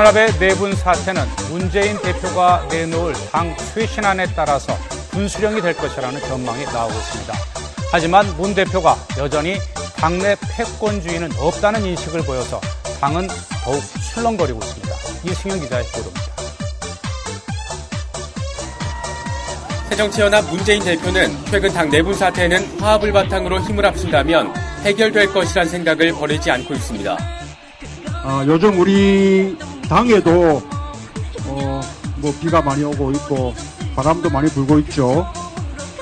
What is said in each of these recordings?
새정치민주연합의 내분 사태는 문재인 대표가 내놓을 당 쇄신안에 따라서 분수령이 될 것이라는 전망이 나오고 있습니다. 하지만 문 대표가 여전히 당내 패권주의는 없다는 인식을 보여서 당은 더욱 술렁거리고 있습니다. 이승현 기자의 보도입니다. 새정치연합 문재인 대표는 최근 당 내분 사태는 화합을 바탕으로 힘을 합친다면 해결될 것이란 생각을 버리지 않고 있습니다. 어, 요즘 우리 당에도 어, 뭐 비가 많이 오고 있고 바람도 많이 불고 있죠.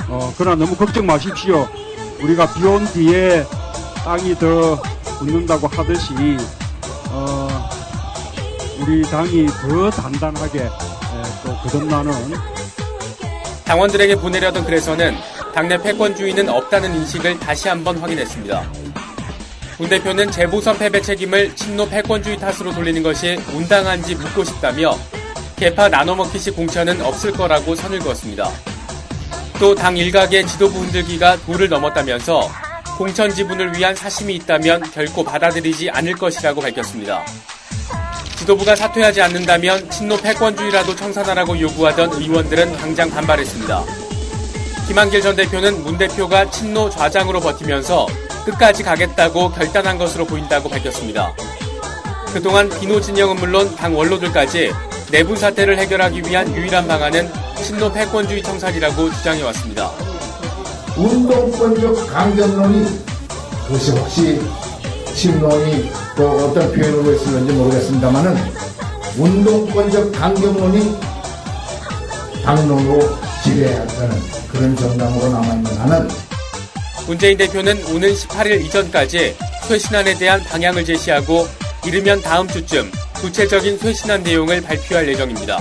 어, 그러나 너무 걱정 마십시오. 우리가 비 온 뒤에 땅이 더 굳는다고 하듯이 어, 우리 당이 더 단단하게 예, 또 거듭나는 당원들에게 보내려던 글에서는 당내 패권주의는 없다는 인식을 다시 한번 확인했습니다. 문 대표는 재보선 패배 책임을 친노 패권주의 탓으로 돌리는 것이 온당한지 묻고 싶다며 개파 나눠먹기식 공천은 없을 거라고 선을 그었습니다. 또 당 일각의 지도부 흔들기가 도를 넘었다면서 공천 지분을 위한 사심이 있다면 결코 받아들이지 않을 것이라고 밝혔습니다. 지도부가 사퇴하지 않는다면 친노 패권주의라도 청산하라고 요구하던 의원들은 당장 반발했습니다. 김한길 전 대표는 문 대표가 친노 좌장으로 버티면서 끝까지 가겠다고 결단한 것으로 보인다고 밝혔습니다. 그동안 비노 진영은 물론 당 원로들까지 내분 사태를 해결하기 위한 유일한 방안은 친노 패권주의 청산이라고 주장해왔습니다. 운동권적 강경론이 그것이 혹시 친론이 또 어떤 표현으로 했을는지 모르겠습니다만은 운동권적 강경론이 당론으로 지배하는 그런 정당으로 남아있는 한은 문재인 대표는 오는 18일 이전까지 쇄신안에 대한 방향을 제시하고 이르면 다음 주쯤 구체적인 쇄신안 내용을 발표할 예정입니다.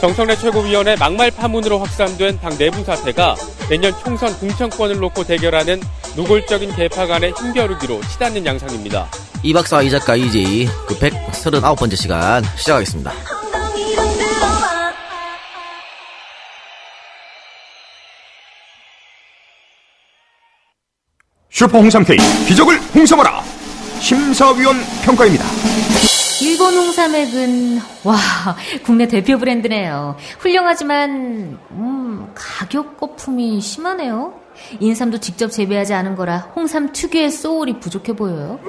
정청래 최고위원의 막말 파문으로 확산된 당 내분 사태가 내년 총선 공천권을 놓고 대결하는 노골적인 개파 간의 힘겨루기로 치닫는 양상입니다. 이 박사와 이 작가 이제이 그 139번째 시간 시작하겠습니다. 슈퍼 홍삼 K 기적을 홍삼하라 심사위원 평가입니다. 일본 홍삼액은 와 국내 대표 브랜드네요. 훌륭하지만 음, 가격 거품이 심하네요. 인삼도 직접 재배하지 않은 거라 홍삼 특유의 소울이 부족해 보여요.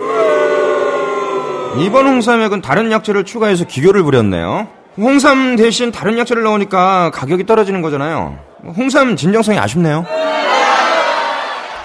이번 홍삼액은 다른 약재를 추가해서 기교를 부렸네요. 홍삼 대신 다른 약재를 넣으니까 가격이 떨어지는 거잖아요. 홍삼 진정성이 아쉽네요.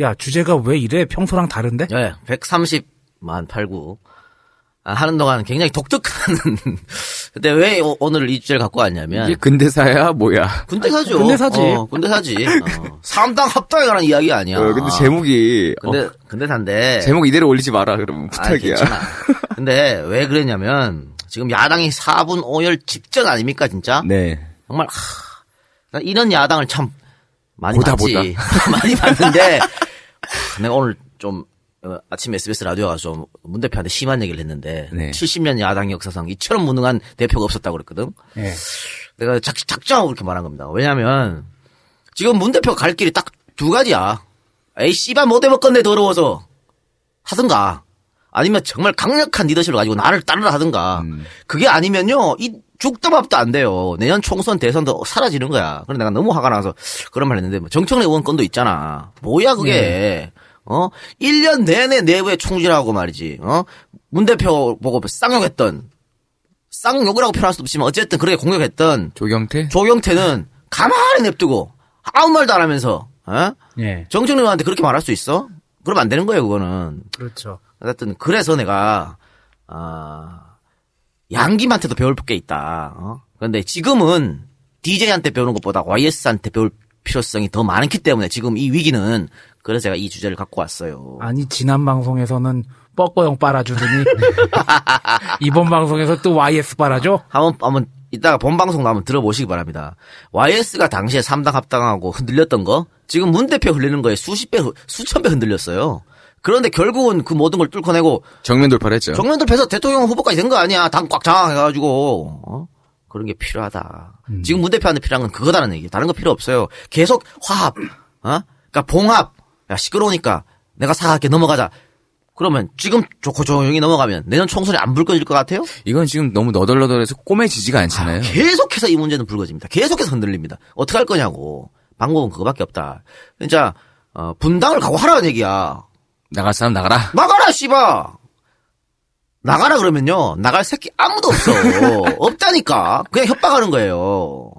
야, 주제가 왜 이래? 평소랑 다른데? 네, 130만 팔고 아, 하는 동안 굉장히 독특한. 근데 왜 오- 오늘 이 주제를 갖고 왔냐면 이게 근대사야 뭐야? 군대사죠. 군대사지. 어, 군대사지. 어. 삼당 합당에 관한 이야기 아니야. 어, 근데 제목이 근데 어, 군대사인데 제목 이대로 올리지 마라 그러면 아, 부탁이야. 괜찮아. 근데 왜 그랬냐면 지금 야당이 4분 5열 직전 아닙니까 진짜? 네. 정말 하, 난 이런 야당을 참 많이 보다, 봤지. 많이 봤는데 하, 내가 오늘 좀 어, 아침 SBS 라디오 가서 좀문 대표한테 심한 얘기를 했는데 네. 70년 야당 역사상 이처럼 무능한 대표가 없었다고 그랬거든. 예. 내가 작, 작정하고 그렇게 말한 겁니다. 왜냐면 지금 문 대표가 갈 길이 딱 두 가지야. 에이 씨발 못 해먹건데 더러워서 하든가 아니면 정말 강력한 리더십을 가지고 나를 따르라 하든가 음. 그게 아니면요 이 죽도 밥도 안 돼요 내년 총선 대선도 사라지는 거야 그래 내가 너무 화가 나서 그런 말 했는데 뭐 정청래 의원 건도 있잖아 뭐야 그게 네. 어 1년 내내 내부에 총질하고 말이지 어 문 대표 보고 쌍욕했던 쌍욕이라고 표현할 수도 없지만 어쨌든 그렇게 공격했던 조경태? 조경태는 가만히 냅두고 아무 말도 안 하면서 어? 예. 정청래 의원한테 그렇게 말할 수 있어? 그러면 안 되는 거예요 그거는 그렇죠. 하여튼 그래서 내가 아 양김한테도 배울 게 있다. 어? 그런데 지금은 DJ한테 배우는 것보다 YS한테 배울 필요성이 더 많기 때문에 지금 이 위기는 그래서 제가 이 주제를 갖고 왔어요. 아니 지난 방송에서는 뻐꺼용 빨아주더니 이번 방송에서 또 YS 빨아줘? 한번 한번 이따가 본 방송 나면 들어보시기 바랍니다. YS가 당시에 3당 합당하고 흔들렸던 거 지금 문 대표 흘리는 거에 수십 배 수천 배 흔들렸어요. 그런데 결국은 그 모든 걸 뚫고 내고 정면 돌파를 했죠. 정면 돌파해서 대통령 후보까지 된 거 아니야. 당 꽉 장악해가지고 어? 그런 게 필요하다. 지금 문 대표한테 필요한 건 그거다는 얘기. 다른 거 필요 없어요. 계속 화합, 어? 그러니까 봉합. 야 시끄러우니까 내가 사각게 넘어가자. 그러면 지금 좋고 조용히 넘어가면 내년 총선에 안 불거질 것 같아요? 이건 지금 너무 너덜너덜해서 꼬매지지가 않잖아요. 계속해서 이 문제는 불거집니다. 계속해서 흔들립니다. 어떻게 할 거냐고. 방법은 그거밖에 없다. 진짜 어, 분당을 각오하라는 얘기야. 나갈 사람 나가라. 나가라 씨바. 나가라 그러면요. 나갈 새끼 아무도 없어. 없다니까. 그냥 협박하는 거예요.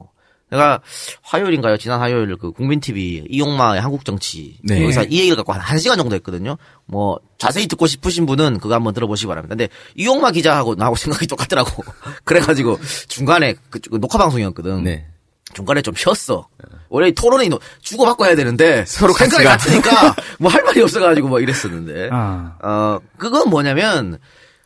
내가 화요일인가요? 지난 화요일 그 국민 TV 이용마의 한국 정치 네. 여기서 이 얘기를 갖고 한 1시간 정도 했거든요. 뭐 자세히 듣고 싶으신 분은 그거 한번 들어보시기 바랍니다. 근데 이용마 기자하고 나하고 생각이 똑같더라고. 그래가지고 중간에 그 녹화 방송이었거든. 네. 중간에 좀 쉬었어. 원래 이 토론이 노- 주고받고 해야 되는데 서로 생각이. 같으니까 뭐 할 말이 없어가지고 뭐 이랬었는데. 아. 어 그건 뭐냐면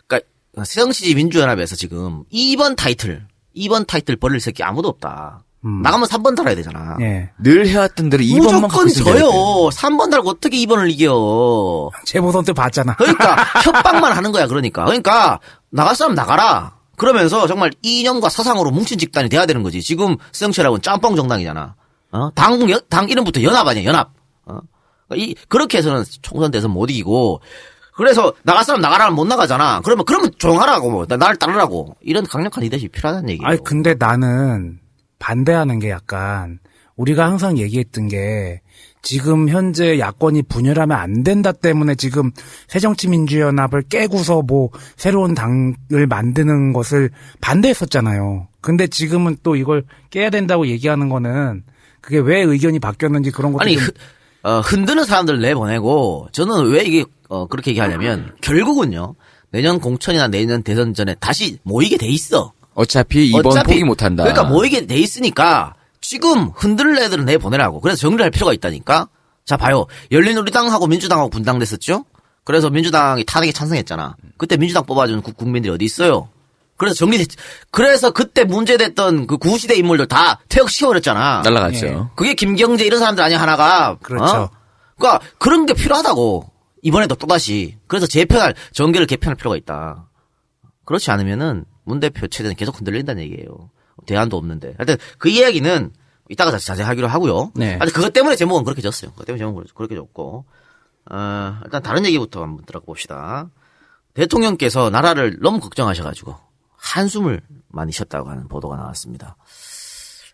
그러니까 새정치지 민주연합에서 지금 2번 타이틀 2번 타이틀 버릴 새끼 아무도 없다. 음. 나가면 3번 달아야 되잖아. 예. 늘 해왔던 대로 2번만 무조건 져요. 3번 달고 어떻게 2번을 이겨. 재보선 때 봤잖아. 그러니까 협박만 하는 거야. 그러니까. 그러니까 나갈 사람 나가라. 그러면서 정말 이념과 사상으로 뭉친 집단이 돼야 되는 거지. 지금 수영철하고는 짬뽕 정당이잖아. 어? 당, 연- 당 이름부터 연합 아니야, 연합. 어? 이, 그렇게 해서는 총선 대선 못 이기고. 그래서 나갈 사람 나가라면 못 나가잖아. 그러면, 그러면 조용하라고, 뭐. 나- 나를 따르라고. 이런 강력한 리더십이 필요하다는 얘기예요. 아니 근데 나는 반대하는 게 약간 우리가 항상 얘기했던 게 지금 현재 야권이 분열하면 안 된다 때문에 지금 새정치민주연합을 깨고서 뭐 새로운 당을 만드는 것을 반대했었잖아요. 근데 지금은 또 이걸 깨야 된다고 얘기하는 거는 그게 왜 의견이 바뀌었는지 그런 것도 아니, 좀 흔- 어, 흔드는 사람들 내보내고, 저는 왜 이게, 어, 그렇게 얘기하냐면, 결국은요, 내년 공천이나 내년 대선 전에 다시 모이게 돼 있어. 어차피 2번 어차피- 포기 못한다. 그러니까 모이게 돼 있으니까 지금 흔들 애들은 내보내라고. 그래서 정리를 할 필요가 있다니까. 자 봐요. 열린우리당하고 민주당하고 분당됐었죠. 그래서 민주당이 탄핵에 찬성했잖아. 그때 민주당 뽑아준 국- 국민들이 어디 있어요? 그래서 정리됐. 그래서 그때 문제됐던 그 구시대 인물들 다 퇴역시켜버렸잖아. 날라갔죠. 예. 그게 김경재 이런 사람들 아니야 하나가. 그렇죠. 어? 그러니까 그런 게 필요하다고. 이번에도 또 다시. 그래서 재편할 전개를 개편할 필요가 있다. 그렇지 않으면은 문 대표 체제는 계속 흔들린다는 얘기예요. 대안도 없는데. 하여튼 그 이야기는 이따가 다시 자세히 하기로 하고요. 네. 하여튼 그것 때문에 제목은 그렇게 졌어요. 그것 때문에 제목은 그렇게 졌고. 어, 일단 다른 얘기부터 한번 들어봅시다. 대통령께서 나라를 너무 걱정하셔가지고 한숨을 많이 쉬었다고 하는 보도가 나왔습니다.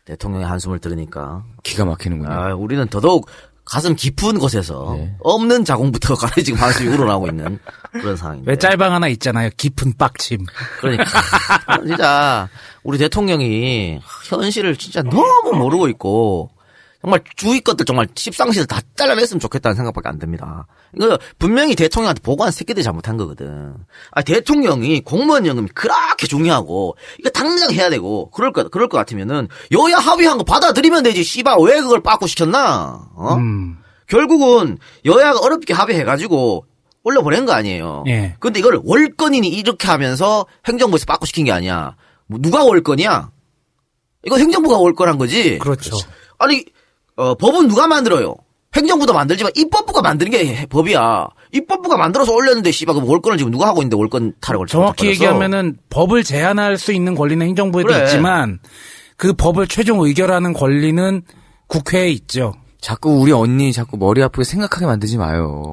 대통령의 한숨을 들으니까 기가 막히는군요. 아, 우리는 더더욱 가슴 깊은 곳에서 네. 없는 자궁부터 가래 지금 한숨이 우러나오고 있는 그런 상황입니다. 왜 짤방 하나 있잖아요. 깊은 빡침. 그러니까 진짜 우리 대통령이 현실을 진짜 너무 모르고 있고 정말 주위 것들 정말 십상시를 다 잘라냈으면 좋겠다는 생각밖에 안 듭니다. 이거 분명히 대통령한테 보고한 새끼들이 잘못한 거거든. 아 대통령이 공무원 연금이 그렇게 중요하고 이거 당장 해야 되고 그럴 것 그럴 것 같으면은 여야 합의한 거 받아들이면 되지. 씨발 왜 그걸 빠꾸 시켰나? 어? 음. 결국은 여야가 어렵게 합의해가지고 올려보낸 거 아니에요. 예. 근데 이걸 월권이니 이렇게 하면서 행정부에서 빠꾸 시킨 게 아니야. 뭐 누가 월권이야? 이거 행정부가 월권한 거지. 그렇죠. 아니 어, 법은 누가 만들어요? 행정부도 만들지만 입법부가 만드는 게 법이야. 입법부가 만들어서 올렸는데 씨발 그 월권을 지금 누가 하고 있는데 월권 타락을 정확히? 얘기하면은 법을 제한할 수 있는 권리는 행정부에도 그래. 있지만 그 법을 최종 의결하는 권리는 국회에 있죠. 자꾸 우리 언니 자꾸 머리 아프게 생각하게 만들지 마요.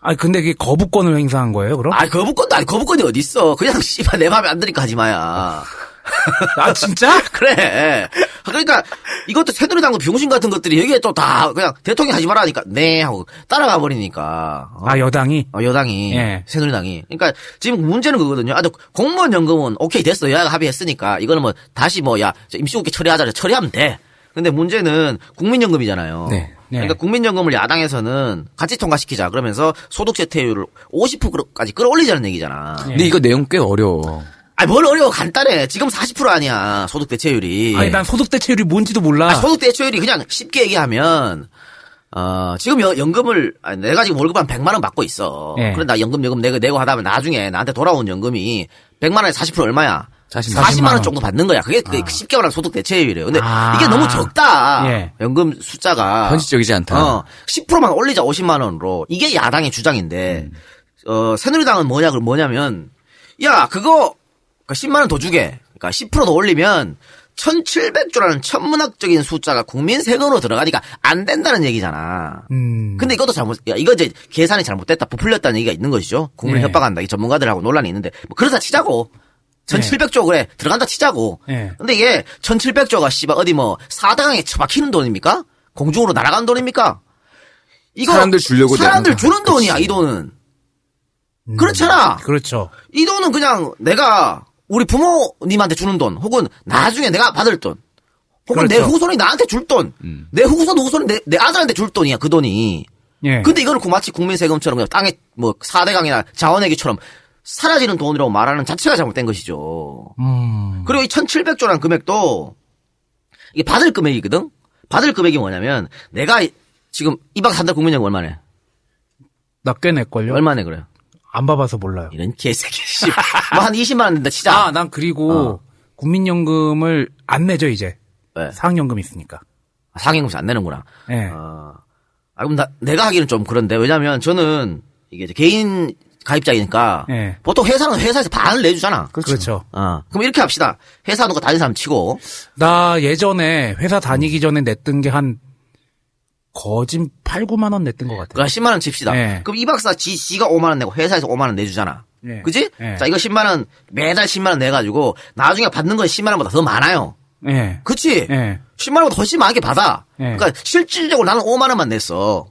아 근데 그게 거부권을 행사한 거예요, 그럼? 아니 거부권도 아니 거부권이 어디 있어? 그냥 씨발 내 마음에 안 드니까 하지 마야. 아 진짜? 그래. 그러니까 이것도 새누리당도 병신 같은 것들이 여기에 또 다 그냥 대통령 하지 말라니까 네 하고 따라가 버리니까. 어? 아 여당이 어, 여당이 예. 새누리당이. 그러니까 지금 문제는 그거거든요. 아, 또 공무원 연금은 오케이 됐어. 여야가 합의했으니까 이거는 뭐 다시 뭐야 임시국회 처리하자 처리하면 돼. 근데 문제는 국민연금이잖아요. 네. 그러니까 국민연금을 야당에서는 같이 통과시키자 그러면서 소득세 퇴율을 50%까지 끌어올리자는 얘기잖아. 근데 이거 내용 꽤 어려워. 아니 뭘 어려워 간단해. 지금 40% 아니야 소득 대체율이. 아니 난 소득 대체율이 뭔지도 몰라. 아, 소득 대체율이 그냥 쉽게 얘기하면 어, 지금 여- 연금을, 아, 내가 지금 월급 한 100만 원 받고 있어. 예. 그런데 나 연금, 연금 내고, 내고 하다 보면 나중에 나한테 돌아온 연금이 100만 원에 40% 얼마야? 40만 40만 원 원. 정도 받는 거야. 그게, 그게 쉽게 말하면 소득 대체율이래요. 근데 아. 이게 너무 적다. 예. 연금 숫자가. 현실적이지 않다. 어, 10%만 올리자 50만 원으로. 이게 야당의 주장인데, 어, 새누리당은 뭐냐, 그 뭐냐면, 야, 그거, 그러니까 10만 원 더 주게. 그러니까 10%더 올리면, 1700조라는 천문학적인 숫자가 국민 세금으로 들어가니까 안 된다는 얘기잖아. 음. 근데 이것도 잘못, 야, 이거 이제 계산이 잘못됐다, 부풀렸다는 얘기가 있는 것이죠. 국민을 네. 협박한다. 이 전문가들하고 논란이 있는데, 뭐 그러다 치자고. 1700조 그래, 들어간다 치자고. 네. 근데 이게 1700조가 씨발 어디 뭐 사당에 처박히는 돈입니까? 공중으로 날아간 돈입니까? 이거 사람들 주려고 사람들 주는 거. 돈이야, 이 돈은. 그렇잖아. 그렇죠. 이 돈은 그냥 내가 우리 부모님한테 주는 돈, 혹은 나중에 내가 받을 돈, 혹은 내 그렇죠. 후손이 나한테 줄 돈, 내 후손 후손이 내, 내 아들한테 줄 돈이야, 그 돈이. 예. 근데 이거는 그 마치 국민 세금처럼 그냥 땅에 뭐 4대강이나 자원외기처럼 사라지는 돈이라고 말하는 자체가 잘못된 것이죠. 음. 그리고 이 1700조라는 금액도 이게 받을 금액이거든? 받을 금액이 뭐냐면 내가 이- 지금 2박 3달 국민연금 얼마네? 나꽤 낼걸요? 얼마네 그래요? 안 봐봐서 몰라요. 이런 개새끼 씨. 뭐한 20만 원 낸다 치자. 아, 난 그리고 국민연금을 안 내죠, 이제. 네. 상연금 있으니까. 상행금시 안 내는구나. 예. 어. 아, 그럼 나, 내가 하기는 좀 그런데, 왜냐면 저는 이게 이제 개인 가입자이니까, 예. 보통 회사는 회사에서 반을 내주잖아. 그렇죠. 어. 그럼 이렇게 합시다. 회사 하는 거 다른 사람 치고, 나 예전에 회사 다니기 전에 냈던 게 한 거진 8, 9만 원 냈던 것 같아요. 그러니까 10만 원 칩시다. 예. 그럼 이 박사 지, 지가 5만 원 내고 회사에서 5만 원 내주잖아. 예. 그지? 예. 자, 이거 10만 원, 매달 10만 원 내가지고, 나중에 받는 건 10만 원보다 더 많아요. 예. 그치? 예. 10만 원보다 훨씬 많게 받아. 예. 그러니까 실질적으로 나는 5만 원만 냈어.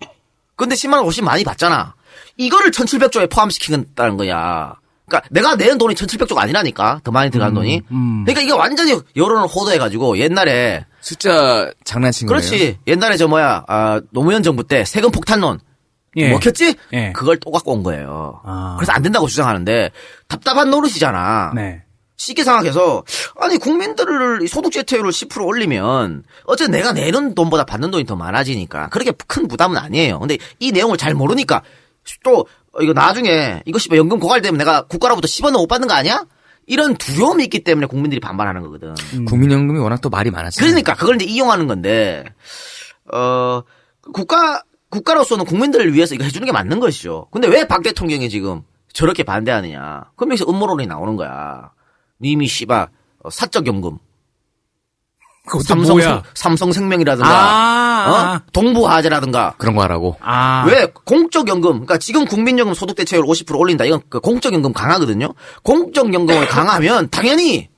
근데 10만 원 훨씬 많이 받잖아. 이거를 1700조에 포함시키겠다는 거야. 그러니까 내가 내는 돈이 1700조가 아니라니까. 더 많이 들어간 돈이. 음. 그러니까 이게 완전히 여론을 호도해가지고 옛날에 숫자 장난친 거예요. 그렇지. 옛날에 저 뭐야 아, 노무현 정부 때 세금 폭탄론 예. 먹혔지? 예. 그걸 또 갖고 온 거예요. 아. 그래서 안 된다고 주장하는데 답답한 노릇이잖아. 네. 쉽게 생각해서 아니 국민들을 이 소득 제태율을 10% 올리면 어쨌든 내가 내는 돈보다 받는 돈이 더 많아지니까 그렇게 큰 부담은 아니에요. 근데 이 내용을 잘 모르니까 또 이거 나중에 이거 씨발 연금 고갈되면 내가 국가로부터 10원은 못 받는 거 아니야? 이런 두려움이 있기 때문에 국민들이 반발하는 거거든. 국민연금이 워낙 또 말이 많았잖아요. 그러니까 그걸 이제 이용하는 건데 어 국가 국가로서는 국민들을 위해서 이거 해주는 게 맞는 것이죠. 근데 왜 박 대통령이 지금 저렇게 반대하느냐? 그럼 여기서 음모론이 나오는 거야. 님이 씨발 어, 사적 연금, 삼성 뭐야? 삼성 생명이라든가, 아. 어? 동부화재라든가. 그런 거 하라고. 아. 왜 공적 연금? 그러니까 지금 국민연금 소득 대체율 50% 올린다. 이건 그 공적 연금 강하거든요. 공적 연금을 강하면 당연히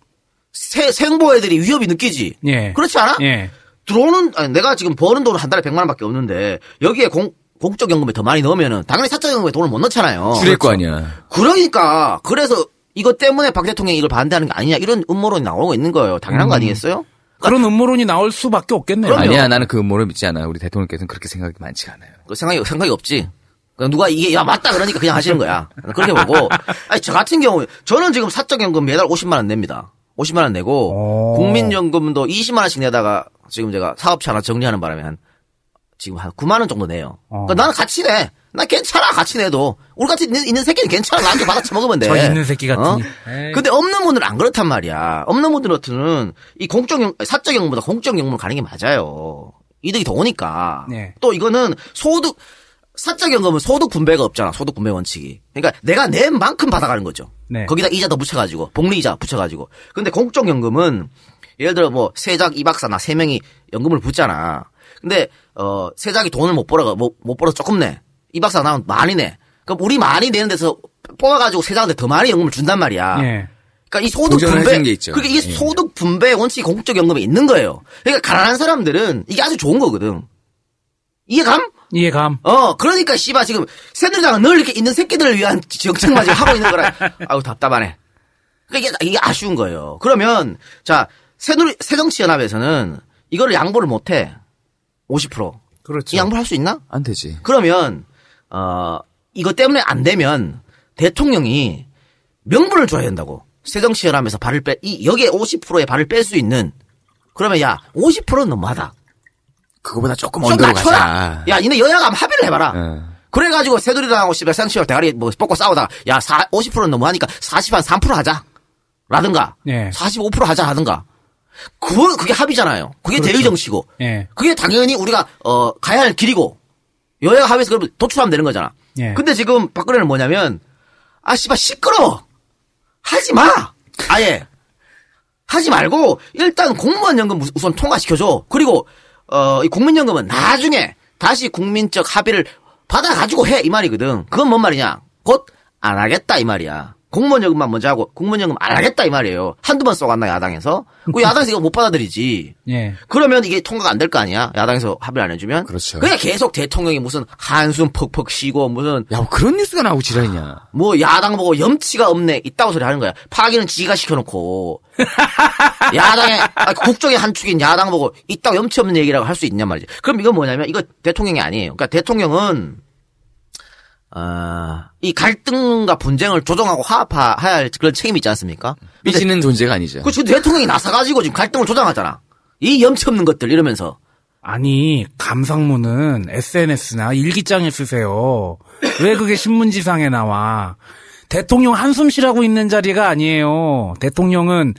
세, 생보애들이 위협이 느끼지. 예. 그렇지 않아? 예. 들어오는 아니, 내가 지금 버는 돈은 한 달에 100만 원밖에 없는데 여기에 공 공적 연금에 더 많이 넣으면은 당연히 사적 연금에 돈을 못 넣잖아요. 줄일 거 아니야. 그러니까 그래서 이것 때문에 박 대통령이 이걸 반대하는 게 아니냐 이런 음모론이 나오고 있는 거예요. 당연한 거 아니겠어요? 그런 음모론이 나올 수밖에 없겠네요. 그럼요. 아니야, 나는 그 음모를 믿지 않아. 우리 대통령께서는 그렇게 생각이 많지 않아요. 그 생각이 생각이 없지. 그냥 누가 이게 야 맞다 그러니까 그냥 하시는 거야. 그렇게 보고 아니 저 같은 경우 저는 지금 사적 연금 매달 50만 원 냅니다. 50만 원 내고 오. 국민연금도 20만 원씩 내다가 지금 제가 사업체 하나 정리하는 바람에 한 지금 한 9만 원 정도 내요. 어. 그러니까 나는 같이 내. 나 괜찮아 같이 내도 우리 같이 있는, 있는 새끼는 괜찮아 나한테 받아 처먹으면 돼. 저 있는 새끼 같으니. 어? 에이. 근데 없는 분들은 안 그렇단 말이야. 없는 분들은 이 공적 연 사적 연금보다 공적 연금을 가는 게 맞아요. 이득이 더 오니까. 네. 또 이거는 소득 사적 연금은 소득 분배가 없잖아. 소득 분배 원칙이. 그러니까 내가 낸 만큼 받아가는 거죠. 네. 거기다 이자 더 붙여가지고 복리 이자 붙여가지고. 근데 공적 연금은 예를 들어 뭐 세작 이박사나 세 명이 연금을 붙잖아. 근데 어 세작이 돈을 못 벌어 못, 못 벌어서 조금 내. 이 박사 나면 많이 내. 그럼 우리 많이 내는 데서 뽑아가지고 세작한테 더 많이 연금을 준단 말이야. 예. 그러니까 이 소득 분배 게 있죠. 그러니까 이게 예. 소득 분배 원칙이 공적 연금에 있는 거예요. 그러니까 가난한 사람들은 이게 아주 좋은 거거든. 이해감? 이해감. 어, 그러니까 씨발 지금 새누리당은 늘 이렇게 있는 새끼들을 위한 정책만 지금 하고 있는 거라. 아우 답답하네. 그러니까 이게, 이게 아쉬운 거예요. 그러면 자 새누리 새정치연합에서는 이거를 양보를 못해. 50%. 그렇죠. 이 양보를 할수 있나? 안 되지. 그러면 어 이것 때문에 안 되면 대통령이 명분을 줘야 된다고. 새정치연합에서 발을 빼, 이 여기에 50%의 발을 뺄 수 있는. 그러면 야 50%는 너무하다. 그거보다 조금 좀 언더로 낮춰라. 가자. 야, 니네 여야가 한번 합의를 해봐라. 예. 그래가지고 새누리당하고 씨발 생치와 대가리 뭐 뽑고 싸우다가 야, 50%는 너무하니까 40 한 3% 하자. 라든가. 예. 45% 하자 하든가. 그거 그게 합의잖아요. 그게 그렇죠. 대의 정치고. 예. 그게 당연히 우리가 어 가야 할 길이고 여야가 합의해서 그러면 도출하면 되는 거잖아. 예. 근데 지금 박근혜는 뭐냐면 아 씨발 시끄러워. 하지 마. 아예 하지 말고 일단 공무원 연금 우- 우선 통과시켜줘. 그리고 어 이 국민연금은 나중에 다시 국민적 합의를 받아가지고 해 이 말이거든. 그건 뭔 말이냐? 곧 안 하겠다 이 말이야. 공무원 연금만 먼저 하고 국민 연금 안 하겠다 이 말이에요. 한두 번 쏘갔나 야당에서? 그 야당에서 이거 못 받아들이지. 예. 그러면 이게 통과가 안 될 거 아니야? 야당에서 합의를 안 해주면? 그렇죠. 그냥 계속 대통령이 무슨 한숨 퍽퍽 쉬고 무슨 야, 뭐 그런 뉴스가 나오고 지랄이냐. 뭐 야당 보고 염치가 없네 있다고 소리 하는 거야. 파기는 지가 시켜놓고 야당의 아, 국정의 한 축인 야당 보고 있다고 염치 없는 얘기라고 할 수 있냔 말이지. 그럼 이건 뭐냐면 이거 대통령이 아니에요. 그러니까 대통령은 아, 이 갈등과 분쟁을 조정하고 화합해야 할 그런 책임이 있지 않습니까? 삐지는 존재가 아니죠. 그 지금 대통령이 나서가지고 지금 갈등을 조장하잖아. 이 염치 없는 것들 이러면서 아니 감상문은 SNS나 일기장에 쓰세요. 왜 그게 신문지상에 나와? 대통령 한숨 쉬라고 있는 자리가 아니에요. 대통령은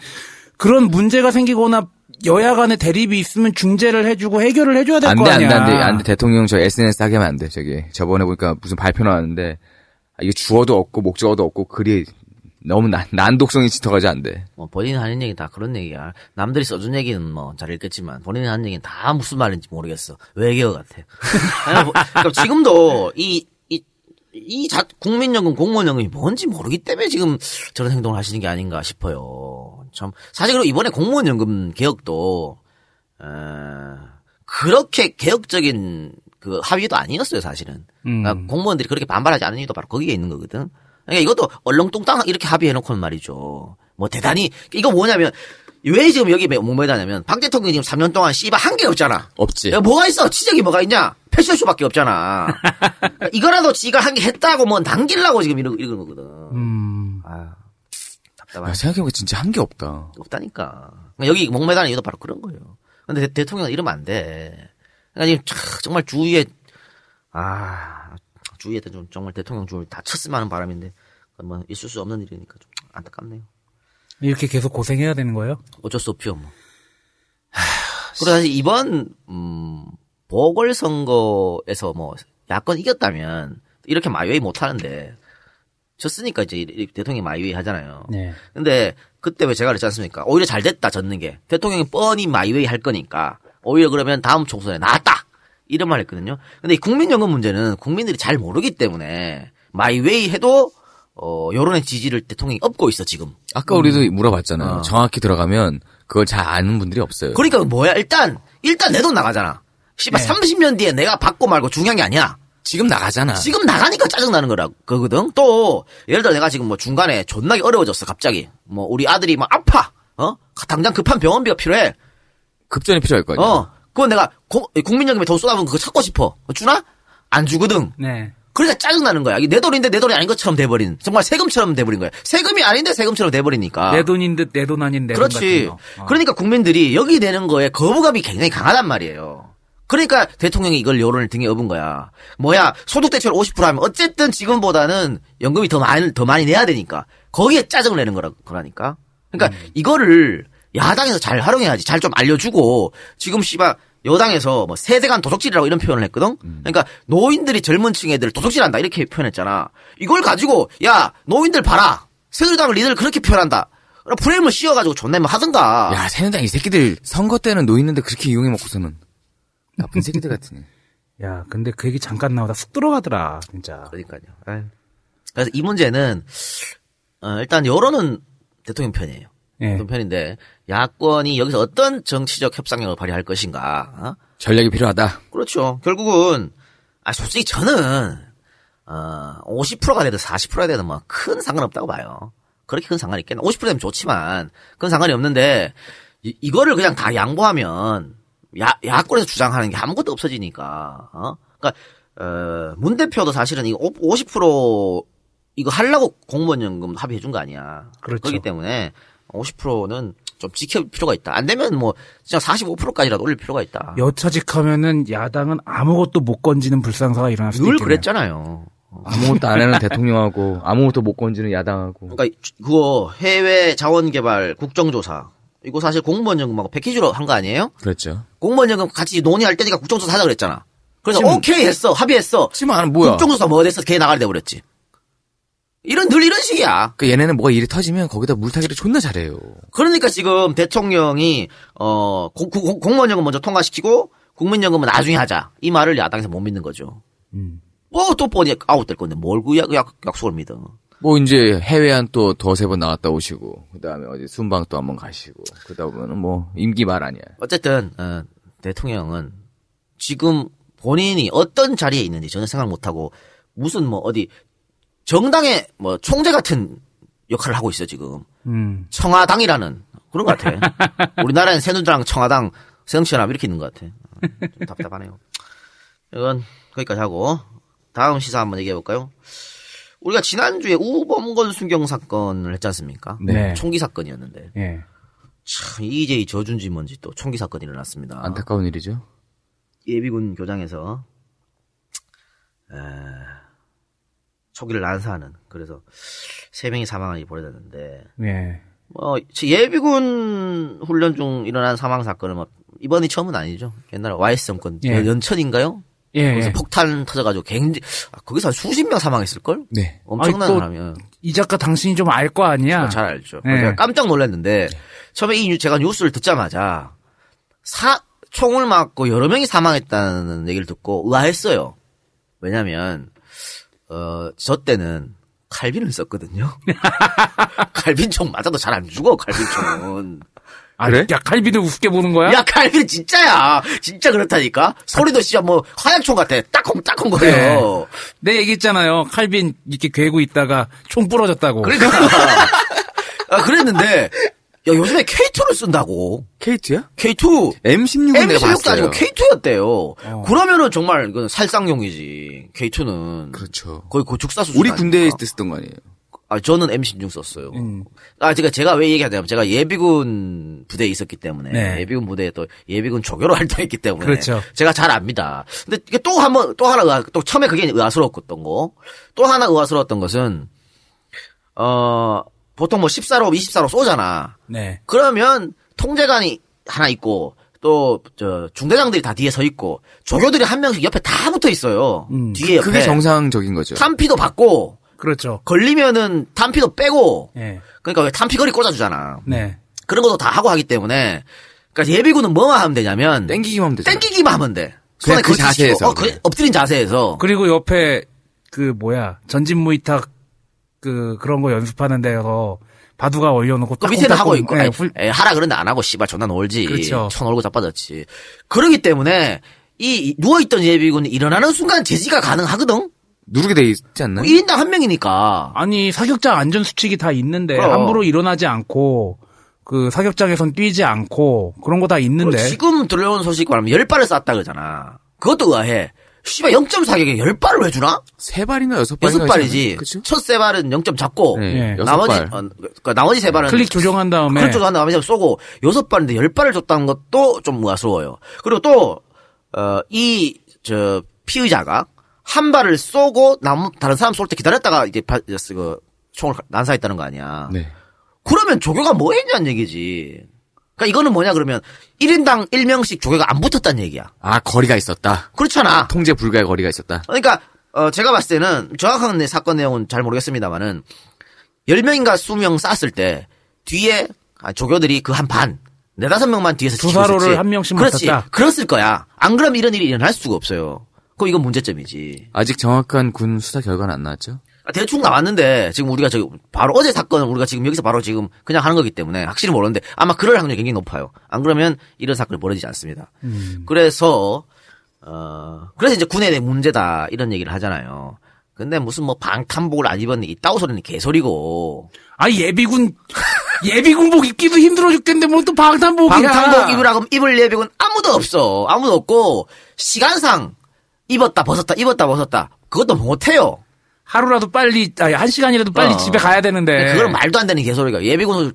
그런 문제가 생기거나 여야 간의 대립이 있으면 중재를 해주고 해결을 해줘야 될안거 아니야. 돼, 안 돼, 안 돼. 대통령 저 SNS 하게 하면 안 돼, 저기. 저번에 보니까 무슨 발표 나왔는데, 아, 이게 주어도 없고, 목적어도 없고, 글이 너무 난, 난독성이 짙어가지고 안 돼. 뭐 본인이 하는 얘기 다 그런 얘기야. 남들이 써준 얘기는 뭐 잘 읽겠지만 본인이 하는 얘기는 다 무슨 말인지 모르겠어. 외계어 같아. 아니, 뭐, 그러니까 지금도 이, 이, 이 자, 국민연금, 공무원연금이 뭔지 모르기 때문에 지금 저런 행동을 하시는 게 아닌가 싶어요. 참, 사실 그리고 이번에 공무원 연금 개혁도, 어, 그렇게 개혁적인 그 합의도 아니었어요, 사실은. 그러니까 음. 공무원들이 그렇게 반발하지 않은 이유도 바로 거기에 있는 거거든. 그러니까 이것도 얼렁뚱땅 이렇게 합의해놓고는 말이죠. 뭐 대단히 이거 뭐냐면 왜 지금 여기 목매다냐면 박 대통령이 지금 3년 동안 씨발 한 게 없잖아. 없지. 야, 뭐가 있어? 지적이 뭐가 있냐? 패션쇼밖에 없잖아. 이거라도 지가 한 게 했다고 뭐 남기려고 지금 이러, 이러는 거거든. 음. 아, 야. 생각해보니까 진짜 한 게 없다. 없다니까. 그러니까 여기 목매다는 이유도 바로 그런 거예요. 근데 대, 통령은 이러면 안 돼. 그러니까 지금 참 정말 주위에 아 주위에 좀 정말 대통령 주위를 다 쳤으면 하는 바람인데 뭐 있을 수 없는 일이니까 좀 안타깝네요. 이렇게 계속 고생해야 되는 거예요? 어쩔 수 없죠. 뭐. 그리고 사실 이번 음, 보궐 선거에서 뭐 야권 이겼다면 이렇게 my way 못 하는데 졌으니까 이제 이- 대통령이 my way 하잖아요. 네. 근데 그때 왜 제가 그랬지 않습니까? 오히려 잘 됐다 졌는 게 대통령이 뻔히 my way 할 거니까 오히려 그러면 다음 총선에 낫다 이런 말 했거든요. 근데 이 국민연금 문제는 국민들이 잘 모르기 때문에 my way 해도 어 여론의 지지를 대통령이 업고 있어 지금. 아까 우리도 물어봤잖아요. 어. 정확히 들어가면 그걸 잘 아는 분들이 없어요. 그러니까 뭐야 일단 일단 내 돈 나가잖아. 씨발 네. 30년 뒤에 내가 받고 말고 중요한 게 아니야. 지금 나가잖아. 지금 나가니까 짜증나는 거라, 거거든? 또, 예를 들어 내가 지금 뭐 중간에 존나게 어려워졌어, 갑자기. 뭐, 우리 아들이 막 아파! 어? 당장 급한 병원비가 필요해. 급전이 필요할 거 아니야. 어. 그건 내가 고- 국민연금에 돈 쏟아부은 그거 찾고 싶어. 주나? 안 주거든. 네. 그러니까 짜증나는 거야. 이게 내 돈인데 내 돈이 아닌 것처럼 돼버린. 정말 세금처럼 돼버린 거야. 세금이 아닌데 세금처럼 돼버리니까. 내 돈인 듯 내 돈 아닌 내돈 같은 그렇지. 거. 어. 그러니까 국민들이 여기 되는 거에 거부감이 굉장히 강하단 말이에요. 그러니까 대통령이 이걸 여론을 등에 업은 거야. 뭐야, 소득 대체율 50% 하면 어쨌든 지금보다는 연금이 더 많이, 더 많이 내야 되니까. 거기에 짜증을 내는 거라, 거라니까. 그러니까 이거를 야당에서 잘 활용해야지. 잘 좀 알려주고, 지금 씨발, 여당에서 뭐 세대간 도적질이라고 이런 표현을 했거든? 그러니까 노인들이 젊은 층 애들 도적질한다 이렇게 표현했잖아. 이걸 가지고, 야, 노인들 봐라. 새누리당을 니들 그렇게 표현한다. 그럼 프레임을 씌워가지고 존내면 하든가. 야, 새누리당 이 새끼들 선거 때는 노있는데 그렇게 이용해 먹고서는. 나쁜 새끼들 같으네. 야, 근데 그 얘기 잠깐 나오다 쑥 들어가더라, 진짜. 그러니까요. 아유. 그래서 이 문제는 어, 일단 여론은 대통령 편이에요. 예. 대통령 편인데 야권이 여기서 어떤 정치적 협상력을 발휘할 것인가. 어? 전략이 필요하다. 그렇죠. 결국은 아 솔직히 저는 어 50%가 되든 40%가 되든 뭐 큰 상관없다고 봐요. 그렇게 큰 상관이 있겠나? 50% 되면 좋지만 큰 상관이 없는데 이, 이거를 그냥 다 양보하면 야 야권에서 주장하는 게 아무것도 없어지니까. 어? 그러니까 어, 문 대표도 사실은 이거 50% 이거 하려고 공무원 연금 합의해 준 거 아니야. 그렇죠. 그렇기 때문에 50%는 좀 지킬 필요가 있다. 안 되면 뭐 진짜 45%까지라도 올릴 필요가 있다. 여차직하면은 야당은 아무것도 못 건지는 불상사가 일어날 수도 늘 있겠네요. 그랬잖아요. 아무것도 안 하는 대통령하고 아무것도 못 건지는 야당하고. 그러니까 그거 해외 자원 개발 국정조사 이거 사실 공무원 연금하고 패키지로 한 거 아니에요? 그렇죠. 공무원 연금 같이 논의할 때니까 국정조사 하자 그랬잖아. 그래서 지금- 오케이 했어 합의했어. 지금 안 뭐야? 국정조사 뭐 됐어? 걔 나가려 돼버렸지. 이런 늘 이런 식이야. 그 얘네는 뭐가 일이 터지면 거기다 물타기를 존나 잘해요. 그러니까 지금 대통령이 어 고- 고- 공무원 연금 먼저 통과시키고 국민연금은 나중에 하자 이 말을 야당에서 못 믿는 거죠. 뭐또 뻔히 아웃될 건데 뭘 그 약속을 믿어. 뭐 이제 해외 한 또 더세 번 나갔다 오시고 그다음에 어디 순방 또 한 번 가시고 그러다 보면은 뭐 임기 말 아니야. 어쨌든 어, 대통령은 지금 본인이 어떤 자리에 있는지 전혀 생각 못 하고 무슨 뭐 어디 정당의 뭐 총재 같은 역할을 하고 있어 지금 음. 청와당이라는 그런 것 같아. 우리나라엔 새누리당, 청와당, 새정치연합 이렇게 있는 것 같아. 어, 좀 답답하네요. 이건 거기까지 하고 다음 시사 한번 얘기해 볼까요? 우리가 지난주에 우범건 순경 사건을 했지 않습니까? 네. 총기 사건이었는데 예. 참 이재희 저준지 뭔지 또 총기 사건이 일어났습니다. 안타까운 일이죠. 예비군 교장에서 에, 초기를 난사하는 그래서 세 명이 사망이 벌어졌는데 예. 뭐 예비군 훈련 중 일어난 사망 사건은 뭐 이번이 처음은 아니죠. 옛날에 YS 정권 예. 연천인가요? 예, 거기서 예. 폭탄 터져가지고 굉장히 아, 거기서 한 수십 명 사망했을 걸? 네. 엄청난 사람이야. 이 작가 당신이 좀 알 거 아니야? 잘 알죠. 네. 제가 깜짝 놀랐는데 처음에 이 뉴- 제가 뉴스를 듣자마자 사 총을 맞고 여러 명이 사망했다는 얘기를 듣고 의아했어요. 왜냐면 어 저 때는 칼빈을 썼거든요. 칼빈 총 맞아도 잘 안 죽어 칼빈 총은. 아, 야, 칼빈도 우습게 보는 거야? 야 칼빈 진짜야. 진짜 그렇다니까. 소리도 진짜 뭐 화약총 같아. 딱콩 딱콩 거려요. 내 얘기했잖아요. 칼빈 이렇게 괴고 있다가 총 부러졌다고. 그러니까 아, 그랬는데 야 요즘에 K2를 쓴다고. K2야? K2. M16은 내가 M16도 봤어요. 아니고 K2였대요. 그러면은 정말 이건 살상용이지. K2는 그렇죠. 거의 고축사 수준. 우리 군대에? 있을 때 쓰던 거 아니에요? 아 저는 M16 썼어요. 음. 아 제가 제가 왜 얘기하냐면 제가 예비군 부대에 있었기 때문에 네. 예비군 부대에 또 예비군 조교로 활동했기 때문에 그렇죠. 제가 잘 압니다. 근데 이게 또 한 번 또 하나 의아, 또 처음에 그게 의아스러웠던 거. 또 하나 의아스러웠던 것은 어 보통 뭐 14로 24로 쏘잖아. 네. 그러면 통제관이 하나 있고 또 저 중대장들이 다 뒤에 서 있고 조교들이 한 명씩 옆에 다 붙어 있어요. 뒤에 옆에 그게 정상적인 거죠. 탄피도 받고 그렇죠. 걸리면은 탄피도 빼고 예. 그러니까 왜 탄피거리 꽂아주잖아. 네. 그런 것도 다 하고 하기 때문에 그러니까 예비군은 뭐만 하면 되냐면 땡기기만 하면 되죠. 땡기기만 하면 돼. 그냥 그 걸치시키고, 자세에서, 어, 그. 엎드린 자세에서 그리고 옆에 그 뭐야 전진 무이탁 그 그런 거 연습하는 데서 바둑가 올려놓고 그 밑에는 하고 있고 예, 아니, 훌- 에, 하라 그런데 안 하고 씨발 존나 놀지. 그렇죠. 천 얼고 자빠졌지. 그러기 때문에 이 누워있던 예비군이 일어나는 순간 제지가 가능하거든. 누르게 돼 있지 않나요? 1인당 한 명이니까. 아니 사격장 안전 수칙이 다 있는데 그럼. 함부로 일어나지 않고 그 사격장에선 뛰지 않고 그런 거 다 있는데 지금 들려온 소식 말하면 열 발을 쐈다 그러잖아. 그것도 의아해. 씨발 0점 사격에 열 발을 왜 주나? 세 발이나 여섯 발이나 여섯 발이지. 첫 세 발은 0점 잡고 네, 예. 여섯 나머지 발. 어, 그러니까 나머지 세 발은 클릭 조정한 다음에 클릭 조정한 다음에 쏘고 여섯 발인데 열 발을 줬다는 것도 좀 의아스러워요. 그리고 또 어, 이 저 피의자가 한 발을 쏘고 남 다른 사람 쏠 때 기다렸다가 이제 바, 그 총을 난사했다는 거 아니야. 네. 그러면 조교가 뭐 했냐는 얘기지. 그러니까 이거는 뭐냐 그러면 1인당 1명씩 조교가 안 붙었다는 얘기야. 아 거리가 있었다. 그렇잖아. 통제 불가의 거리가 있었다. 그러니까 어, 제가 봤을 때는 정확한 내 사건 내용은 잘 모르겠습니다만은 10명인가 20명 쐈을 때 뒤에 아, 조교들이 그 한 반, 네다섯 명만 뒤에서 두 지키고 사로를 있었지. 한 명씩 그렇지. 맡았다. 그랬을 거야. 안 그러면 이런 일이 일어날 수가 없어요. 그 이건 문제점이지. 아직 정확한 군 수사 결과는 안 나왔죠? 아, 대충 나왔는데 지금 우리가 저기 바로 어제 사건을 우리가 지금 여기서 바로 지금 그냥 하는 거기 때문에 확실히 모르는데 아마 그럴 확률이 굉장히 높아요. 안 그러면 이런 사건이 벌어지지 않습니다. 그래서 어 그래서 이제 군에 대한 문제다 이런 얘기를 하잖아요. 근데 무슨 뭐 방탄복을 안 입었니 이따구 소리는 개소리고 아 예비군 예비군복 입기도 힘들어 죽겠는데 뭘또 방탄복이야 방탄복 입으라고 입을 예비군 아무도 없어 아무도 없고 시간상 입었다 벗었다 입었다 벗었다 그것도 못해요. 하루라도 빨리 아니 한 시간이라도 빨리 어. 집에 가야 되는데 그건 말도 안 되는 개소리가 예비군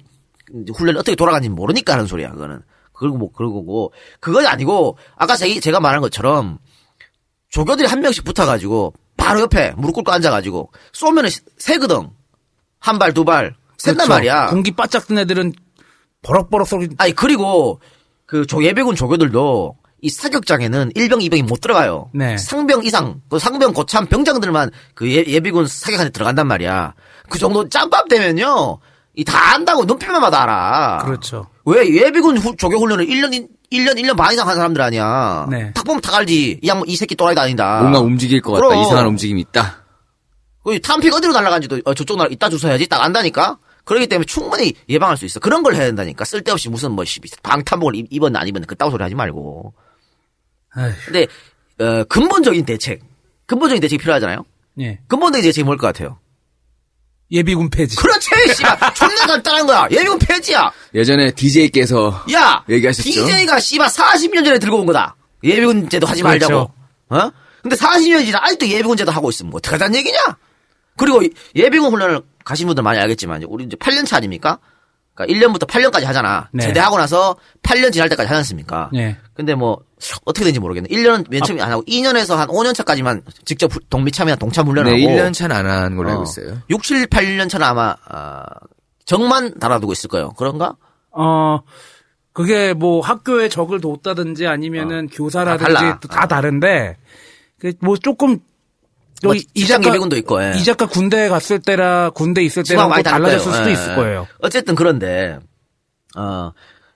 훈련이 어떻게 돌아가는지 모르니까 하는 소리야, 그거는. 그리고 뭐, 그러고 뭐, 그건 아니고, 아까 제- 제가 말한 것처럼, 조교들이 한 명씩 붙어가지고, 바로 옆에 무릎 꿇고 앉아가지고, 쏘면은 세거든. 한 발, 두 발. 샌단 그렇죠. 말이야. 공기 바짝 든 애들은 버럭버럭 소리. 아니, 그리고, 그, 조, 예비군 조교들도, 이 사격장에는 1병, 2병이 못 들어가요. 네. 상병 이상, 그 상병 고참 병장들만 그 예, 예비군 사격한테 들어간단 말이야. 그 정도 짬밥 되면요. 이 다 안다고 눈빛만 봐도 알아. 그렇죠. 왜 예비군 후- 조교 훈련을 1년, 1년, 1년 반 이상 한 사람들 아니야. 네. 딱 보면 다 알지. 이 양, 이 새끼 또라이도 아니다. 뭔가 움직일 것 같다. 그럼. 이상한 움직임이 있다. 그 탐픽 어디로 날아간지도 어, 저쪽 나라 이따 주워야지 딱 안다니까. 그렇기 때문에 충분히 예방할 수 있어. 그런 걸 해야 된다니까. 쓸데없이 무슨 뭐 씨, 방탄복을 입- 입었나 안 입었나 그따구 소리 하지 말고. 아휴, 근데 어, 근본적인 대책, 근본적인 대책이 필요하잖아요. 예. 근본적인 대책이 뭘 것 같아요? 예비군 폐지. 그렇지, 씨발. 존나 간단한 거야. 예비군 폐지야. 예전에 DJ께서 야, 얘기하셨죠? DJ가 씨발 40년 전에 들고 온 거다. 예비군 제도 하지 그렇죠. 말자고. 어? 근데 40년이 지나 아직도 예비군 제도 하고 있으면 뭐 어떡하자는 얘기냐? 그리고 이- 예비군 훈련을 가신 분들 많이 알겠지만 우리 이제 8년 차 아닙니까? 그러니까 1년부터 8년까지 하잖아. 네. 제대하고 나서 8년 지날 때까지 하지 않습니까? 예. 근데 뭐 어떻게 되는지 모르겠네. 1년은 맨 처음에 안 하고 2년에서 한 5년 차까지만 직접 후- 동미참이나 동참 훈련을 네, 하고 1년 차는 안 한 걸로 알고 어, 있어요. 6, 7, 8년 차는 아마 아, 정만 달아두고 있을 거예요. 그런가? 어, 그게 뭐 학교에 적을 뒀다든지 아니면은 교사라든지 다 달라. 또다 다른데, 그뭐 조금, 뭐 이 작가, 예비군도 있고, 예. 이 작가 군대에 갔을 때라, 군대 있을 때랑 많이 또 다를 달라졌을. 수도 예, 있을 예. 거예요. 어쨌든 그런데 어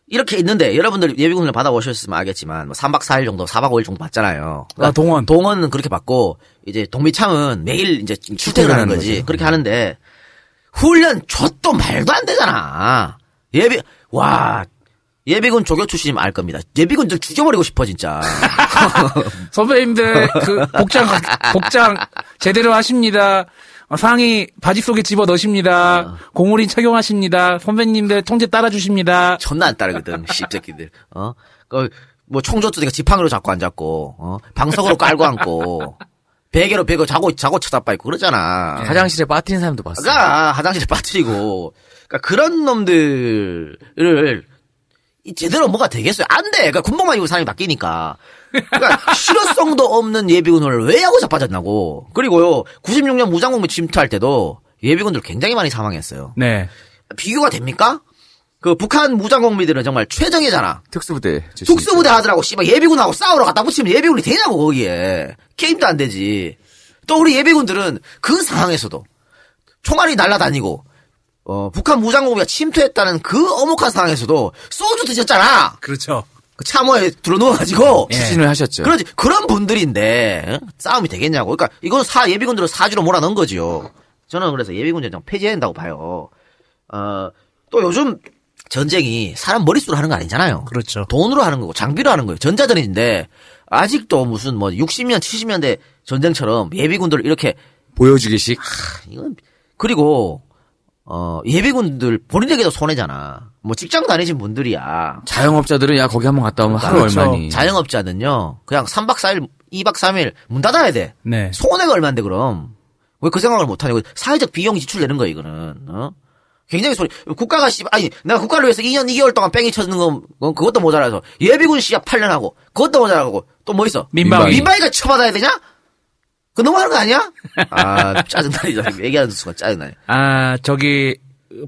이렇게 있는데 여러분들 예비군을 받아보셨으면 알겠지만 뭐 3박 4일 정도, 4박 5일 정도 받잖아요. 아, 동원. 동원은 그렇게 받고 이제 동미참은 매일 이제 출퇴근하는 거지. 거죠. 그렇게 하는데 훈련 좆도 말도 안 되잖아. 예비 와 예비군 조교 출신이면 알 겁니다. 예비군들 죽여버리고 싶어 진짜. 선배님들, 그, 복장, 복장, 제대로 하십니다. 어, 상의 바지 속에 집어 넣으십니다. 고무린 착용하십니다. 선배님들 통제 따라주십니다. 존나 안 따르거든, 씹새끼들. 어? 그, 뭐, 총조도 내가 지팡이로 잡고 앉았고, 어? 방석으로 깔고 앉고, 베개로 베고 자고, 자고 쳐다봐 있고, 그러잖아. 화장실에 빠뜨린 사람도 봤어요. 그러니까, 화장실에 빠뜨리고, 그러니까 그런 놈들을, 이 제대로 뭐가 되겠어요? 안 돼! 그러니까 군복만 입고 사람이 바뀌니까. 그러니까 실효성도 없는 예비군을 왜 하고 자빠졌나고. 그리고요, 96년 무장공비 침투할 때도 예비군들 굉장히 많이 사망했어요. 네. 비교가 됩니까? 그 북한 무장공비들은 정말 최정예잖아. 특수부대. 특수부대 하더라고 씨발 예비군하고 싸우러 갖다 붙이면 예비군이 되냐고 거기에 게임도 안 되지. 또 우리 예비군들은 그 상황에서도 총알이 날아다니고 어 북한 무장공비가 침투했다는 그 어목한 상황에서도 소주 드셨잖아. 그렇죠. 그 참호에 들어 누워가지고. 추진을 하셨죠. 그렇지 그런 분들인데 어? 싸움이 되겠냐고. 그러니까 이건 사 예비군들을 사주로 몰아넣은 거지요. 저는 그래서 예비군 전쟁 폐지해야 된다고 봐요. 어 또 요즘 전쟁이 사람 머릿수로 하는 거 아니잖아요. 그렇죠. 돈으로 하는 거고 장비로 하는 거예요. 전자전인데 아직도 무슨 뭐 60년 70년대 전쟁처럼 예비군들을 이렇게 보여주기식. 이건 그리고 어 예비군들 본인에게도 손해잖아. 뭐 직장 다니신 분들이야. 자영업자들은 야 거기 한번 갔다 오면 하루 그렇죠. 얼마니. 자영업자는요. 그냥 3박 4일, 2박 3일 문 닫아야 돼. 네. 손해가 얼마인데 그럼. 왜 그 생각을 못 하냐고. 사회적 비용 지출되는 거야 이거는. 어? 굉장히 소리. 국가가 씨 아니 내가 국가를 위해서 2년 2개월 동안 뺑이 쳐주는 건 그것도 모자라서 예비군 시합 8년 하고 그것도 모자라고 또 뭐 있어? 민방위. 민방위가 처받아야 되냐? 그 너무 하는 거 아니야? 아 짜증나니 얘기하는 순간 짜증나네. 아, 저기,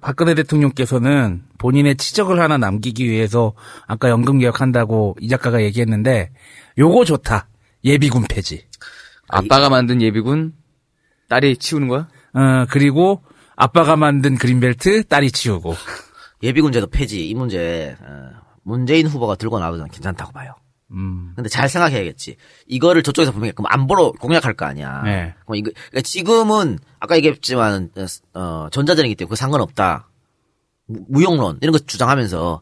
박근혜 대통령께서는 본인의 치적을 하나 남기기 위해서 아까 연금 개혁 한다고 이 작가가 얘기했는데, 요거 좋다. 예비군 폐지. 아빠가 만든 예비군 딸이 치우는 거야? 어, 그리고 아빠가 만든 그린벨트 딸이 치우고. 예비군 제도 폐지 이 문제 어, 문재인 후보가 들고 나오면 괜찮다고 봐요. 음. 근데 잘 생각해야겠지. 이거를 저쪽에서 보면 그럼 안보로 공약할 거 아니야. 네. 그럼 이거 그러니까 지금은 아까 얘기했지만 어, 전자전이기 때문에 그 상관없다. 무- 무용론 이런 거 주장하면서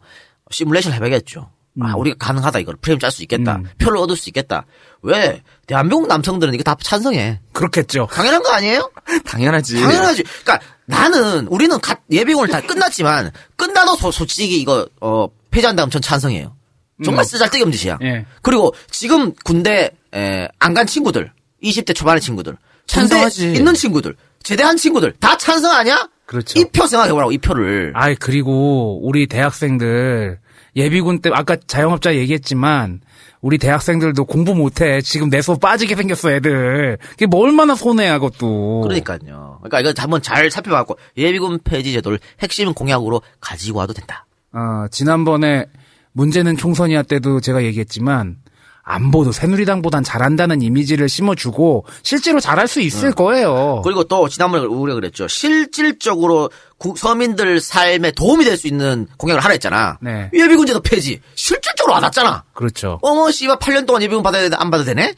시뮬레이션 해봐야겠죠. 아, 우리가 가능하다 이걸 프레임 짤 수 있겠다. 음. 표를 얻을 수 있겠다. 왜 대한민국 남성들은 이거 다 찬성해. 그렇겠죠. 당연한 거 아니에요? 당연하지. 당연하지. 그러니까 나는 우리는 가- 예비군을 다 끝났지만 끝나도 소- 솔직히 이거 어 폐지한 다음 전 찬성해요. 정말 쓰잘데기 없는 짓이야. 예. 그리고 지금 군대 안 간 친구들, 20대 초반의 친구들, 군대 찬성하지. 있는 친구들, 제대한 친구들 다 찬성하냐? 그렇죠. 이 표 생각해보라고 이 표를. 아이 그리고 우리 대학생들 예비군 때 아까 자영업자 얘기했지만 우리 대학생들도 공부 못해. 지금 내수 빠지게 생겼어 애들. 그게 뭐 얼마나 손해야 그것도. 그러니까요. 그러니까 이거 한번 잘 살펴봤고 예비군 폐지 제도를 핵심 공약으로 가지고 와도 된다. 어, 지난번에 문제는 총선이야 때도 제가 얘기했지만 안보도 새누리당보단 잘한다는 이미지를 심어주고 실제로 잘할 수 있을 거예요. 그리고 또 지난번에 우리가 그랬죠. 실질적으로 구- 서민들 삶에 도움이 될 수 있는 공약을 하라 했잖아. 네. 예비군 제도 폐지. 실질적으로 와닿잖아. 그렇죠. 어머 씨발 8년 동안 예비군 받아야 되는데 안 받아도 되네?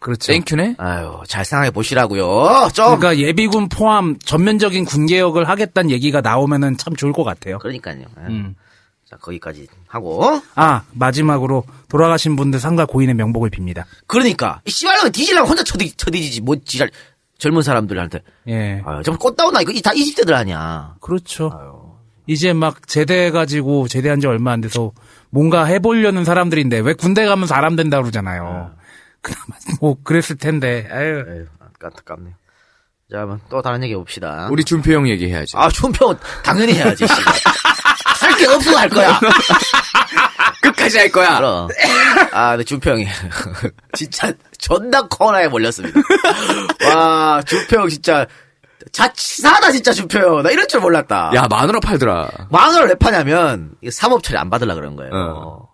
그렇죠. 땡큐네? 아유 잘 생각해 보시라고요. 좀. 그러니까 예비군 포함 전면적인 군개혁을 하겠다는 얘기가 나오면은 참 좋을 것 같아요. 그러니까요. 음. 자 거기까지 하고. 아 마지막으로 돌아가신 분들 상가 고인의 명복을 빕니다. 그러니까 이 씨발놈 뒤질라면 혼자 쳐디, 쳐디지지 뭐 지랄 젊은 사람들한테. 예. 아유 좀 꽃다운나 이거 이다 20대들 아니야. 그렇죠. 이제 막 제대해가지고 제대한 지 얼마 안 돼서 뭔가 해보려는 사람들인데 왜 군대 가면 사람 된다 그러잖아요. 그나마 뭐 그랬을 텐데. 아유. 에휴 안타깝네요. 자, 한번 또 다른 얘기 해봅시다. 우리 준표 형 얘기해야죠. 아, 준표 당연히 해야지. 할게 없어 할 거야. 끝까지 할 거야. 그럼. 아, 근데 준표 형이 진짜 존나 코너에 몰렸습니다. 와, 준표 형 진짜 자치사다 진짜 준표 형. 나 이럴 줄 몰랐다. 야, 만으로 팔더라. 만 원을 왜 파냐면 사법 처리 안 받으려 그런 거예요. 어.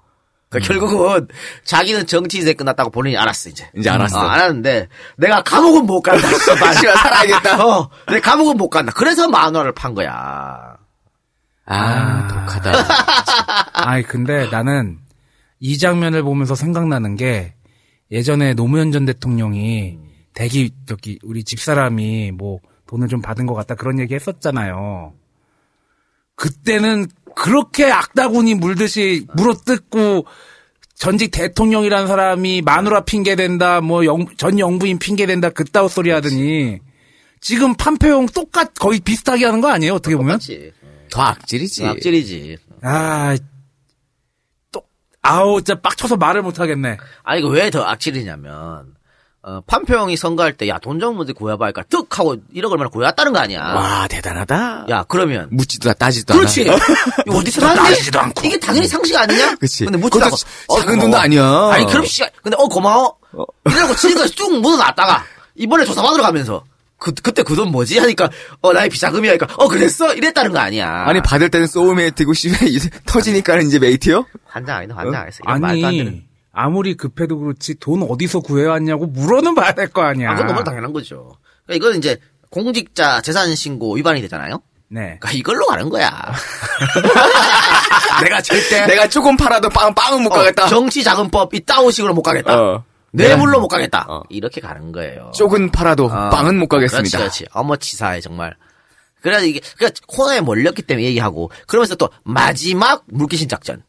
그러니까 결국은 자기는 정치 인생 끝났다고 본인이 알았어 이제. 이제 알았어. 어, 알았는데 내가 감옥은 못 간다. 씨발, 살아야겠다. 어, 내 감옥은 못 간다. 그래서 만 원을 판 거야. 아, 독하다. 아이 근데 나는 이 장면을 보면서 생각나는 게 예전에 노무현 전 대통령이 대기 저기 우리 집사람이 뭐 돈을 좀 받은 것 같다 그런 얘기 했었잖아요. 그때는 그렇게 악다구니 물듯이 물어뜯고 전직 대통령이라는 사람이 마누라 핑계 댄다, 뭐전 영부인 핑계 댄다 그따위 소리 하더니 지금 판표용 똑같 거의 비슷하게 하는 거 아니에요? 어떻게 보면? 그렇지. 더 악질이지. 악질이지. 아, 또, 아우, 진짜 빡쳐서 말을 못 하겠네. 아니 이거 왜 더 악질이냐면 어, 판표형이 선거할 때 야돈좀 문제 구해봐니까 득 하고 1억 얼마나 구해왔다는 거 아니야. 와, 대단하다. 야 그러면 묻지도 따지도 그렇지. 않아. 이거 어디서 따지지도 않고. 이게 당연히 상식 아니냐? 그치. 근데 묻지도 그것도 작은 돈도 아니야. 아니 그럼 씨, 근데 어 고마워. 이러고 지금까지 쭉 묻어놨다가 이번에 조사 받으러 가면서 그 그때 그 돈 뭐지 하니까 어 나의 비자금이 하니까 어 그랬어 이랬다는 거 아니야. 아니, 받을 때는 소울메이트고, 씨발, 이제 터지니까는 이제 메이트요? 환장 아니다 환장 안 했어. 이런 말도 안 되는. 아니, 아무리 급해도 그렇지 돈 어디서 구해왔냐고 물어는 봐야 될 거 아니야. 아, 그건 너무 당연한 거죠. 그러니까 이건 이제 공직자 재산 신고 위반이 되잖아요. 네. 그러니까 이걸로 가는 거야. 내가 절대 내가 조금 팔아도 빵, 빵은 못 가겠다. 어, 정치자금법 이 따오식으로 못 가겠다. 어. 뇌물로 못 가겠다. 어. 이렇게 가는 거예요. 쪽은 팔아도 어. 빵은 못 가겠습니다. 그렇지, 그렇지. 어머 치사에 정말. 그래서 이게 그러니까 코너에 몰렸기 때문에 얘기하고 그러면서 또 마지막 물귀신 작전.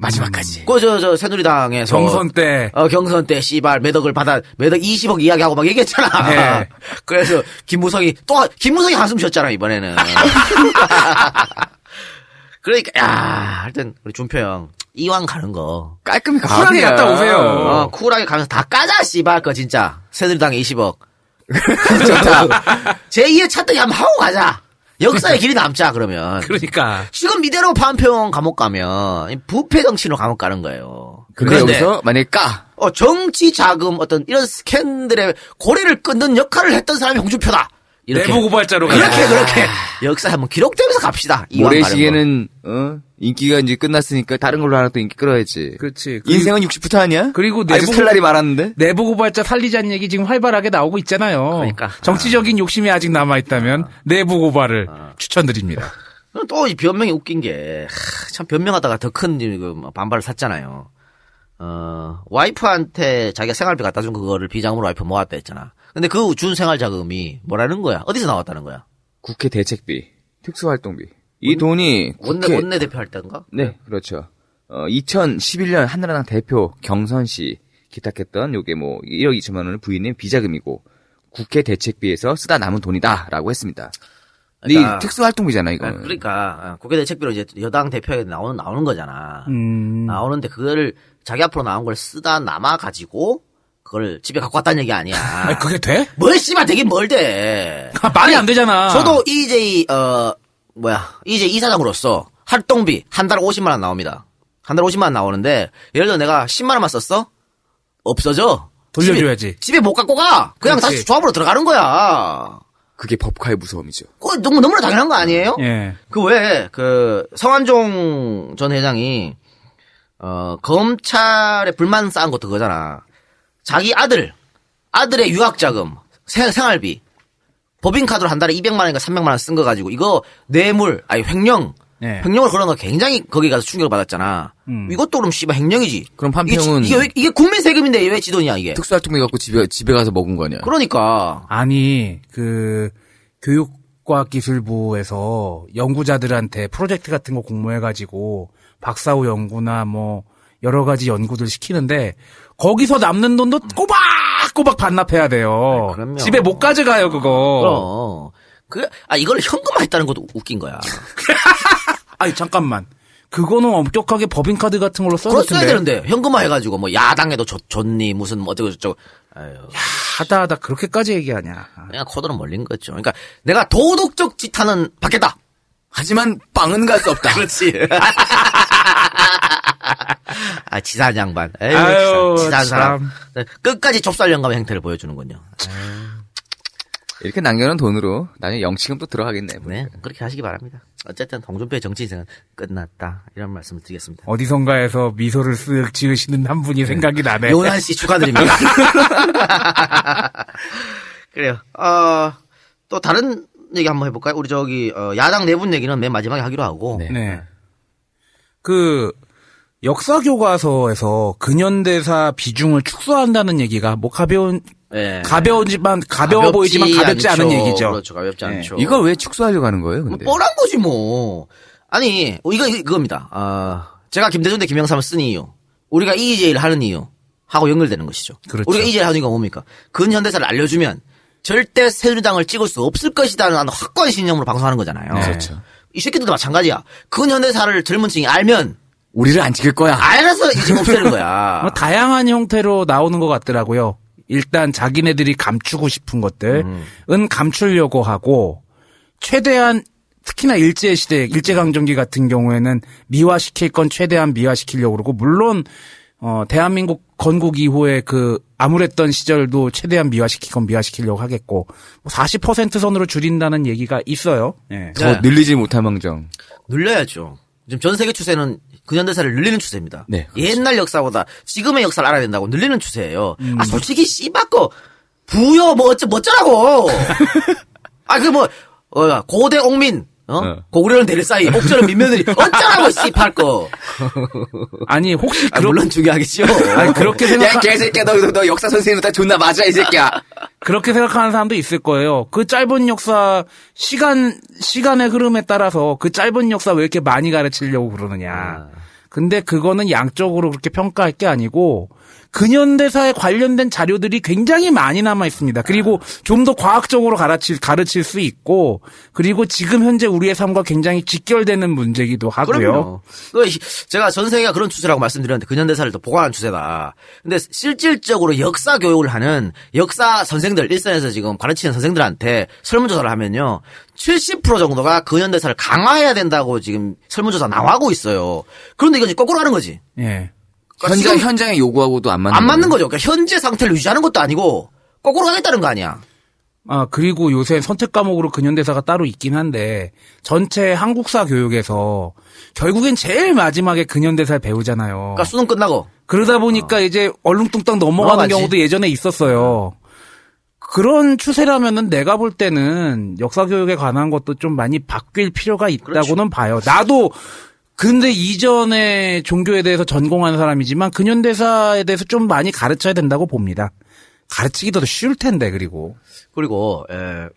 마지막까지. 그저저 새누리당에서 경선 때. 어, 경선 때 씨발 매덕을 받아 매덕 20억 이야기하고 막 얘기했잖아. 네. 그래서 김무성이 또 김무성이 한숨 쉬었잖아 이번에는. 그러니까 야 하여튼 우리 준표 형 이왕 가는 거 깔끔히 가. 쿨하게 그냥. 갔다 오세요. 어, 쿨하게 가면서 다 까자 씨발 거 진짜 새누리당 20억. 제2의 차떡이 한번 하고 가자. 역사의 길이 남자 그러면. 그러니까. 지금 이대로 판평 감옥 가면 부패 정치로 감옥 가는 거예요. 근데 그런데 여기서 만약에 까. 어, 정치 자금 어떤 이런 스캔들의 고리를 끊는 역할을 했던 사람이 홍준표다. 이렇게 내부 고발자로 그렇게 가자. 그렇게 역사 한번 기록되면서 갑시다. 모래시계는 어? 인기가 이제 끝났으니까 다른 걸로 하나 또 인기 끌어야지. 그렇지. 인생은 60부터 아니야? 그리고 내부 스텔라리 말았는데. 내부 고발자 살리자는 얘기 지금 활발하게 나오고 있잖아요. 그러니까. 정치적인 욕심이 아직 남아 있다면 내부 고발을 추천드립니다. 또 이 변명이 웃긴 게 참 변명하다가 더 큰 반발을 샀잖아요. 어 와이프한테 자기가 생활비 갖다 준 그거를 비장으로 와이프 모았다 했잖아. 근데 그 준 생활 자금이 뭐라는 거야? 어디서 나왔다는 거야? 국회 대책비, 특수활동비. 이 돈이 원내 국회 원내 대표 할 때인가? 네, 그렇죠. 어, 2011년 한나라당 대표 경선 시 기탁했던 요게 뭐 1억 2천만 원을 부인된 비자금이고 국회 대책비에서 쓰다 남은 돈이다라고 했습니다. 그러니까- 이 특수활동비잖아 이거. 아, 그러니까 국회 대책비로 이제 여당 대표에게 나오는 나오는 거잖아. 음. 나오는데 그거를 자기 앞으로 나온 걸 쓰다 남아 가지고 그걸 집에 갖고 왔다는 얘기 아니야. 아니, 그게 돼? 뭘 씨발 되긴 뭘 돼. 말이 안 되잖아. 저도 EJ 어 뭐야 EJ 이사장으로서 활동비 한 달에 50만 원 나옵니다. 한 달에 50만 원 나오는데 예를 들어 내가 10만 원만 썼어? 없어져. 돌려줘야지. 집에, 집에 못 갖고 가. 그냥 그렇지. 다시 조합으로 들어가는 거야. 그게 법카의 무서움이죠. 그거 너무 너무나 당연한 거 아니에요? 예. 그 왜, 그, 성한종 전 회장이, 어, 검찰에 불만 쌓은 것도 그거잖아. 자기 아들, 아들의 유학자금, 생, 생활비, 법인카드로 한 달에 200만 원인가 300만 원 쓴 거 가지고, 이거 뇌물, 아니, 횡령, 예. 횡령을 거 굉장히 거기 가서 충격을 받았잖아. 음. 이것도 그럼 씨발 횡령이지. 그럼 이게, 지- 판평은 이게, 왜- 이게 국민 세금인데 왜 지돈이야, 이게. 특수활동비 갖고 집에 집에 가서 먹은 거 아니야? 그러니까. 아니, 그, 교육과학기술부에서 연구자들한테 프로젝트 같은 거 공모해가지고 박사후 연구나 뭐, 여러 가지 연구들 시키는데, 거기서 남는 돈도 꼬박꼬박 반납해야 돼요. 그럼요. 집에 못 가져가요, 그거. 그럼. 그, 아, 이걸 현금화 했다는 것도 웃긴 거야. 아니, 잠깐만. 그거는 엄격하게 법인카드 같은 걸로 써야 그거 써야 되는데. 되는데, 현금화 해가지고, 뭐, 야당에도 좋, 좋니, 무슨, 뭐, 어쩌고저쩌고. 아유, 하다 하다 그렇게까지 얘기하냐. 그냥 코드는 몰린 거죠. 그러니까, 내가 도덕적 짓 하는 받겠다! 하지만 빵은 갈 수 없다. 그렇지. 아, 지산 양반. 에휴, 아유, 지산 사람. 참. 끝까지 좁쌀 영감의 행태를 보여주는군요. 이렇게 남겨놓은 돈으로 나중에 영치금 또 들어가겠네. 네, 그렇게 하시기 바랍니다. 어쨌든, 동준표의 정치 인생은 끝났다. 이런 말씀을 드리겠습니다. 어디선가에서 미소를 쓱 지으시는 한 분이 생각이 나네. 요난 씨 축하드립니다. 그래요. 어, 또 다른 얘기 한번 해볼까요? 우리 저기 어, 야당 내분 얘기는 맨 마지막에 하기로 하고. 네. 그 역사 교과서에서 근현대사 비중을 축소한다는 얘기가 뭐 가벼운 네. 가벼우지만 가벼워 가볍지 보이지만 가볍지 않은 않죠. 얘기죠. 그렇죠. 가볍지 네. 않죠. 이걸 왜 축소하려고 하는 거예요, 뭐 근데? 뻔한 거지 뭐. 아니 어, 이거 이거- 이겁니다. 어, 제가 김대중 대 김영삼을 쓴 이유, 우리가 EJ를 하는 이유 하고 연결되는 것이죠. 그렇죠. 우리가 EJ를 하는 이유가 뭡니까? 근현대사를 알려주면 절대 새누리당을 찍을 수 없을 것이다라는 확고한 신념으로 방송하는 거잖아요. 그렇죠. 이 새끼들도 마찬가지야. 근현대사를 젊은 층이 알면 우리를 안 찍을 거야. 알아서 이제 없애는 거야. 뭐 다양한 형태로 나오는 것 같더라고요. 일단 자기네들이 감추고 싶은 것들은 음. 감추려고 하고 최대한 특히나 일제 시대 일제 강점기 같은 경우에는 미화시킬 건 최대한 미화시키려고 그러고 물론 어 대한민국 건국 이후에 그 암울했던 시절도 최대한 미화시킬 건 미화시키려고 하겠고 뭐 40% 선으로 줄인다는 얘기가 있어요. 예. 더 네. 늘리지 못할 망정. 늘려야죠. 지금 전 세계 추세는 근현대사를 늘리는 추세입니다. 네, 그렇죠. 옛날 역사보다 지금의 역사를 알아야 된다고 늘리는 추세예요. 음. 아 솔직히 씨바꺼 부여 뭐 어쩌 뭐 어쩌라고. 아 그뭐 어, 고대 옥민 어? 어. 고구려는 대를 사이 옥저는 민며느리 어쩌라고 씨팔 거. 아니 혹시 아, 그런 물론 중요하겠죠. 아니 그렇게 생각 야, 개새끼야, 너, 너, 너 역사 선생님 다 존나 맞아, 이 새끼야. 그렇게 생각하는 사람도 있을 거예요. 그 짧은 역사 시간 시간의 흐름에 따라서 그 짧은 역사 왜 이렇게 많이 가르치려고 그러느냐. 근데 그거는 양적으로 그렇게 평가할 게 아니고 근현대사에 관련된 자료들이 굉장히 많이 남아 있습니다. 그리고 좀 더 과학적으로 가르칠 가르칠 수 있고 그리고 지금 현재 우리의 삶과 굉장히 직결되는 문제이기도 하고요. 그럼요. 그 시- 제가 전 세계가 그런 추세라고 말씀드렸는데 근현대사를 더 보강한 추세다. 근데 실질적으로 역사 교육을 하는 역사 선생들 일선에서 지금 가르치는 선생들한테 설문조사를 하면요. 70% 정도가 근현대사를 강화해야 된다고 지금 설문조사 나와고 있어요. 그런데 이건 이제 거꾸로 하는 거지. 예. 그러니까 현장, 현장의 요구하고도 안 맞는 안 맞는. 거죠. 그러니까 현재 상태를 유지하는 것도 아니고 거꾸로 하겠다는 거 아니야. 아, 그리고 요새 선택 과목으로 근현대사가 따로 있긴 한데, 전체 한국사 교육에서 결국엔 제일 마지막에 근현대사를 배우잖아요. 그러니까 수능 끝나고 그러다 보니까 이제 얼렁뚱땅 넘어가는 넘어가지. 경우도 예전에 있었어요. 그런 추세라면은 내가 볼 때는 역사 교육에 관한 것도 좀 많이 바뀔 필요가 있다고는 봐요. 나도 근데 이전에 종교에 대해서 전공하는 사람이지만 근현대사에 대해서 좀 많이 가르쳐야 된다고 봅니다. 가르치기도 더 쉬울 텐데 그리고 그리고 에,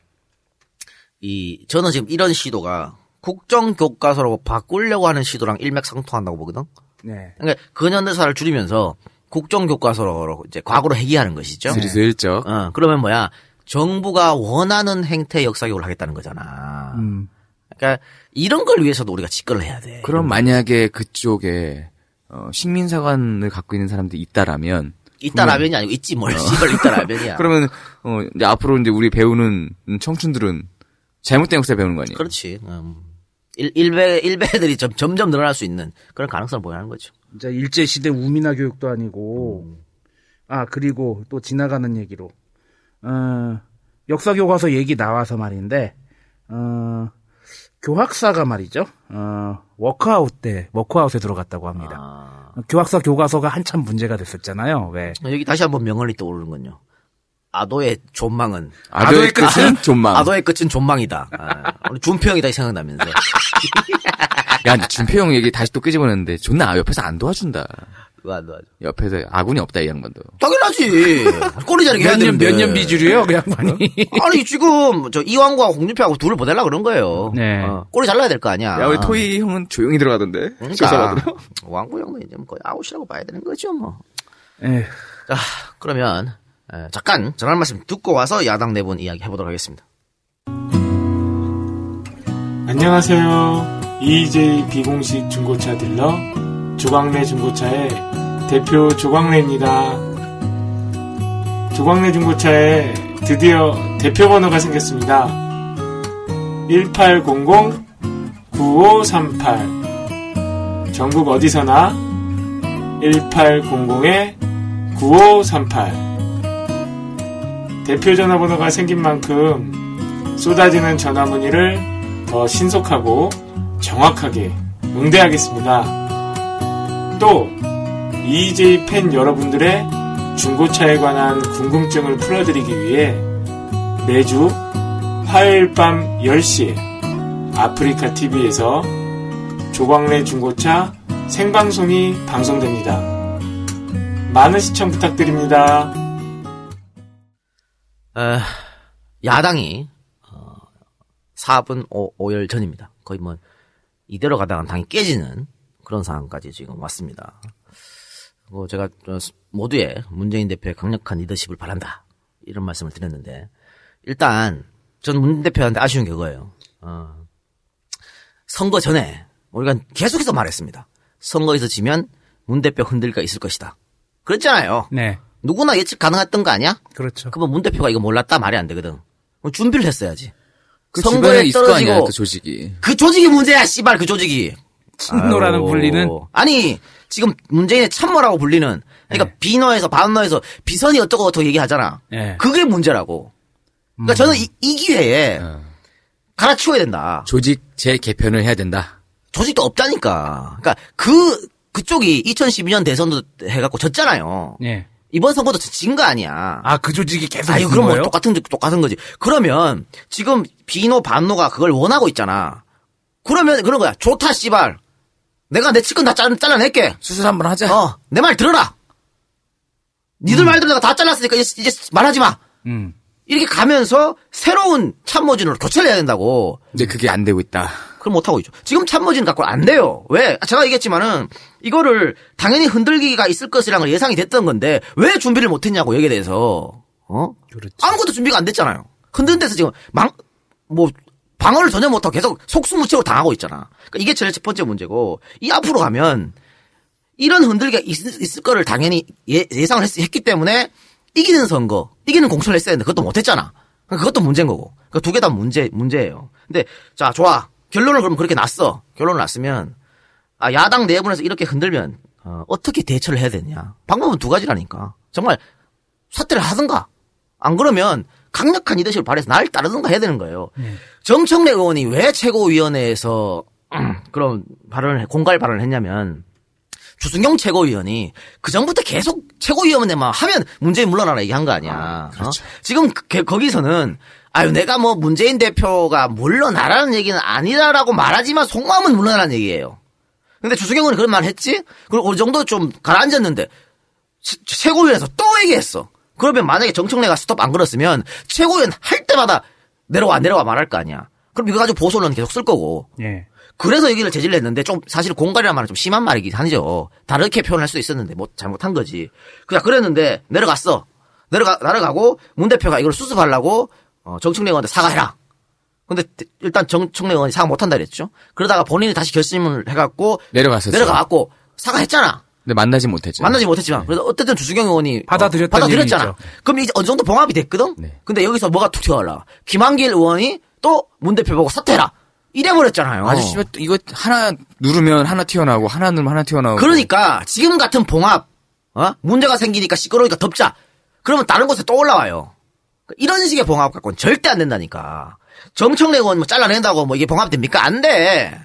이 저는 지금 이런 시도가 국정 교과서로 바꾸려고 하는 시도랑 일맥상통한다고 보거든. 네. 그러니까 근현대사를 줄이면서 국정 교과서로 이제 과거로 회귀하는 것이죠. 슬슬쩍. 어, 그러면 뭐야? 정부가 원하는 행태의 역사 교육을 하겠다는 거잖아. 음. 그러니까 이런 걸 위해서도 우리가 직거를 해야 돼. 그럼 만약에 그쪽에 어, 식민사관을 갖고 있는 사람들이 있다라면 이따 라면이 아니고 있지 뭘 씨발 이따 라면이야. 그러면 어 이제 앞으로 이제 우리 배우는 청춘들은 잘못된 역사 배우는 거 아니에요? 그렇지. 음. 일, 일배 일배들이 점, 점점 늘어날 수 있는 그런 가능성을 보여하는 거죠. 진짜 일제 시대 우민화 교육도 아니고 아 그리고 또 지나가는 얘기로 어, 역사 교과서 얘기 나와서 말인데 어, 교학사가 말이죠. 어, 워크아웃 때 워크아웃에 들어갔다고 합니다. 아. 교학사 교과서가 한참 문제가 됐었잖아요. 왜? 여기 다시 한번 명언이 떠오르는군요. 아도의 존망은 아도의 끝은 존망. 아도의 끝은 존망이다. 아, 우리 준표 형이 다시 생각나면서 야, 근데 준표 형 얘기 다시 또 끄집어냈는데 존나 옆에서 안 도와준다. 그거 안 도와줘. 옆에서 아군이 없다 이 양반도. 당연하지. 꼬리 자르게 해야 몇년 되는데. 몇년 비주류요, 그 양반이. 아니 지금 저 이완구와 홍준표하고 둘을 보내려 그런 거예요. 네. 어, 꼬리 잘라야 될 거 아니야. 야, 우리 토이 형은 조용히 들어가던데. 그러니까. 완구 형은 이제 뭐 거의 아웃이라고 봐야 되는 거죠 뭐. 에 자 그러면 에, 잠깐 전할 말씀 듣고 와서 야당 내분 이야기 해보도록 하겠습니다. 안녕하세요. 이이제이 비공식 중고차 딜러 조광래 중고차의 대표 조광래입니다. 조광래 중고차에 드디어 대표 번호가 생겼습니다. 1800-9538 전국 어디서나 1800-9538 대표 전화번호가 생긴 만큼 쏟아지는 전화 문의를 더 신속하고 정확하게 응대하겠습니다. 또 EJ 팬 여러분들의 중고차에 관한 궁금증을 풀어드리기 위해 매주 화요일 밤 10시에 아프리카 TV에서 조광래 중고차 생방송이 방송됩니다. 많은 시청 부탁드립니다. 에, 야당이 어, 4분 5, 열 전입니다. 거의 뭐 이대로 가다가 당이 깨지는 그런 상황까지 지금 왔습니다. 뭐 제가 어, 모두의 문재인 대표의 강력한 리더십을 바란다 이런 말씀을 드렸는데 일단 전 문 대표한테 아쉬운 게 그거예요. 어, 선거 전에 우리가 계속해서 말했습니다. 선거에서 지면 문 대표 흔들기가 있을 것이다. 그랬잖아요. 네. 누구나 예측 가능했던 거 아니야? 그렇죠. 그러면 문 대표가 이거 몰랐다 말이 안 되거든. 그럼 준비를 했어야지. 그 있을 거 아니야, 그 조직이. 그 조직이 문제야, 씨발 그 조직이. 친노라는 아유. 불리는 아니 지금 문재인의 참모라고 불리는 그러니까 네. 비너에서 반너에서 비선이 어쩌고 어쩌고 얘기하잖아. 네. 그게 문제라고. 음. 그러니까 저는 이, 이 기회에 어. 갈아치워야 된다. 조직 재개편을 해야 된다. 조직도 없다니까. 그러니까 그 그쪽이 2012년 대선도 해갖고 졌잖아요. 예. 이번 선거도 진 거 아니야. 아 그 조직이 계속 아유, 그럼 뭐? 똑같은 똑같은 거지. 그러면 지금 비노 반노가 그걸 원하고 있잖아. 그러면 그런 거야. 좋다 씨발. 내가 내 측근 다 잘라, 잘라낼게. 수술 한번 하자. 어, 내 말 들어라. 니들 말대로 내가 다 잘랐으니까 이제, 이제 말하지 마. 음. 이렇게 가면서 새로운 참모진으로 교체를 해야 된다고. 근데 그게 안 되고 있다. 그럼 못하고 있죠. 지금 참모진 갖고 안 돼요. 왜? 제가 얘기했지만은 이거를 당연히 흔들기가 있을 것이라는 걸 예상이 됐던 건데 왜 준비를 못했냐고 여기에 대해서. 어? 그렇지. 아무것도 준비가 안 됐잖아요. 흔드는 데서 지금 망, 뭐, 방어를 전혀 못하고 계속 속수무책으로 당하고 있잖아. 그러니까 이게 제일 첫 번째 문제고, 이 앞으로 가면, 이런 흔들기가 있, 있을 거를 당연히 예, 상을 했, 기 때문에, 이기는 선거, 이기는 공천을 했어야 했는데, 그것도 못했잖아. 그러니까 그것도 문제인 거고. 그러니까 두 개 다 문제, 문제예요. 근데, 자, 좋아. 결론을 그럼 그렇게 났어. 결론을 났으면, 아, 야당 내분에서 이렇게 흔들면, 어, 어떻게 대처를 해야 되냐. 방법은 두 가지라니까. 정말, 사퇴를 하든가. 안 그러면 강력한 리더십을 발휘해서 나를 따르든가 해야 되는 거예요. 정청래 의원이 왜 최고위원회에서 음, 그런 발언을 해- 공갈 발언을 했냐면 주승용 최고위원이 그 전부터 계속 최고위원회만 하면 문재인 물러나라 얘기한 거 아니야. 어? 지금 그- 거기서는 아유 내가 뭐 문재인 대표가 물러나라는 얘기는 아니다라고 말하지만 속마음은 물러나라는 얘기예요. 근데 주승용은 그런 말 했지? 그리고 어느 정도 좀 가라앉았는데 최- 최고위원회에서 또 얘기했어. 그러면 만약에 정청래가 스톱 안 걸었으면 최고위원 할 때마다 내려와 내려와 말할 거 아니야. 그럼 이거 가지고 보수는 계속 쓸 거고. 예. 그래서 여기를 제지를 했는데 좀 사실 공갈이라는 말은 좀 심한 말이긴 하죠. 다르게 표현할 수도 있었는데 뭐 잘못한 거지. 그냥 그랬는데 내려갔어. 내려가 내려가고 문 대표가 이걸 수습하려고 어, 정청래 의원한테 사과해라. 근데 일단 정청래 의원이 사과 못한다 그랬죠. 그러다가 본인이 다시 결심을 해갖고 내려갔었죠. 내려가갖고 사과했잖아. 근데 만나지 못했죠. 만나지 못했지만 그래서 어쨌든 주수경 의원이 받아들였다는 어, 받아들였잖아. 그럼 이제 어느 정도 봉합이 됐거든. 네. 근데 여기서 뭐가 툭 튀어올라. 김한길 의원이 또 문 대표 보고 사퇴해라. 이래버렸잖아요. 아주 씨발 이거 하나 누르면 하나 튀어나오고 하나 누르면 하나 튀어나오고. 그러니까 지금 같은 봉합 어? 문제가 생기니까 시끄러우니까 덮자. 그러면 다른 곳에 또 올라와요. 이런 식의 봉합 갖고는 절대 안 된다니까. 정청래 의원 뭐 잘라낸다고 뭐 이게 봉합 됩니까? 안 돼.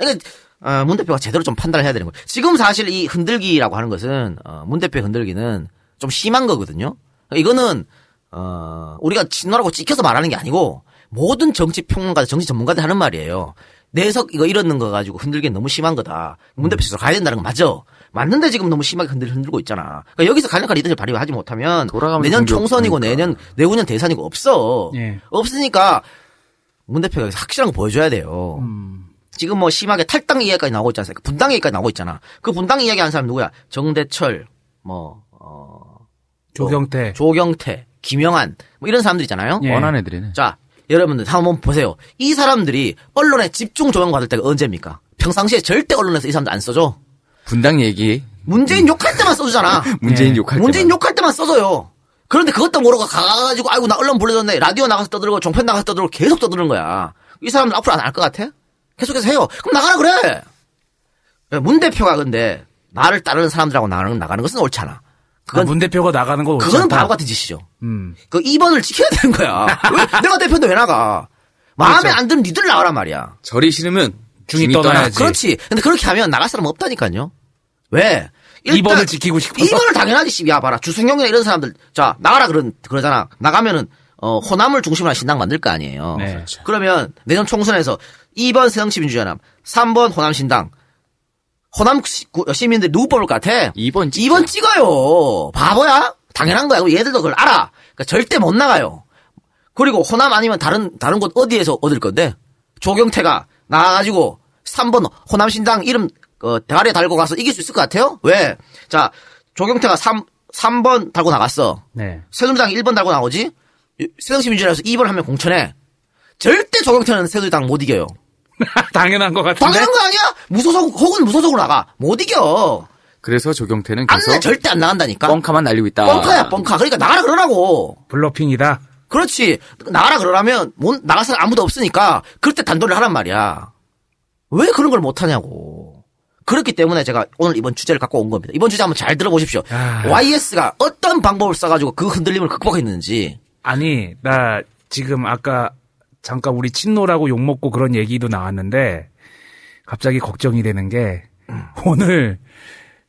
이게 어, 문 대표가 제대로 좀 판단을 해야 되는 거예요. 지금 사실 이 흔들기라고 하는 것은 어, 문 대표의 흔들기는 좀 심한 거거든요. 이거는 어, 우리가 친노라고 찍혀서 말하는 게 아니고 모든 정치 평론가, 정치 전문가들 하는 말이에요. 내석 이거 이러는 거 가지고 흔들기 너무 심한 거다. 문 대표 스스로 가야 된다는 건 맞아. 맞는데 지금 너무 심하게 흔들, 흔들고 있잖아. 그러니까 여기서 강력한 리더를 발휘하지 못하면 돌아가면서 내년 총선이고 그러니까. 내년 내후년 대선이고 없어. 예. 없으니까 문 대표가 여기서 확실한 거 보여줘야 돼요. 음. 지금 뭐 심하게 탈당 이야기까지 나오고 있지 않습니까? 분당 얘기까지 나오고 있잖아. 그 분당 이야기 하는 사람 누구야? 정대철, 뭐, 어, 조경태. 조경태, 김영한, 뭐 이런 사람들 있잖아요. 예. 뻔한 애들이네. 자, 여러분들 한번 보세요. 이 사람들이 언론에 집중 조명받을 때가 언제입니까? 평상시에 절대 언론에서 이 사람들 안 써줘. 분당 얘기. 문재인 욕할 때만 써주잖아. 문재인 예. 욕할 문재인 때만. 욕할 때만 써줘요. 그런데 그것도 모르고 가가지고 아이고 나 언론 불러줬네. 라디오 나가서 떠들고 종편 나가서 떠들고 계속 떠드는 거야. 이 사람들 앞으로 안 할 것 같아? 계속해서 해요. 그럼 나가라 그래. 문 대표가 근데 나를 따르는 사람들하고 나가는, 나가는 것은 옳지 않아. 아, 그건 문 대표가 나가는 거 그거는. 바보 같은 짓이죠. 음. 그 2번을 지켜야 되는 거야. 왜 내가 대표인데 왜 나가? 마음에 그렇죠. 안 들면 니들 나가란 말이야. 절이 싫으면 중이 중이 떠나야지. 떠나야지. 그렇지. 근데 그렇게 하면 나갈 사람 없다니까요. 왜? 2번을 지키고 싶어서. 2번을 당연하지. 씨. 야, 봐라. 주승용이나 이런 사람들. 자, 나가라 그런, 그러잖아. 나가면은, 어, 호남을 중심으로 한 신당 만들 거 아니에요. 네. 그러면 내년 총선에서 2번 새정치민주연합, 3번 호남신당, 호남 시- 시민들 누구 뽑을 것 같아? 2번 찍 2번 찍어요. 바보야? 당연한 거야. 얘들도 그걸 알아. 그러니까 절대 못 나가요. 그리고 호남 아니면 다른 다른 곳 어디에서 얻을 건데 조경태가 나가가지고 3번 호남신당 이름 어, 대가리에 달고 가서 이길 수 있을 것 같아요? 왜? 자 조경태가 3 3번 달고 나갔어. 네. 새누리당 1번 달고 나오지? 새정치민주연합에서 2번 하면 공천해. 절대 조경태는 새누리당 못 이겨요. 당연한 것 같은데. 당연한 거 아니야? 무소속 혹은 무소속으로 나가. 못 이겨. 그래서 조경태는 안 계속 나, 절대 안 나간다니까. 뻥카만 날리고 있다. 뻥카야, 뻥카. 그러니까 나가라 그러라고. 블러핑이다. 그렇지. 나가라 그러라면, 못, 나갈 사람 아무도 없으니까, 그럴 때 단도를 하란 말이야. 왜 그런 걸 못하냐고. 그렇기 때문에 제가 오늘 이번 주제를 갖고 온 겁니다. 이번 주제 한번 잘 들어보십시오. 아. YS가 어떤 방법을 써가지고 그 흔들림을 극복했는지. 아니, 나 지금 아까 잠깐 우리 친노라고 욕먹고 그런 얘기도 나왔는데 갑자기 걱정이 되는 게 오늘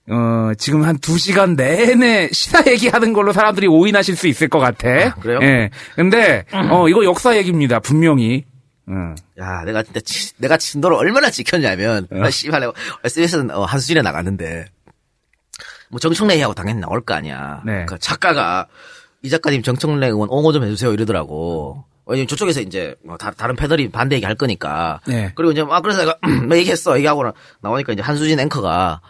어, 지금 한두 시간 내내 시사 얘기하는 걸로 사람들이 오인하실 수 있을 것 같아. 아, 그래요? 예. 근데, 어, 이거 역사 얘기입니다. 분명히. 응. 야, 내가 진짜, 치- 내가 진도를 얼마나 지켰냐면, 나 씨발, 내가 SBS는 어, 한수진에 나갔는데, 뭐 정청래 얘기하고 당연히 나올 거 아니야. 네. 그 작가가, 이 작가님 정청래 의원 옹호 좀 해주세요 이러더라고. 왜냐면 저쪽에서 이제, 뭐 다, 른 패널이 반대 얘기 할 거니까. 네. 그리고 이제, 아, 그래서 내가, 뭐 얘기했어. 얘기하고 나- 나오니까 이제 한수진 앵커가,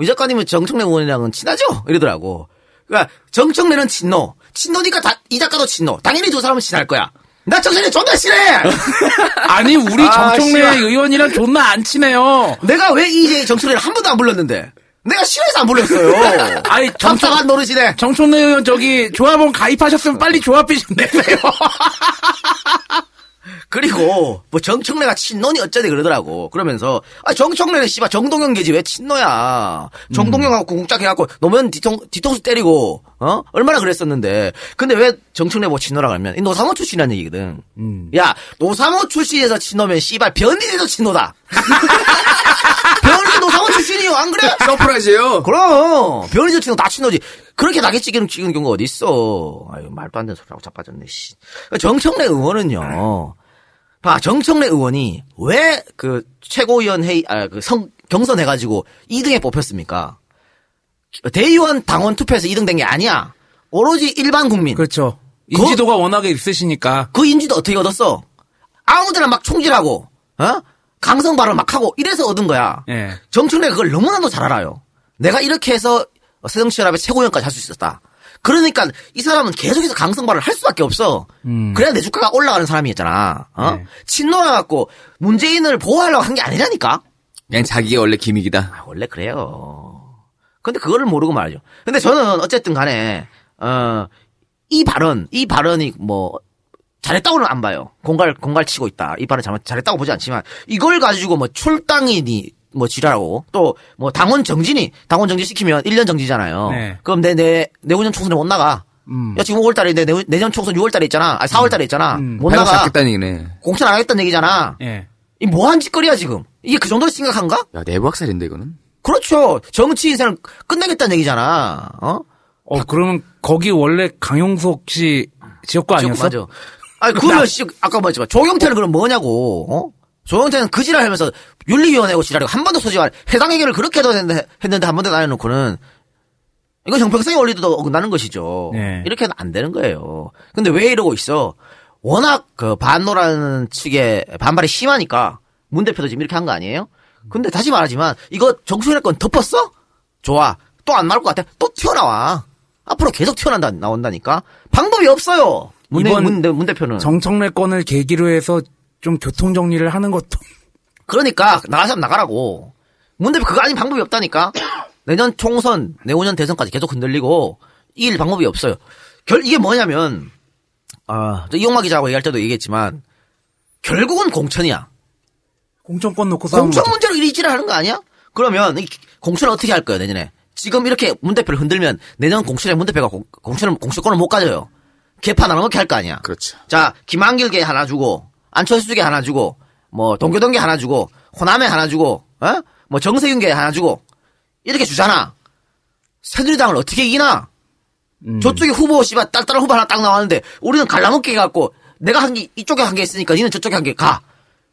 이 작가님은 정청래 의원이랑은 친하죠? 이러더라고. 그러니까, 정청래는 친노. 친노니까 다, 이 작가도 친노. 당연히 두 사람은 친할 거야. 나 정청래 존나 싫어! 아니, 우리 아, 정청래 씨발. 의원이랑 존나 안 친해요. 내가 왜 이제 정청래를 한 번도 안 불렀는데? 내가 싫어해서 안 불렀어요. 아니, 정청, 답답한 노릇이네. 정청래 의원 저기 조합원 가입하셨으면 빨리 조합비 좀 내세요. 그리고 뭐 정청래가 친노니 어쩌네 그러더라고. 그러면서 아 정청래는 씨발 정동영 계지 왜 친노야. 정동영하고 공국작 해갖고 노무현 뒤통, 뒤통수 때리고 어 얼마나 그랬었는데. 근데 왜 정청래 뭐 친노라고 하면 이 노사모 출신이라는 얘기거든. 야 노사모 출신에서 친노면 씨발 변희재도 친노다. 출신이요 안 그래? 서프라이즈예요. 그럼 변희재 친노 다 친노지. 그렇게 낙인 찍는 찍는 경우가 어디 있어? 아유 말도 안 되는 소리하고 자빠졌네. 씨. 정청래 의원은요. 봐, 정청래 의원이 왜 그 최고위원 회의, 아, 그 성, 경선해 가지고 2등에 뽑혔습니까? 대의원 당원 투표에서 2등 된 게 아니야. 오로지 일반 국민. 그, 그렇죠. 인지도가 워낙에 있으시니까. 인지도 어떻게 얻었어? 아무데나 막 총질하고, 어? 강성 발언 막 하고 이래서 얻은 거야. 예. 정청래가 그걸 너무나도 잘 알아요. 내가 이렇게 해서 새정치연합의 최고위원까지 할 수 있었다. 그러니까 이 사람은 계속해서 강성 발언을 할 수밖에 없어. 음. 그래야 내 주가가 올라가는 사람이었잖아. 어? 네. 친노라 갖고 문재인을 보호하려고 한 게 아니라니까. 그냥 자기가 원래 기믹이다. 아, 원래 그래요. 근데 그거를 모르고 말이죠. 근데 저는 어쨌든 간에, 어, 이 발언, 이 발언이 뭐, 잘했다고는 안 봐요. 공갈, 공갈 치고 있다. 이 발언 잘못, 잘했다고 보지 않지만, 이걸 가지고 뭐 출당이니, 뭐 지랄하고, 또, 뭐 당원 정진이, 당원 정지 시키면 1년 정지잖아요. 네. 그럼 내, 내, 내후년 총선에 못 나가. 음. 야, 지금 5월달에 내, 내- 내년 총선 6월달에 있잖아. 아니, 4월달에 있잖아. 못 발목 나가. 잡겠다는 얘기네. 공천 안 하겠다는 얘기잖아. 예. 이 뭐한 짓거리야, 지금. 이게 그 정도로 심각한가? 야, 내부 학살인데, 이거는? 그렇죠. 정치 인생을 끝내겠다는 얘기잖아. 어? 어, 그러면 거기 원래 강용석 씨 지역구 아니었어? 맞아. 아니, 그러면 씨, 아까 말했지만 조경태는 그럼 뭐냐고, 어? 조경태는 그 지랄 하면서 윤리위원회고 지랄이고 한 번도 소지 안, 해당 얘기를 그렇게 해도 했는데, 했는데 한 번도 안 해놓고는, 이건 형평성의 원리도 어긋나는 것이죠. 네. 이렇게 하면 안 되는 거예요. 근데 왜 이러고 있어? 워낙 그 반노라는 측의 반발이 심하니까 문 대표도 지금 이렇게 한 거 아니에요? 근데 다시 말하지만 이거 정수현의 건 덮었어? 좋아. 또 안 나올 것 같아? 또 튀어나와. 앞으로 계속 튀어난다, 나온다니까? 방법이 없어요. 문, 대- 이번 문, 대- 문 대표는. 정청래 건을 계기로 해서 좀 교통 정리를 하는 것도 그러니까 나가서 나가라고. 문 대표 그거 아닌 방법이 없다니까. 내년 총선, 내후년 대선까지 계속 흔들리고 이길 방법이 없어요. 결 이게 뭐냐면 아, 저 이용마 기자하고 얘기할 때도 얘기했지만 결국은 공천이야. 공천권 놓고 싸우는 공천. 문제로 이리지를 하는 거 아니야? 그러면 이 공천을 어떻게 할 거예요 내년에? 지금 이렇게 문 대표를 흔들면 내년 공천에 문 대표가 공, 공천을 공천권을 못 가져요. 개파 나눠먹게 할 거 아니야. 그렇죠. 자, 김한길게 하나 주고, 안철수게 하나 주고, 뭐, 동교동계 하나 주고, 호남에 하나 주고, 어? 뭐, 정세균게 하나 주고, 이렇게 주잖아. 새누리당을 어떻게 이기나? 음. 저쪽에 후보, 씨발, 딸딸한 후보 하나 딱 나왔는데, 우리는 갈라먹기 해갖고, 내가 한 개, 이쪽에 한개 있으니까, 니는 저쪽에 한개 가.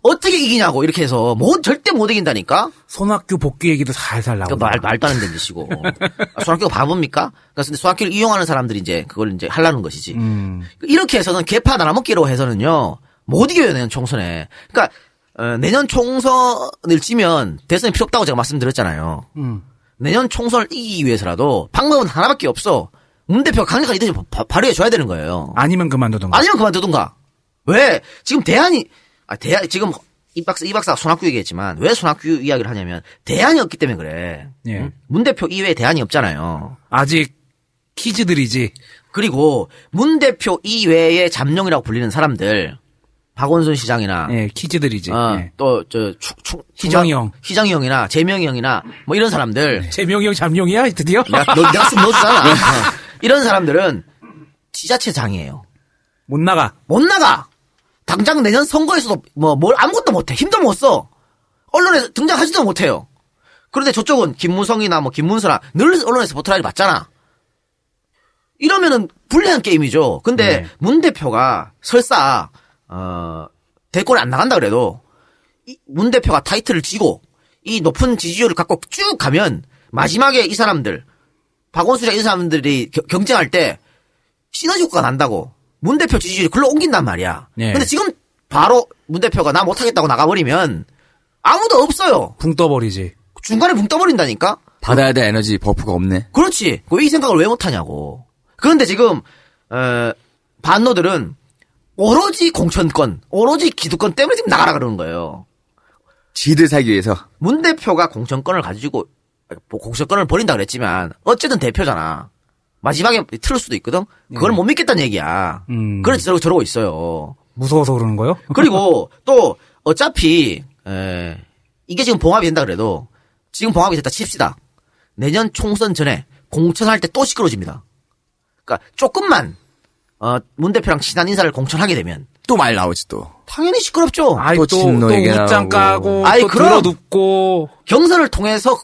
어떻게 이기냐고, 이렇게 해서, 뭐, 절대 못 이긴다니까? 손학규 복귀 얘기도 살살 그 나오고. 말, 말도 안 되는 짓이고. 아, 손학규가 바보입니까? 그러니까 근데 손학규를 이용하는 사람들이 이제, 그걸 이제 하려는 것이지. 음. 이렇게 해서는 개파 나눠먹기로 해서는요 못 이겨요 내년 총선에. 그러니까 어, 내년 총선을 치면 대선이 필요 없다고 제가 말씀드렸잖아요. 음. 내년 총선을 이기기 위해서라도 방법은 하나밖에 없어. 문 대표가 강력한 리더십 바- 발휘해 줘야 되는 거예요. 아니면 그만두던가. 아니면 그만두든가. 왜 지금 대안이 아 대안 지금 이 박사 이 박사가 손학규 얘기했지만 왜 손학규 이야기를 하냐면 대안이 없기 때문에 그래. 예. 응? 문 대표 이외에 대안이 없잖아요. 아직 키즈들이지. 그리고 문 대표 이외의 잠룡이라고 불리는 사람들 박원순 시장이나 예, 키즈들이지. 어, 예. 또저 희정이 형. 희정이 형이나 재명이 형이나 뭐 이런 사람들 재명이 형 잠룡이야 드디어? 내가 너, 넣어주잖아. 어. 이런 사람들은 지자체장이에요. 못 나가. 못 나가. 당장 내년 선거에서도 뭐 뭘 아무것도 못해. 힘도 못 써. 언론에 등장하지도 못해요. 그런데 저쪽은 김무성이나 뭐 김문수나 늘 언론에서 포트라이를 받잖아. 이러면은 불리한 게임이죠. 근데 네. 문 대표가 설사 어 대권에 안 나간다 그래도 이문 대표가 타이틀을 쥐고 이 높은 지지율을 갖고 쭉 가면 마지막에 이 사람들 박원순이나 이 사람들이 겨- 경쟁할 때 시너지 효과가 난다고 문 대표 지지율이 글로 옮긴단 말이야. 네. 근데 지금 바로 문 대표가 나 못하겠다고 나가버리면 아무도 없어요. 붕 떠버리지. 중간에 붕 떠버린다니까? 받아야 될 에너지 버프가 없네. 그렇지. 왜이 생각을 왜 못하냐고. 그런데 지금 어, 반노들은 오로지 공천권, 오로지 기득권 때문에 지금 나가라 그러는 거예요. 지들 살기 위해서. 문 대표가 공천권을 가지고 뭐 공천권을 버린다 그랬지만 어쨌든 대표잖아. 마지막에 틀을 수도 있거든. 그걸 못 믿겠다는 얘기야. 음. 그래서 저러고, 저러고 있어요. 무서워서 그러는 거요? 그리고 또 어차피 에, 이게 지금 봉합이 된다 그래도 지금 봉합이 됐다 칩시다. 내년 총선 전에 공천할 때 또 시끄러집니다. 그러니까 조금만 어, 문 대표랑 친한 인사를 공천하게 되면 또 말 나오지 또. 당연히 시끄럽죠. 아이 또 또, 또 웃장. 까고 아이, 또 그럼. 들어눕고 경선을 통해서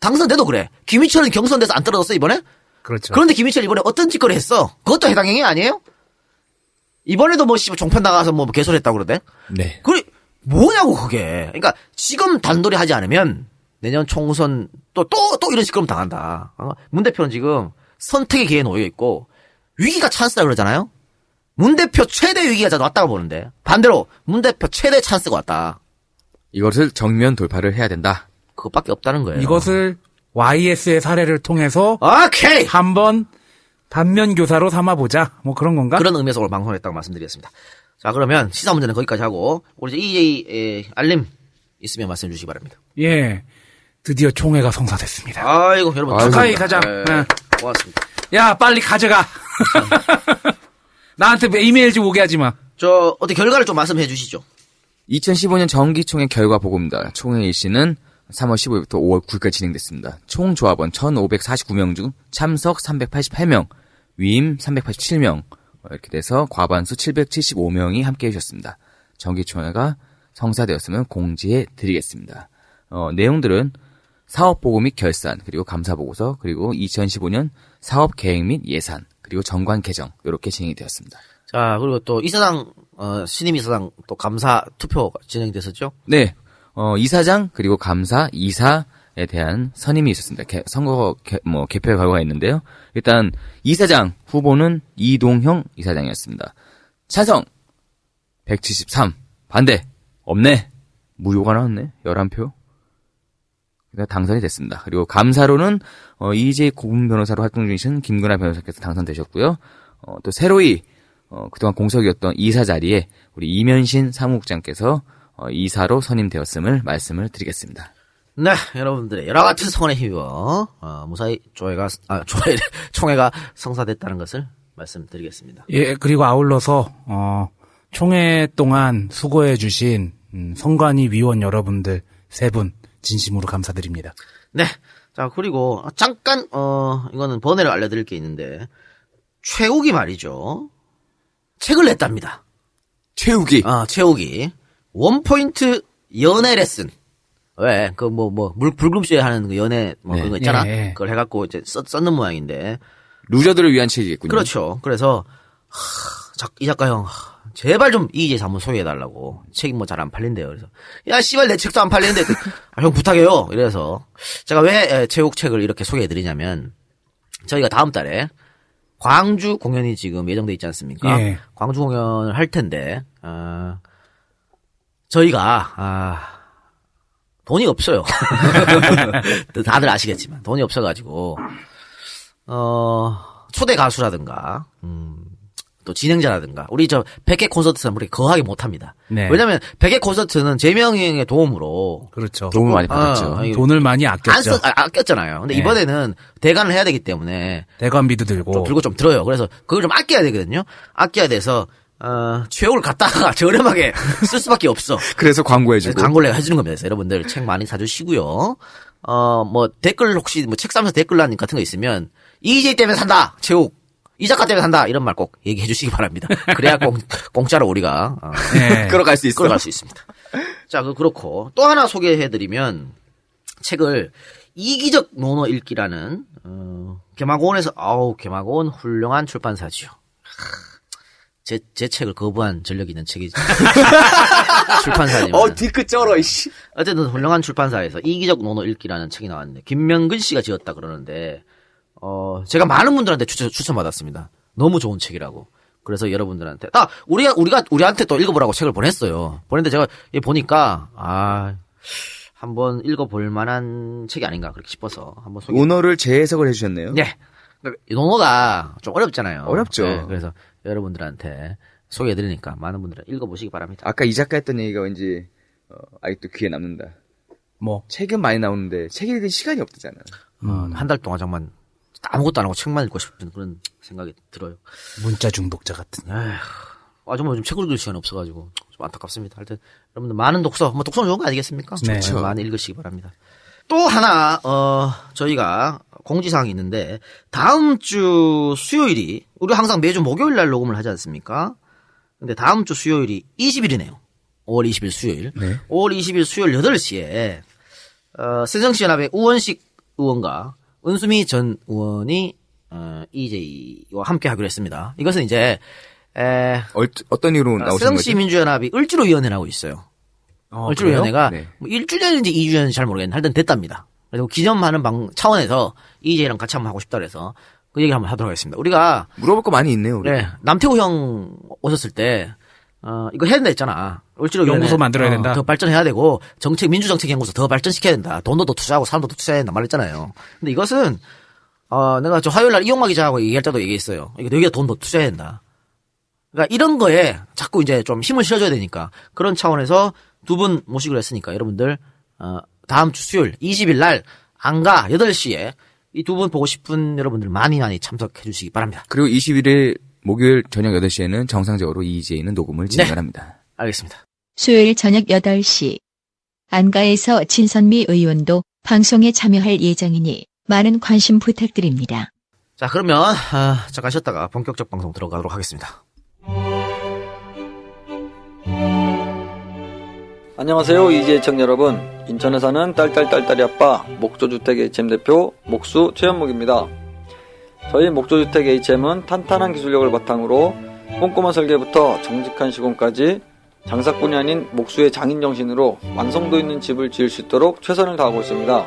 당선돼도 그래. 김희철은 경선돼서 안 떨어졌어 이번에? 그렇죠. 그런데 김희철 이번에 어떤 짓거리 했어? 그것도 해당 행위 아니에요? 이번에도 뭐 씨발 종편 나가서 뭐 개소리했다고 그러대? 네. 그래 뭐냐고 그게. 그러니까 지금 단돌이 하지 않으면 내년 총선 또 또 또 이런 식으로 당한다. 어? 문 대표는 지금 선택의 기회에 놓여 있고 위기가 찬스다 그러잖아요. 문 대표 최대 위기가 왔다고 보는데 반대로 문 대표 최대 찬스가 왔다. 이것을 정면 돌파를 해야 된다. 그것밖에 없다는 거예요. 이것을 YS의 사례를 통해서 오케이 한번 반면 교사로 삼아보자. 뭐 그런 건가? 그런 의미에서 오늘 방송을 했다고 말씀드리겠습니다. 자 그러면 시사 문제는 거기까지 하고 우리 이제 EA 에, 알림 있으면 말씀해 주시기 바랍니다. 예. 드디어 총회가 성사됐습니다. 아이고 여러분 축하해. 가자. 네, 네. 고맙습니다. 야 빨리 가져가. 나한테 이메일 좀 오게 하지 마. 저 어떻게 결과를 좀 말씀해 주시죠. 2015년 정기총회 결과 보고입니다. 총회 일시는 3월 15일부터 5월 9일까지 진행됐습니다. 총 조합원 1,549명 중 참석 388명, 위임 387명, 이렇게 돼서 과반수 775명이 함께 해주셨습니다. 정기총회가 성사되었으면 공지해 드리겠습니다. 어, 내용들은 사업보고 및 결산, 그리고 감사보고서, 그리고 2015년 사업계획 및 예산, 그리고 정관 개정, 이렇게 진행이 되었습니다. 자 그리고 또 이사장 어, 신임 이사장 또 감사 투표가 진행됐었죠. 네, 어, 이사장 그리고 감사 이사에 대한 선임이 있었습니다. 개- 선거 개, 뭐 개표 결과가 있는데요. 일단 이사장 후보는 이동형 이사장이었습니다. 찬성 173 반대 없네 무효가 나왔네 11표. 그래서 당선이 됐습니다. 그리고 감사로는 어, 이재 고문 변호사로 활동 중이신 김근아 변호사께서 당선되셨고요. 어, 또 새로이 어, 그동안 공석이었던 이사 자리에 우리 이면신 사무국장께서 어, 이사로 선임되었음을 말씀을 드리겠습니다. 네, 여러분들의 여러 같은 성원에 힘입어 어, 무사히 조회가 아 조회 총회가 성사됐다는 것을 말씀드리겠습니다. 예, 그리고 아울러서 어, 총회 동안 수고해 주신 음, 선관위 위원 여러분들 세 분 진심으로 감사드립니다. 네, 자 그리고 잠깐 어 이거는 번외로 알려드릴 게 있는데 최욱이 말이죠 책을 냈답니다. 최욱이 아 최욱이 원 포인트 연애 레슨 왜 그 뭐뭐 불금쇼에 하는 그 연애 뭐 네. 그런 거 있잖아 예, 예. 그걸 해갖고 이제 썼, 썼는 모양인데 루저들을 위한 책이겠군요. 그렇죠. 그래서 하, 자, 이 작가 형 하, 제발 좀 이제 한번 소개해달라고 책이 뭐 잘 안 팔린대요. 그래서 야 씨발 내 책도 안 팔리는데 아, 형 부탁해요. 이래서 제가 왜 에, 최욱 책을 이렇게 소개해드리냐면 저희가 다음 달에 광주 공연이 지금 예정돼 있지 않습니까? 예. 광주 공연을 할 텐데 어, 저희가 아, 돈이 없어요. 다들 아시겠지만 돈이 없어가지고 어 초대 가수라든가 음, 또 진행자라든가 우리 저 100개 콘서트는 우리 거하게 못합니다. 네. 왜냐면 100개 콘서트는 재명형의 도움으로 그렇죠. 도움을 많이 받았죠. 아, 돈을 많이 안 아꼈죠. 쓰, 아, 아꼈잖아요. 근데 네. 이번에는 대관을 해야 되기 때문에 대관비도 들고. 좀 들고 좀 들어요. 그래서 그걸 좀 아껴야 되거든요. 아껴야 돼서 어, 최욱을 갖다가 저렴하게 쓸 수밖에 없어. 그래서 광고해주고. 광고를 해주는 겁니다. 그래서 여러분들 책 많이 사주시고요. 어, 뭐 댓글 혹시 뭐 책 사면서 댓글란 같은 거 있으면 이J 때문에 산다. 최욱. 이 작가 때문에 산다. 이런 말 꼭 얘기해 주시기 바랍니다. 그래야 공, 공짜로 우리가 어, 네. 끌어갈 수 있어. 끌어갈 수 있습니다. 자, 그 그렇고 또 하나 소개해드리면 책을 이기적 논어 읽기라는 어, 개마고원에서 아우 개마고원 훌륭한 출판사지요. 제, 제 책을 거부한 전력이 있는 책이죠. 출판사지만. 어 뒤끝 쩔어 이씨. 어쨌든 훌륭한 출판사에서 이기적 논어 읽기라는 책이 나왔는데 김명근 씨가 지었다 그러는데 어 제가 많은 분들한테 추천 추천받았습니다. 너무 좋은 책이라고. 그래서 여러분들한테 아 우리가 우리가 우리한테 또 읽어보라고 책을 보냈어요. 보냈는데 제가 얘 보니까 아 한번 읽어볼 만한 책이 아닌가 그렇게 싶어서 한번 소개. 오너를 재해석을 해주셨네요. 네. 그러니까 이 논어가 좀 어렵잖아요. 어렵죠. 네, 그래서 여러분들한테 소개해드리니까 많은 분들은 읽어보시기 바랍니다. 아까 이 작가 했던 얘기가 왠지 어, 아직도 귀에 남는다. 뭐 책은 많이 나오는데 책 읽을 시간이 없다잖아. 한달 동안 정말 아무것도 안 하고 책만 읽고 싶은 그런 생각이 들어요. 문자 중독자 같은. 에휴, 아 정말 좀 책을 읽을 시간이 없어가지고 좀 안타깝습니다. 하여튼 여러분들 많은 독서, 뭐 독서는 좋은 거 아니겠습니까? 네. 네, 많이 읽으시기 바랍니다. 또 하나 어 저희가 공지사항이 있는데 다음 주 수요일이 우리 항상 매주 목요일 날 녹음을 하지 않습니까? 근데 다음 주 수요일이 20일이네요. 5월 20일 수요일. 5월 20일 수요일 8시에 어, 새정치연합의 우원식 의원과 은수미 전 의원이 어, EJ와 함께 하기로 했습니다. 이것은 이제 에, 어, 어떤 이유로 나오신 새정치 거죠? 민주연합이 을지로위원회라고 있어요. 어, 을지로위원회가 그래요? 뭐 1주년인지 2주년인지 잘 모르겠는데 하여튼 됐답니다. 그리고 기념하는 방 차원에서 EJ랑 같이 한번 하고 싶다 그래서 그 얘기 한번 하도록 하겠습니다. 우리가 물어볼 거 많이 있네요. 우리. 네, 남태우 형 오셨을 때, 어, 이거 해야 된다 했잖아. 을지로 연구소 만들어야 된다. 더 발전해야 되고, 정책, 민주정책 연구소 더 발전시켜야 된다. 돈도 더 투자하고 사람도 더 투자해야 된다 말했잖아요. 근데 이것은, 어, 내가 저 화요일 날 이용마 기자하고 얘기할 때도 얘기했어요. 이거 여기다 돈더 투자해야 된다. 그러니까 이런 거에 자꾸 이제 좀 힘을 실어줘야 되니까 그런 차원에서 두 분 모시기로 했으니까 여러분들, 어, 다음 주 수요일 20일 날 안가 8시에 이 두 분 보고 싶은 여러분들 많이 많이 참석해 주시기 바랍니다. 그리고 21일 목요일 저녁 8시에는 정상적으로 EJ는 녹음을 진행을 합니다. 알겠습니다. 수요일 저녁 8시 안가에서 진선미 의원도 방송에 참여할 예정이니 많은 관심 부탁드립니다. 자, 그러면 아, 잠깐 쉬었다가 본격적 방송 들어가도록 하겠습니다. 안녕하세요 이재 청 여러분. 인천에 사는 딸딸딸딸이 아빠 목조주택 HM 대표 목수 최현목입니다. 저희 목조주택 HM은 탄탄한 기술력을 바탕으로 꼼꼼한 설계부터 정직한 시공까지 장사꾼이 아닌 목수의 장인 정신으로 완성도 있는 집을 지을 수 있도록 최선을 다하고 있습니다.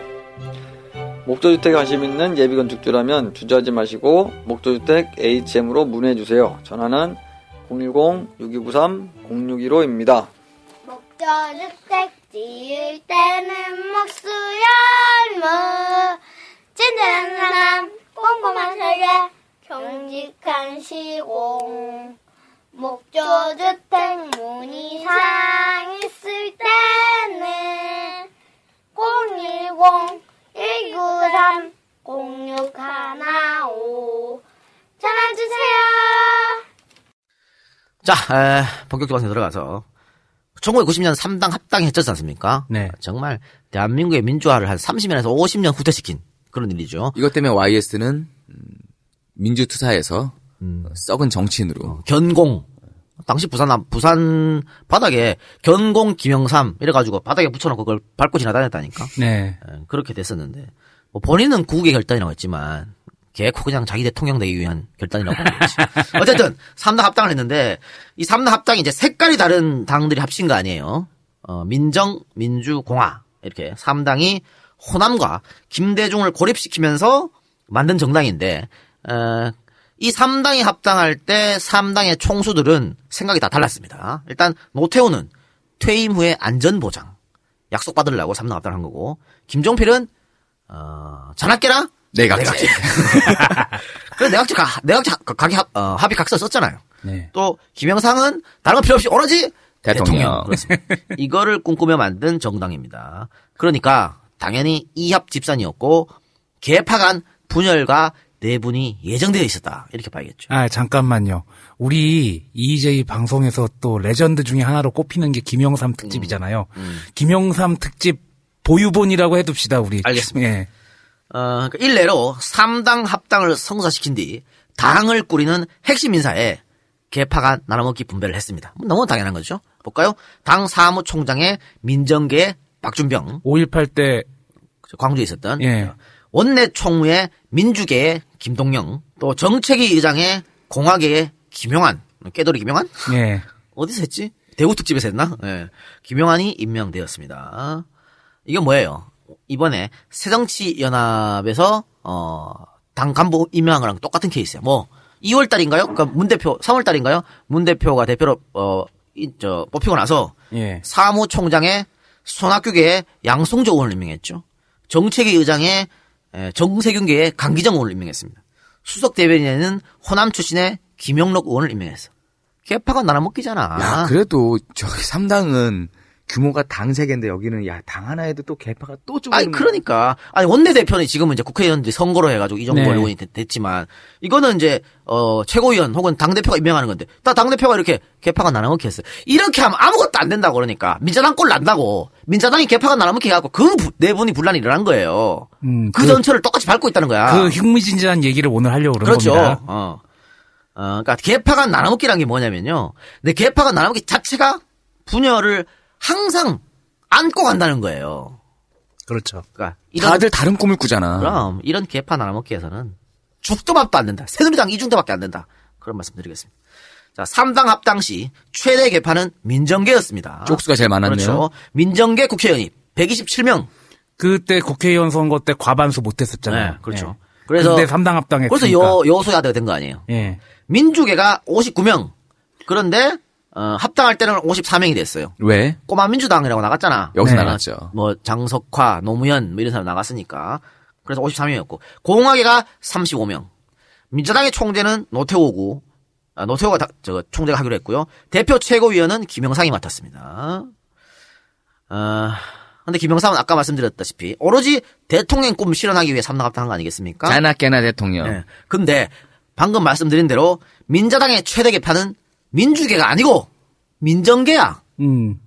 목조주택에 관심 있는 예비 건축주라면 주저하지 마시고 목조주택 HM으로 문의해주세요. 전화는 010-6293-0615입니다 목조주택 지을 때는 목수연 무 찐득한 사람 꼼꼼한 설계 경직한 시공. 목조주택 문의사항 있을 때는 010 193 0615 전화주세요. 자, 에, 본격적 방송 들어가서 1990년 3당 합당이 했지 않습니까? 네. 정말 대한민국의 민주화를 한 30년에서 50년 후퇴시킨 그런 일이죠. 이것 때문에 YS는 음, 민주투사에서 음. 어, 썩은 정치인으로 견공. 당시 부산 남- 부산 바닥에 견공 김영삼 이래가지고 바닥에 붙여놓고 그걸 밟고 지나다녔다니까. 네. 에, 그렇게 됐었는데 뭐 본인은 구국의 결단이라고 했지만 개코 그냥 자기 대통령 되기 위한 결단이라고 거지. 어쨌든 3당 합당을 했는데 이 3당 합당이 이제 색깔이 다른 당들이 합친 거 아니에요. 어, 민정, 민주, 공화 이렇게 3당이 호남과 김대중을 고립시키면서 만든 정당인데 어, 이 3당이 합당할 때 3당의 총수들은 생각이 다 달랐습니다. 일단 노태우는 퇴임 후에 안전보장 약속 받으려고 3당 합당한 거고 김종필은 어, 전학계라 내각제. 그래 내각제 가, 내각제 가- 가기 합, 어, 합의 각서 썼잖아요. 네. 또 김영상은 다른 건 필요 없이 오로지 대통령. 그렇습니다. 이거를 꿈꾸며 만든 정당입니다. 그러니까 당연히 이합 집산이었고 개파간 분열과 내분이 예정되어 있었다 이렇게 봐야겠죠. 아, 잠깐만요. 우리 EJ 방송에서 또 레전드 중에 하나로 꼽히는 게 김영삼 특집이잖아요. 김영삼 특집 보유본이라고 해둡시다, 우리. 알겠습니다. 예. 어, 그러니까 일례로 3당 합당을 성사시킨 뒤 당을 꾸리는 핵심 인사에 개파가 나눠먹기 분배를 했습니다. 뭐 너무 당연한 거죠. 볼까요? 당 사무총장의 민정계 박준병. 5.18 때. 광주에 있었던. 예. 원내 총무의 민주계의 김동영. 또 정책위 의장의 공화계의 김용환. 깨돌이 김용환? 예. 어디서 했지? 대구 특집에서 했나? 예. 김용환이 임명되었습니다. 이게 뭐예요? 이번에 새정치연합에서 어, 당 간부 임명한 거랑 똑같은 케이스야. 뭐 2월 달인가요? 그러니까 문 대표 3월 달인가요? 문 대표가 대표로 어, 이, 저, 뽑히고 나서 예. 사무총장의 손학규계의 양송조 의원을 임명했죠. 정책위 의장의 에, 정세균계의 강기정 의원을 임명했습니다. 수석 대변인에는 호남 출신의 김영록 의원을 임명했어. 개파가 나눠먹기잖아. 야, 그래도 저기 3당은 규모가 당 3개인데 여기는 야, 당 하나에도 또 개파가 또 쪼개. 아니 그러니까 아니 원내 대표는 지금은 이제 국회의원들이 선거로 해가지고 이 정도 네. 의원이 됐- 됐지만 이거는 이제 어 최고위원 혹은 당 대표가 임명하는 건데 딱당 대표가 이렇게 개파가 나눠먹기 했어. 이렇게 하면 아무것도 안 된다 고 그러니까 민자당 꼴 난다고 민자당이 개파가 나눠먹기 해갖고 그 부- 내분이 분란이 일어난 거예요. 음, 그, 전체를 똑같이 밟고 있다는 거야. 그 흥미진진한 얘기를 오늘 하려고 그러는 그렇죠. 겁니다. 어. 어, 그러니까 개파가 나눠먹기라는 게 뭐냐면요. 근데 개파가 나눠먹기 자체가 분열을 항상 안고 간다는 거예요. 그렇죠. 그러니까 다들 다른 꿈을 꾸잖아. 그럼 이런 개파 나눠먹기에서는 죽도 밥도 안 된다. 새누리당 이중대밖에 안 된다. 그런 말씀 드리겠습니다. 자, 3당 합당 시 최대 개파는 민정계였습니다. 쪽수가 제일 많았네요. 그렇죠. 민정계 국회의원이 127명. 그때 국회의원 선거 때 과반수 못했었잖아요. 네, 그렇죠. 예. 그래서 근데 3당 합당했으니까. 그래서 여, 여소야대가 된 거 아니에요. 예. 민주계가 59명. 그런데 어, 합당할 때는 54명이 됐어요. 왜? 꼬마 민주당이라고 나갔잖아. 여기서 네. 나갔죠. 뭐 장석화, 노무현 뭐 이런 사람 나갔으니까. 그래서 53명이었고 공화계가 35명. 민주당의 총재는 노태우고 아, 노태우가 다- 저 총재가 하기로 했고요. 대표 최고위원은 김영상이 맡았습니다. 아, 근데 김영삼은 아까 말씀드렸다시피 오로지 대통령 꿈 실현하기 위해 삼당합당한 거 아니겠습니까? 자나깨나 대통령. 네. 근데 방금 말씀드린 대로 민자당의 최대 개파는 민주계가 아니고 민정계야. 음.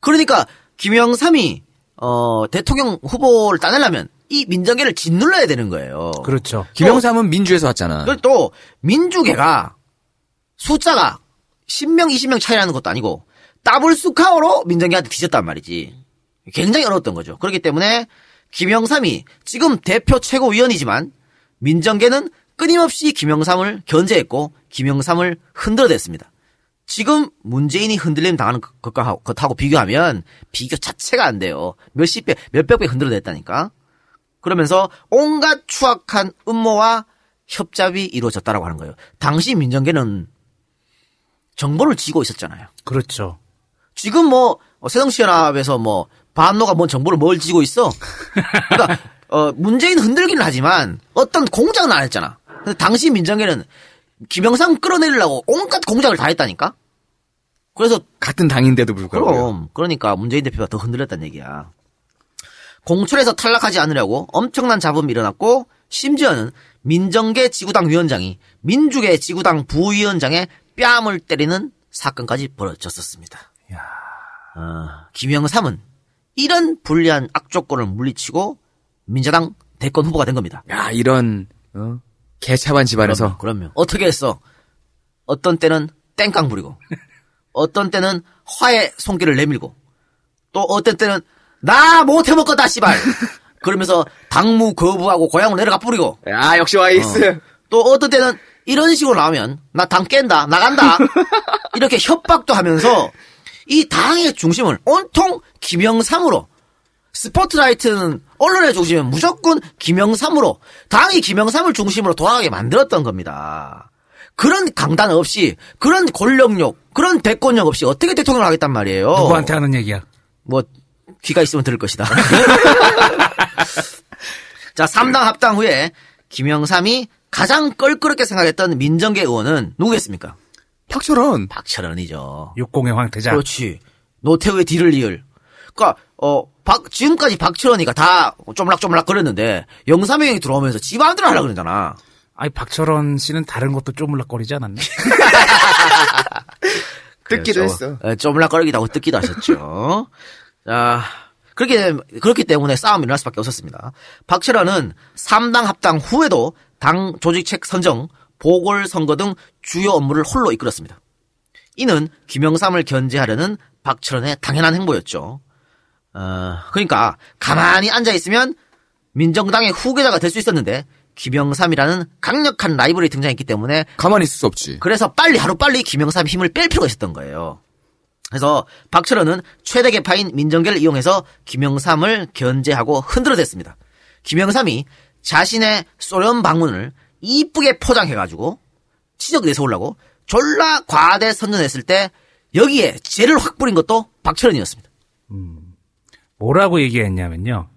그러니까 김영삼이 어, 대통령 후보를 따내려면 이 민정계를 짓눌러야 되는 거예요. 그렇죠. 김영삼은 민주에서 왔잖아. 그리고 또 민주계가 숫자가 10명, 20명 차이 나는 것도 아니고 더블 수카오로 민정계한테 뒤졌단 말이지. 굉장히 어려웠던 거죠. 그렇기 때문에 김영삼이 지금 대표 최고위원이지만 민정계는 끊임없이 김영삼을 견제했고 김영삼을 흔들어댔습니다. 지금 문재인이 흔들림 당하는 것과 것하고 비교하면 비교 자체가 안 돼요. 몇십 배, 몇백 배 흔들어댔다니까. 그러면서 온갖 추악한 음모와 협잡이 이루어졌다라고 하는 거예요. 당시 민정계는 정보를 쥐고 있었잖아요. 그렇죠. 지금 뭐 어, 새정치연합에서 뭐 반노가 뭔 정보를 뭘 쥐고 있어? 그러니까 어, 문재인 흔들기는 하지만 어떤 공작은 안 했잖아. 근데 당시 민정계는 김영삼 끌어내리려고 온갖 공작을 다 했다니까. 그래서 같은 당인데도 불구하고. 그럼 그러니까 문재인 대표가 더 흔들렸다는 얘기야. 공천에서 탈락하지 않으려고 엄청난 잡음이 일어났고 심지어는 민정계 지구당 위원장이 민주계 지구당 부위원장의 뺨을 때리는 사건까지 벌어졌었습니다. 어, 김영삼은 이런 불리한 악조건을 물리치고 민자당 대권 후보가 된 겁니다. 야 이런 어? 개차반 집안에서 그럼요, 그럼요. 어떻게 했어? 어떤 때는 땡깡 부리고, 어떤 때는 화에 손길을 내밀고, 또 어떤 때는 나 못해 먹겠다 씨발. 그러면서 당무 거부하고 고향을 내려가 뿌리고. 아 역시 와이스. 어. 또 어떤 때는 이런 식으로 나오면 나 당 깬다 나간다 이렇게 협박도 하면서 이 당의 중심을 온통 김영삼으로 스포트라이트는 언론의 중심은 무조건 김영삼으로 당이 김영삼을 중심으로 돌아가게 만들었던 겁니다. 그런 강단 없이 그런 권력력 그런 대권력 없이 어떻게 대통령을 하겠단 말이에요. 누구한테 하는 얘기야? 뭐 귀가 있으면 들을 것이다. 자, 3당 합당 후에 김영삼이 가장 껄끄럽게 생각했던 민정계 의원은 누구겠습니까? 박철원. 박철원이죠. 육공의 황태자. 그렇지. 노태우의 뒤를 이을. 그니까, 어, 박, 지금까지 박철원이가 다 쪼물락쪼물락 거렸는데, 영삼형이 들어오면서 지 마음대로 하려고 그러잖아. 아니, 박철원 씨는 다른 것도 쪼물락거리지 않았나? 뜯기도 그렇죠. 했어. 예, 쪼물락거리기도 하고 뜯기도 하셨죠. 자, 그렇게, 그렇기 때문에 싸움이 일어날 수밖에 없었습니다. 박철원은 3당 합당 후에도 당 조직책 선정, 보궐선거 등 주요 업무를 홀로 이끌었습니다. 이는 김영삼을 견제하려는 박철원의 당연한 행보였죠. 어, 그러니까 가만히 앉아 있으면 민정당의 후계자가 될 수 있었는데 김영삼이라는 강력한 라이벌이 등장했기 때문에 가만히 있을 수 없지. 그래서 빨리 하루 빨리 김영삼 힘을 뺄 필요가 있었던 거예요. 그래서 박철원은 최대 개파인 민정계를 이용해서 김영삼을 견제하고 흔들어댔습니다. 김영삼이 자신의 소련 방문을 이쁘게 포장해가지고 치적 내세우려고 졸라 과대 선전했을 때 여기에 죄를 확 뿌린 것도 박철원이었습니다. 뭐라고 얘기했냐면요.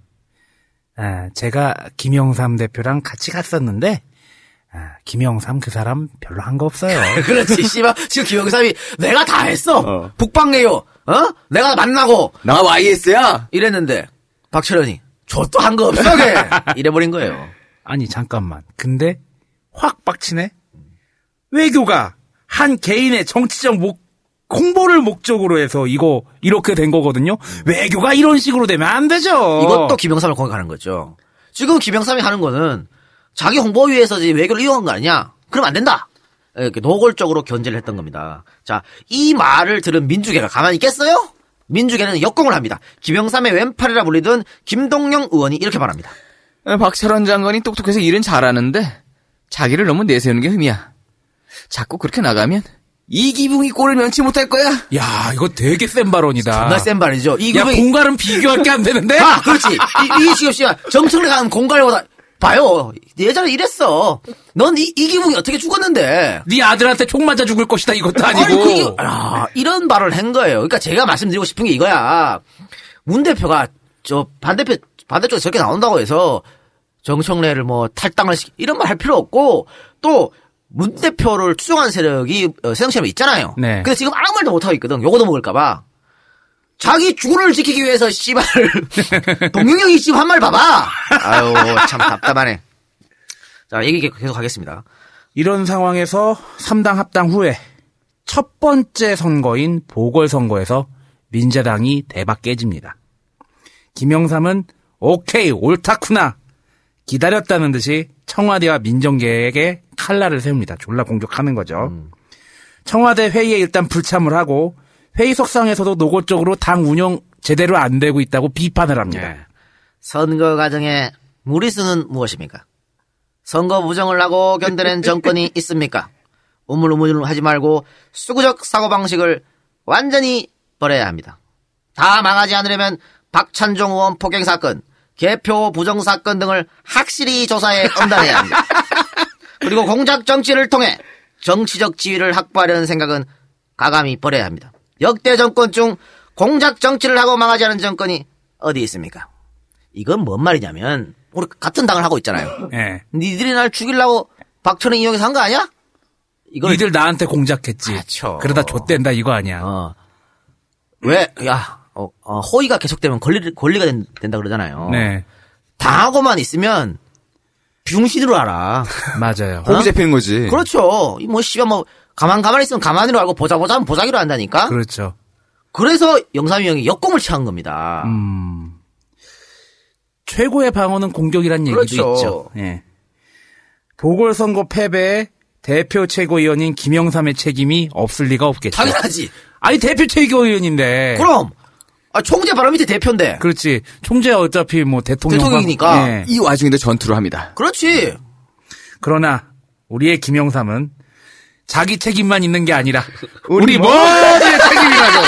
아, 제가 김영삼 대표랑 같이 갔었는데, 아, 김영삼 그 사람 별로 한 거 없어요. 그렇지, 씨발. 지금 김영삼이 내가 다 했어. 북방내요. 어? 내가 만나고. 나 YS야. 이랬는데 박철원이 저도 한거 없어. 걔. 이래버린 거예요. 아니, 잠깐만. 근데 확 빡치네? 외교가 한 개인의 정치적 목, 홍보를 목적으로 해서 이거 이렇게 된 거거든요. 외교가 이런 식으로 되면 안 되죠. 이것도 김영삼을 공격하는 거죠. 지금 김영삼이 하는 거는 자기 홍보 위해서 외교를 이용한 거 아니냐? 그럼 안 된다. 이렇게 노골적으로 견제를 했던 겁니다. 자, 이 말을 들은 민주계가 가만히 있겠어요? 민주계는 역공을 합니다. 김영삼의 왼팔이라 불리던 김동영 의원이 이렇게 말합니다. 어, 박철원 장관이 똑똑해서 일은 잘하는데 자기를 너무 내세우는 게 흠이야. 자꾸 그렇게 나가면 이기붕이 꼴을 면치 못할 거야. 야, 이거 되게 센 발언이다. 정말 센 발이죠. 이 야, 공갈은 비교할 게 안 되는데? 아, 그렇지. 이, 이 지금 씨가 정청래 가는 공갈보다 봐요. 예전에 이랬어. 넌 이, 이기붕이 어떻게 죽었는데? 네 아들한테 총 맞아 죽을 것이다 이것도 아니고. 아니, 그게, 아, 이런 말을 한 거예요. 그러니까 제가 말씀드리고 싶은 게 이거야. 문 대표가 저 반대표 반대쪽에 저렇게 나온다고 해서 정청래를 뭐 탈당을 시키 이런 말 할 필요 없고 또 문 대표를 추종한 세력이 어, 새정치에 있잖아요. 네. 근데 지금 아무 말도 못 하고 있거든. 요거도 먹을까봐. 자기 주군을 지키기 위해서 씨발 동영영이 지금 한말 봐봐. 아유 참 답답하네. 자 얘기 계속 하겠습니다. 이런 상황에서 3당 합당 후에 첫 번째 선거인 보궐선거에서 민자당이 대박 깨집니다. 김영삼은 오케이 옳다쿠나 기다렸다는 듯이 청와대와 민정계에게 칼날을 세웁니다. 졸라 공격하는 거죠. 청와대 회의에 일단 불참을 하고 회의 석상에서도 노골적으로 당 운영 제대로 안 되고 있다고 비판을 합니다. 선거 과정에 무리수는 무엇입니까? 선거 부정을 하고 견뎌낸 정권이 있습니까? 우물우물 하지 말고 수구적 사고방식을 완전히 버려야 합니다. 다 망하지 않으려면 박찬종 의원 폭행 사건, 개표 부정 사건 등을 확실히 조사에 엄단해야 합니다. 그리고 공작 정치를 통해 정치적 지위를 확보하려는 생각은 가감히 버려야 합니다. 역대 정권 중 공작 정치를 하고 망하지 않은 정권이 어디 있습니까? 이건 뭔 말이냐면 우리 같은 당을 하고 있잖아요. 예. 니들이 날 죽이려고 박천을 이용해서 한 거 아니야? 이걸 니들 나한테 공작했지. 그러다 좆된다 이거 아니야. 어. 왜? 야, 어, 어, 호의가 계속되면 권리, 권리가 된, 다 그러잖아요. 네. 당하고만 있으면 병신으로 알아. 맞아요. 호흡 잡히는 거지. 그렇죠. 이 뭐, 씨발, 뭐, 가만, 가만히 있으면 가만히로 알고 보자, 보자 하면 보자기로 한다니까? 그렇죠. 그래서 영삼이 형이 역공을 취한 겁니다. 음. 최고의 방어는 공격이란 얘기도 그렇죠. 있죠. 예. 보궐선거 패배에 대표 최고위원인 김영삼의 책임이 없을 리가 없겠죠. 당연하지. 아니 대표 최고위원인데. 그럼 아, 총재 바로 밑에 대표인데. 그렇지. 총재 어차피 뭐 대통령 대통령이니까. 예. 이 와중에도 전투를 합니다. 그렇지. 그러나 우리의 김영삼은 자기 책임만 있는 게 아니라 우리 우리 모두의 책임이라고.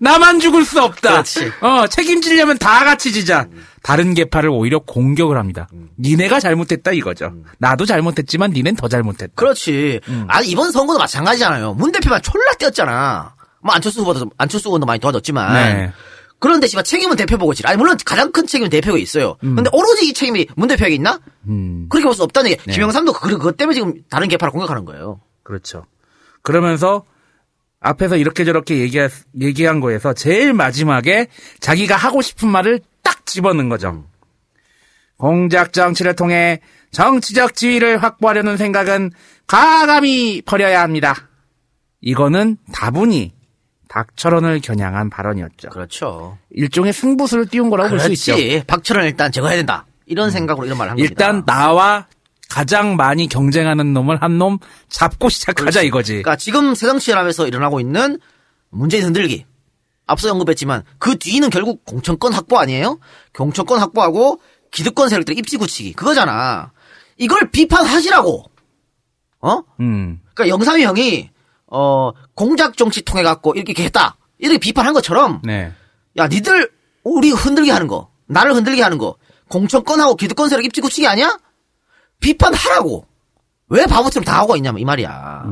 나만 죽을 수 없다. 그렇지. 어, 책임지려면 다 같이 지자. 다른 계파를 오히려 공격을 합니다. 니네가 잘못했다 이거죠. 나도 잘못했지만 니넨 더 잘못했다. 그렇지. 음. 아니, 이번 선거도 마찬가지잖아요. 문 대표만 졸라 뛰었잖아. 뭐, 안철수 후보도, 안철수 의원도 많이 도와줬지만. 네. 그런데 씨발 책임은 대표 보고 지. 아니, 물론 가장 큰 책임은 대표가 있어요. 근데 오로지 이 책임이 문 대표에게 있나? 음. 그렇게 볼 수 없다는 얘기. 네. 김영삼도 그, 그것 때문에 지금 다른 계파를 공격하는 거예요. 그렇죠. 그러면서 앞에서 이렇게 저렇게 얘기하, 얘기한 거에서 제일 마지막에 자기가 하고 싶은 말을 딱 집어넣은 거죠. 공작 정치를 통해 정치적 지위를 확보하려는 생각은 가감히 버려야 합니다. 이거는 다분히 박철원을 겨냥한 발언이었죠. 그렇죠. 일종의 승부수를 띄운 거라고 볼 수 있죠. 그렇지. 박철원 일단 제거해야 된다. 이런 생각으로 이런 말을 한 겁니다. 일단 나와 가장 많이 경쟁하는 놈을 한 놈 잡고 시작하자 그렇지. 이거지. 그러니까 지금 새정치연합에서 일어나고 있는 문재인 흔들기. 앞서 언급했지만 그 뒤는 결국 공천권 확보 아니에요? 공천권 확보하고 기득권 세력들의 입지 굳히기 그거잖아. 이걸 비판하시라고. 어? 음. 그러니까 영삼이 형이 어 공작 정치 통해 갖고 이렇게 했다. 이렇게 비판한 것처럼 네. 야 니들 우리 흔들게 하는 거, 나를 흔들게 하는 거, 공천권하고 기득권 세력 입지 굳히기 아니야? 비판하라고. 왜 바보처럼 다 하고 있냐면 이 말이야.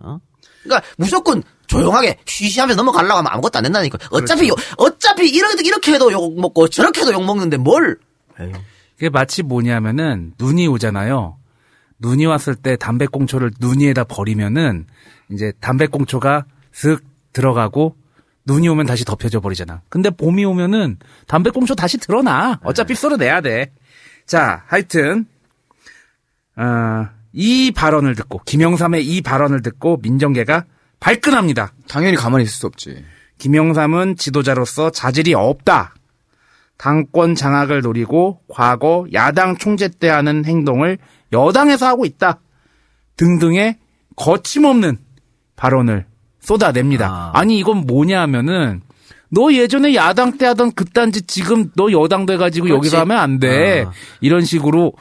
어? 그러니까 무조건 조용하게 쉬쉬하면서 넘어가려고 하면 아무것도 안 된다니까. 어차피 요- 어차피 이렇게 이렇게 해도 욕 먹고 저렇게 해도 욕 먹는데 뭘? 그게 마치 뭐냐면은 눈이 오잖아요. 눈이 왔을 때 담배꽁초를 눈 위에다 버리면은 이제 담배꽁초가 슥 들어가고 눈이 오면 다시 덮여져 버리잖아. 근데 봄이 오면은 담배꽁초 다시 드러나. 어차피 썰어내야 돼. 자, 하여튼 어, 이 발언을 듣고 김영삼의 이 발언을 듣고 민정계가 발끈합니다. 당연히 가만히 있을 수 없지. 김영삼은 지도자로서 자질이 없다. 당권 장악을 노리고 과거 야당 총재 때 하는 행동을 여당에서 하고 있다. 등등의 거침없는 발언을 쏟아냅니다. 아. 니 이건 뭐냐 하면은 너 예전에 야당 때 하던 그딴 짓 지금 너 여당 돼가지고 그렇지. 여기서 하면 안 돼. 아. 이런 식으로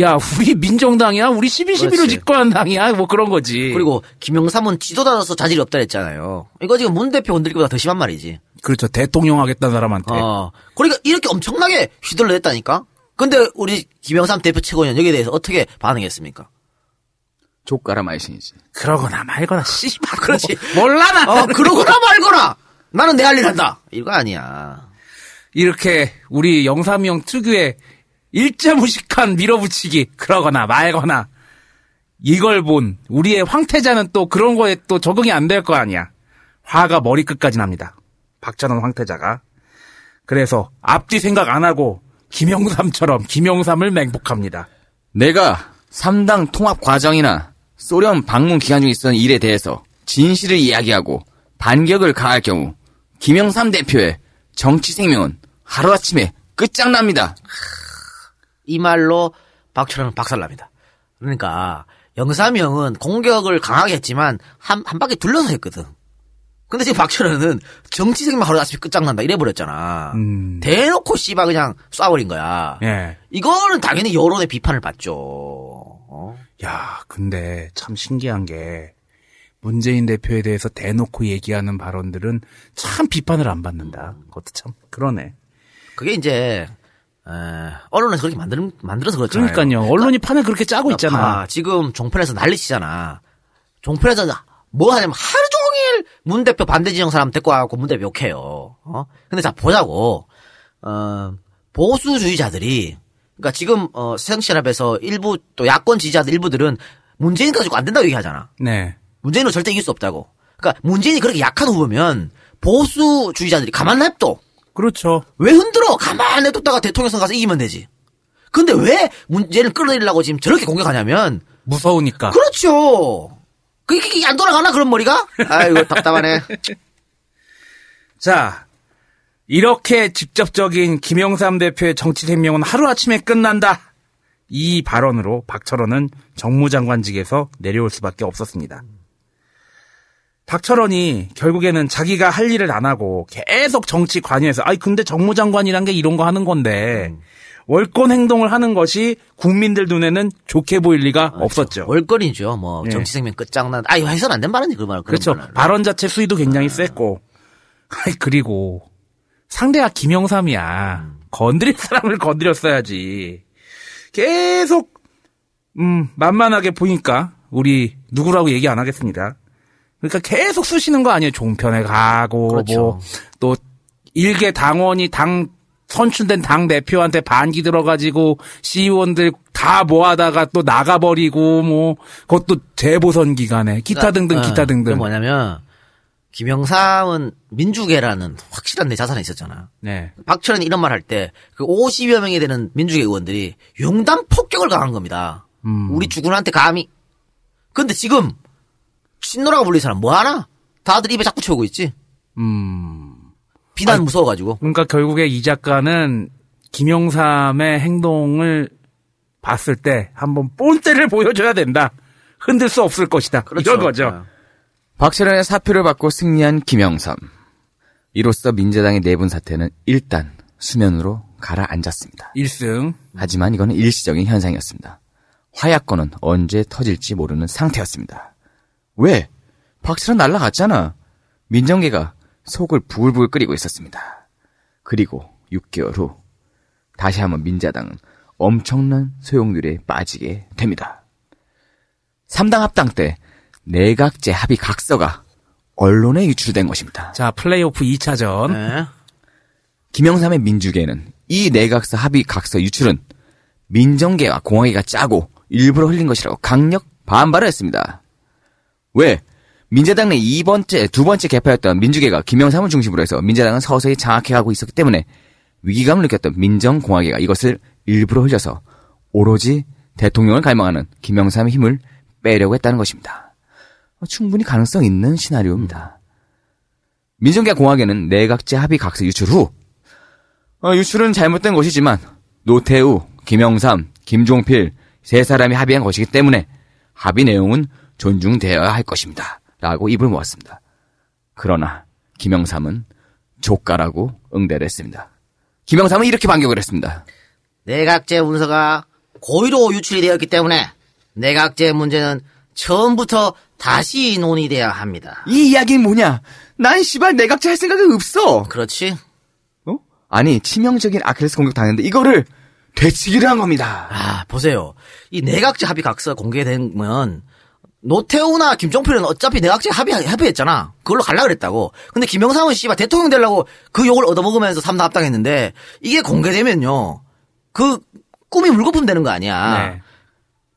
야 우리 민정당이야 우리 12.12로 그렇지. 집권한 당이야 뭐 그런 거지. 그리고 김영삼은 지도자로서 자질이 없다 했잖아요. 이거 지금 문 대표 흔들기보다 더 심한 말이지. 그렇죠 대통령 하겠다는 사람한테. 어. 그러니까 이렇게 엄청나게 휘둘러 냈다니까? 근데 우리 김영삼 대표 최고위원 여기에 대해서 어떻게 반응했습니까? 족가라 마이신이지. 그러거나 말거나 씨발 그렇지. 몰라 나는. 어, 그러거나 말거나 나는 내 할 일 한다. 이거 아니야. 이렇게 우리 영삼이 형 특유의 일자무식한 밀어붙이기 그러거나 말거나 이걸 본 우리의 황태자는 또 그런 거에 또 적응이 안 될 거 아니야. 화가 머리끝까지 납니다. 박찬원 황태자가. 그래서 앞뒤 생각 안 하고 김영삼처럼 김영삼을 맹폭합니다. 내가 3당 통합 과정이나 소련 방문 기간 중에 있었던 일에 대해서 진실을 이야기하고 반격을 가할 경우 김영삼 대표의 정치 생명은 하루아침에 끝장납니다. 이 말로 박철원은 박살납니다. 그러니까 영삼이 형은 공격을 강하게 했지만 한, 한 바퀴 둘러서 했거든. 근데 지금 박철원은 정치 생명 하루아침에 끝장난다 이래버렸잖아. 음. 대놓고 씨발 그냥 쏴버린 거야. 예. 이거는 당연히 여론의 비판을 받죠. 어? 야, 근데 참 신기한 게 문재인 대표에 대해서 대놓고 얘기하는 발언들은 참 비판을 안 받는다. 그것도 참 그러네. 그게 이제 에, 언론에서 그렇게 만들, 만들어서 그렇잖아요. 그러니까요. 언론이 판을 그렇게 짜고 있잖아. 봐, 지금 종편에서 난리치잖아. 종편에서 뭐 하냐면 하루 종일 문 대표 반대 진영 사람 데리고 와갖고 문 대표 욕해요. 어? 근데 자 보자고. 어, 보수주의자들이 그러니까 지금 어, 새정치연합에서 일부 또 야권 지지자들 일부들은 문재인 가지고 안 된다고 얘기하잖아. 네. 문재인은 절대 이길 수 없다고. 그러니까 문재인이 그렇게 약한 후보면 보수주의자들이 가만 냅둬. 그렇죠. 왜 흔들어? 가만 냅뒀다가 대통령 선 가서 이기면 되지. 근데 왜 문재인을 끌어내리려고 지금 저렇게 공격하냐면 무서우니까. 그렇죠. 그게 안 돌아가나 그런 머리가? 아이고 답답하네. 자, 이렇게 직접적인 김영삼 대표의 정치 생명은 하루아침에 끝난다. 이 발언으로 박철원은 정무장관직에서 내려올 수밖에 없었습니다. 박철원이 결국에는 자기가 할 일을 안 하고 계속 정치 관여해서 아니 근데 정무장관이란 게 이런 거 하는 건데 월권 행동을 하는 것이 국민들 눈에는 좋게 보일 리가 없었죠. 월권이죠. 뭐 예. 정치 생명 끝장난. 아 이거 해서는 안된 말이지 그 말. 그렇죠. 발언 자체 수위도 굉장히 셌고. 아이, 그리고 상대가 김영삼이야. 건드릴 사람을 건드렸어야지. 계속 음 만만하게 보니까 우리 누구라고 얘기 안 하겠습니다. 그러니까 계속 쓰시는 거 아니에요. 종편에 가고 그렇죠. 뭐또 일개 당원이 당 선출된 당 대표한테 반기 들어가지고 시의원들 다 모아다가 또 나가버리고 뭐 그것도 재보선 기간에 기타 등등 어, 기타 등등. 그게 뭐냐면 김영삼은 민주계라는 확실한 내 자산이 있었잖아. 네. 박철원이 이런 말 할 때 그 50여 명이 되는 민주계 의원들이 용단 폭격을 가한 겁니다. 음. 우리 주군한테 감히. 근데 지금 신노라고 불리는 사람 뭐 하나? 다들 입에 자꾸 채우고 있지. 음. 비난 무서워가지고. 그러니까 결국에 이 작가는 김영삼의 행동을 봤을 때 한번 본때를 보여줘야 된다. 흔들 수 없을 것이다. 그렇죠. 이런 거죠. 박철원의 사표를 받고 승리한 김영삼. 이로써 민주당의 내분 사태는 일단 수면으로 가라앉았습니다. 1승. 하지만 이거는 일시적인 현상이었습니다. 화약권은 언제 터질지 모르는 상태였습니다. 왜? 박철원 날라갔잖아. 민정계가 속을 부글부글 끓이고 있었습니다. 그리고 6개월 후 다시 한번 민자당은 엄청난 소용률에 빠지게 됩니다. 3당 합당 때 내각제 합의 각서가 언론에 유출된 것입니다. 자, 플레이오프 2차전. 네. 김영삼의 민주계는 이 내각서 합의 각서 유출은 민정계와 공화계가 짜고 일부러 흘린 것이라고 강력 반발을 했습니다. 왜? 민자당 내 2번째, 두 번째 개파였던 민주계가 김영삼을 중심으로 해서 민자당은 서서히 장악해가고 있었기 때문에 위기감을 느꼈던 민정공화계가 이것을 일부러 흘려서 오로지 대통령을 갈망하는 김영삼의 힘을 빼려고 했다는 것입니다. 어, 충분히 가능성 있는 시나리오입니다. 민정계 공화계는 내각제 합의 각서 유출 후 어, 유출은 잘못된 것이지만 노태우, 김영삼, 김종필 세 사람이 합의한 것이기 때문에 합의 내용은 존중되어야 할 것입니다. 라고 입을 모았습니다. 그러나 김영삼은 조카라고 응대를 했습니다. 김영삼은 이렇게 반격을 했습니다. 내각제 문서가 고의로 유출이 되었기 때문에 내각제 문제는 처음부터 다시 논의돼야 합니다. 이 이야기는 뭐냐? 난 씨발 내각제 할 생각이 없어. 그렇지. 어? 아니 치명적인 아킬레스 공격 당했는데 이거를 되치기를 한 겁니다. 아 보세요. 이 내각제 합의 각서 공개되면 노태우나 김종필은 어차피 내각제 합의 합의했잖아. 그걸로 갈라 그랬다고. 근데 김영삼은 씨발 대통령 되려고 그 욕을 얻어먹으면서 삼당 합당했는데 이게 공개되면요. 그 꿈이 물거품 되는 거 아니야. 네.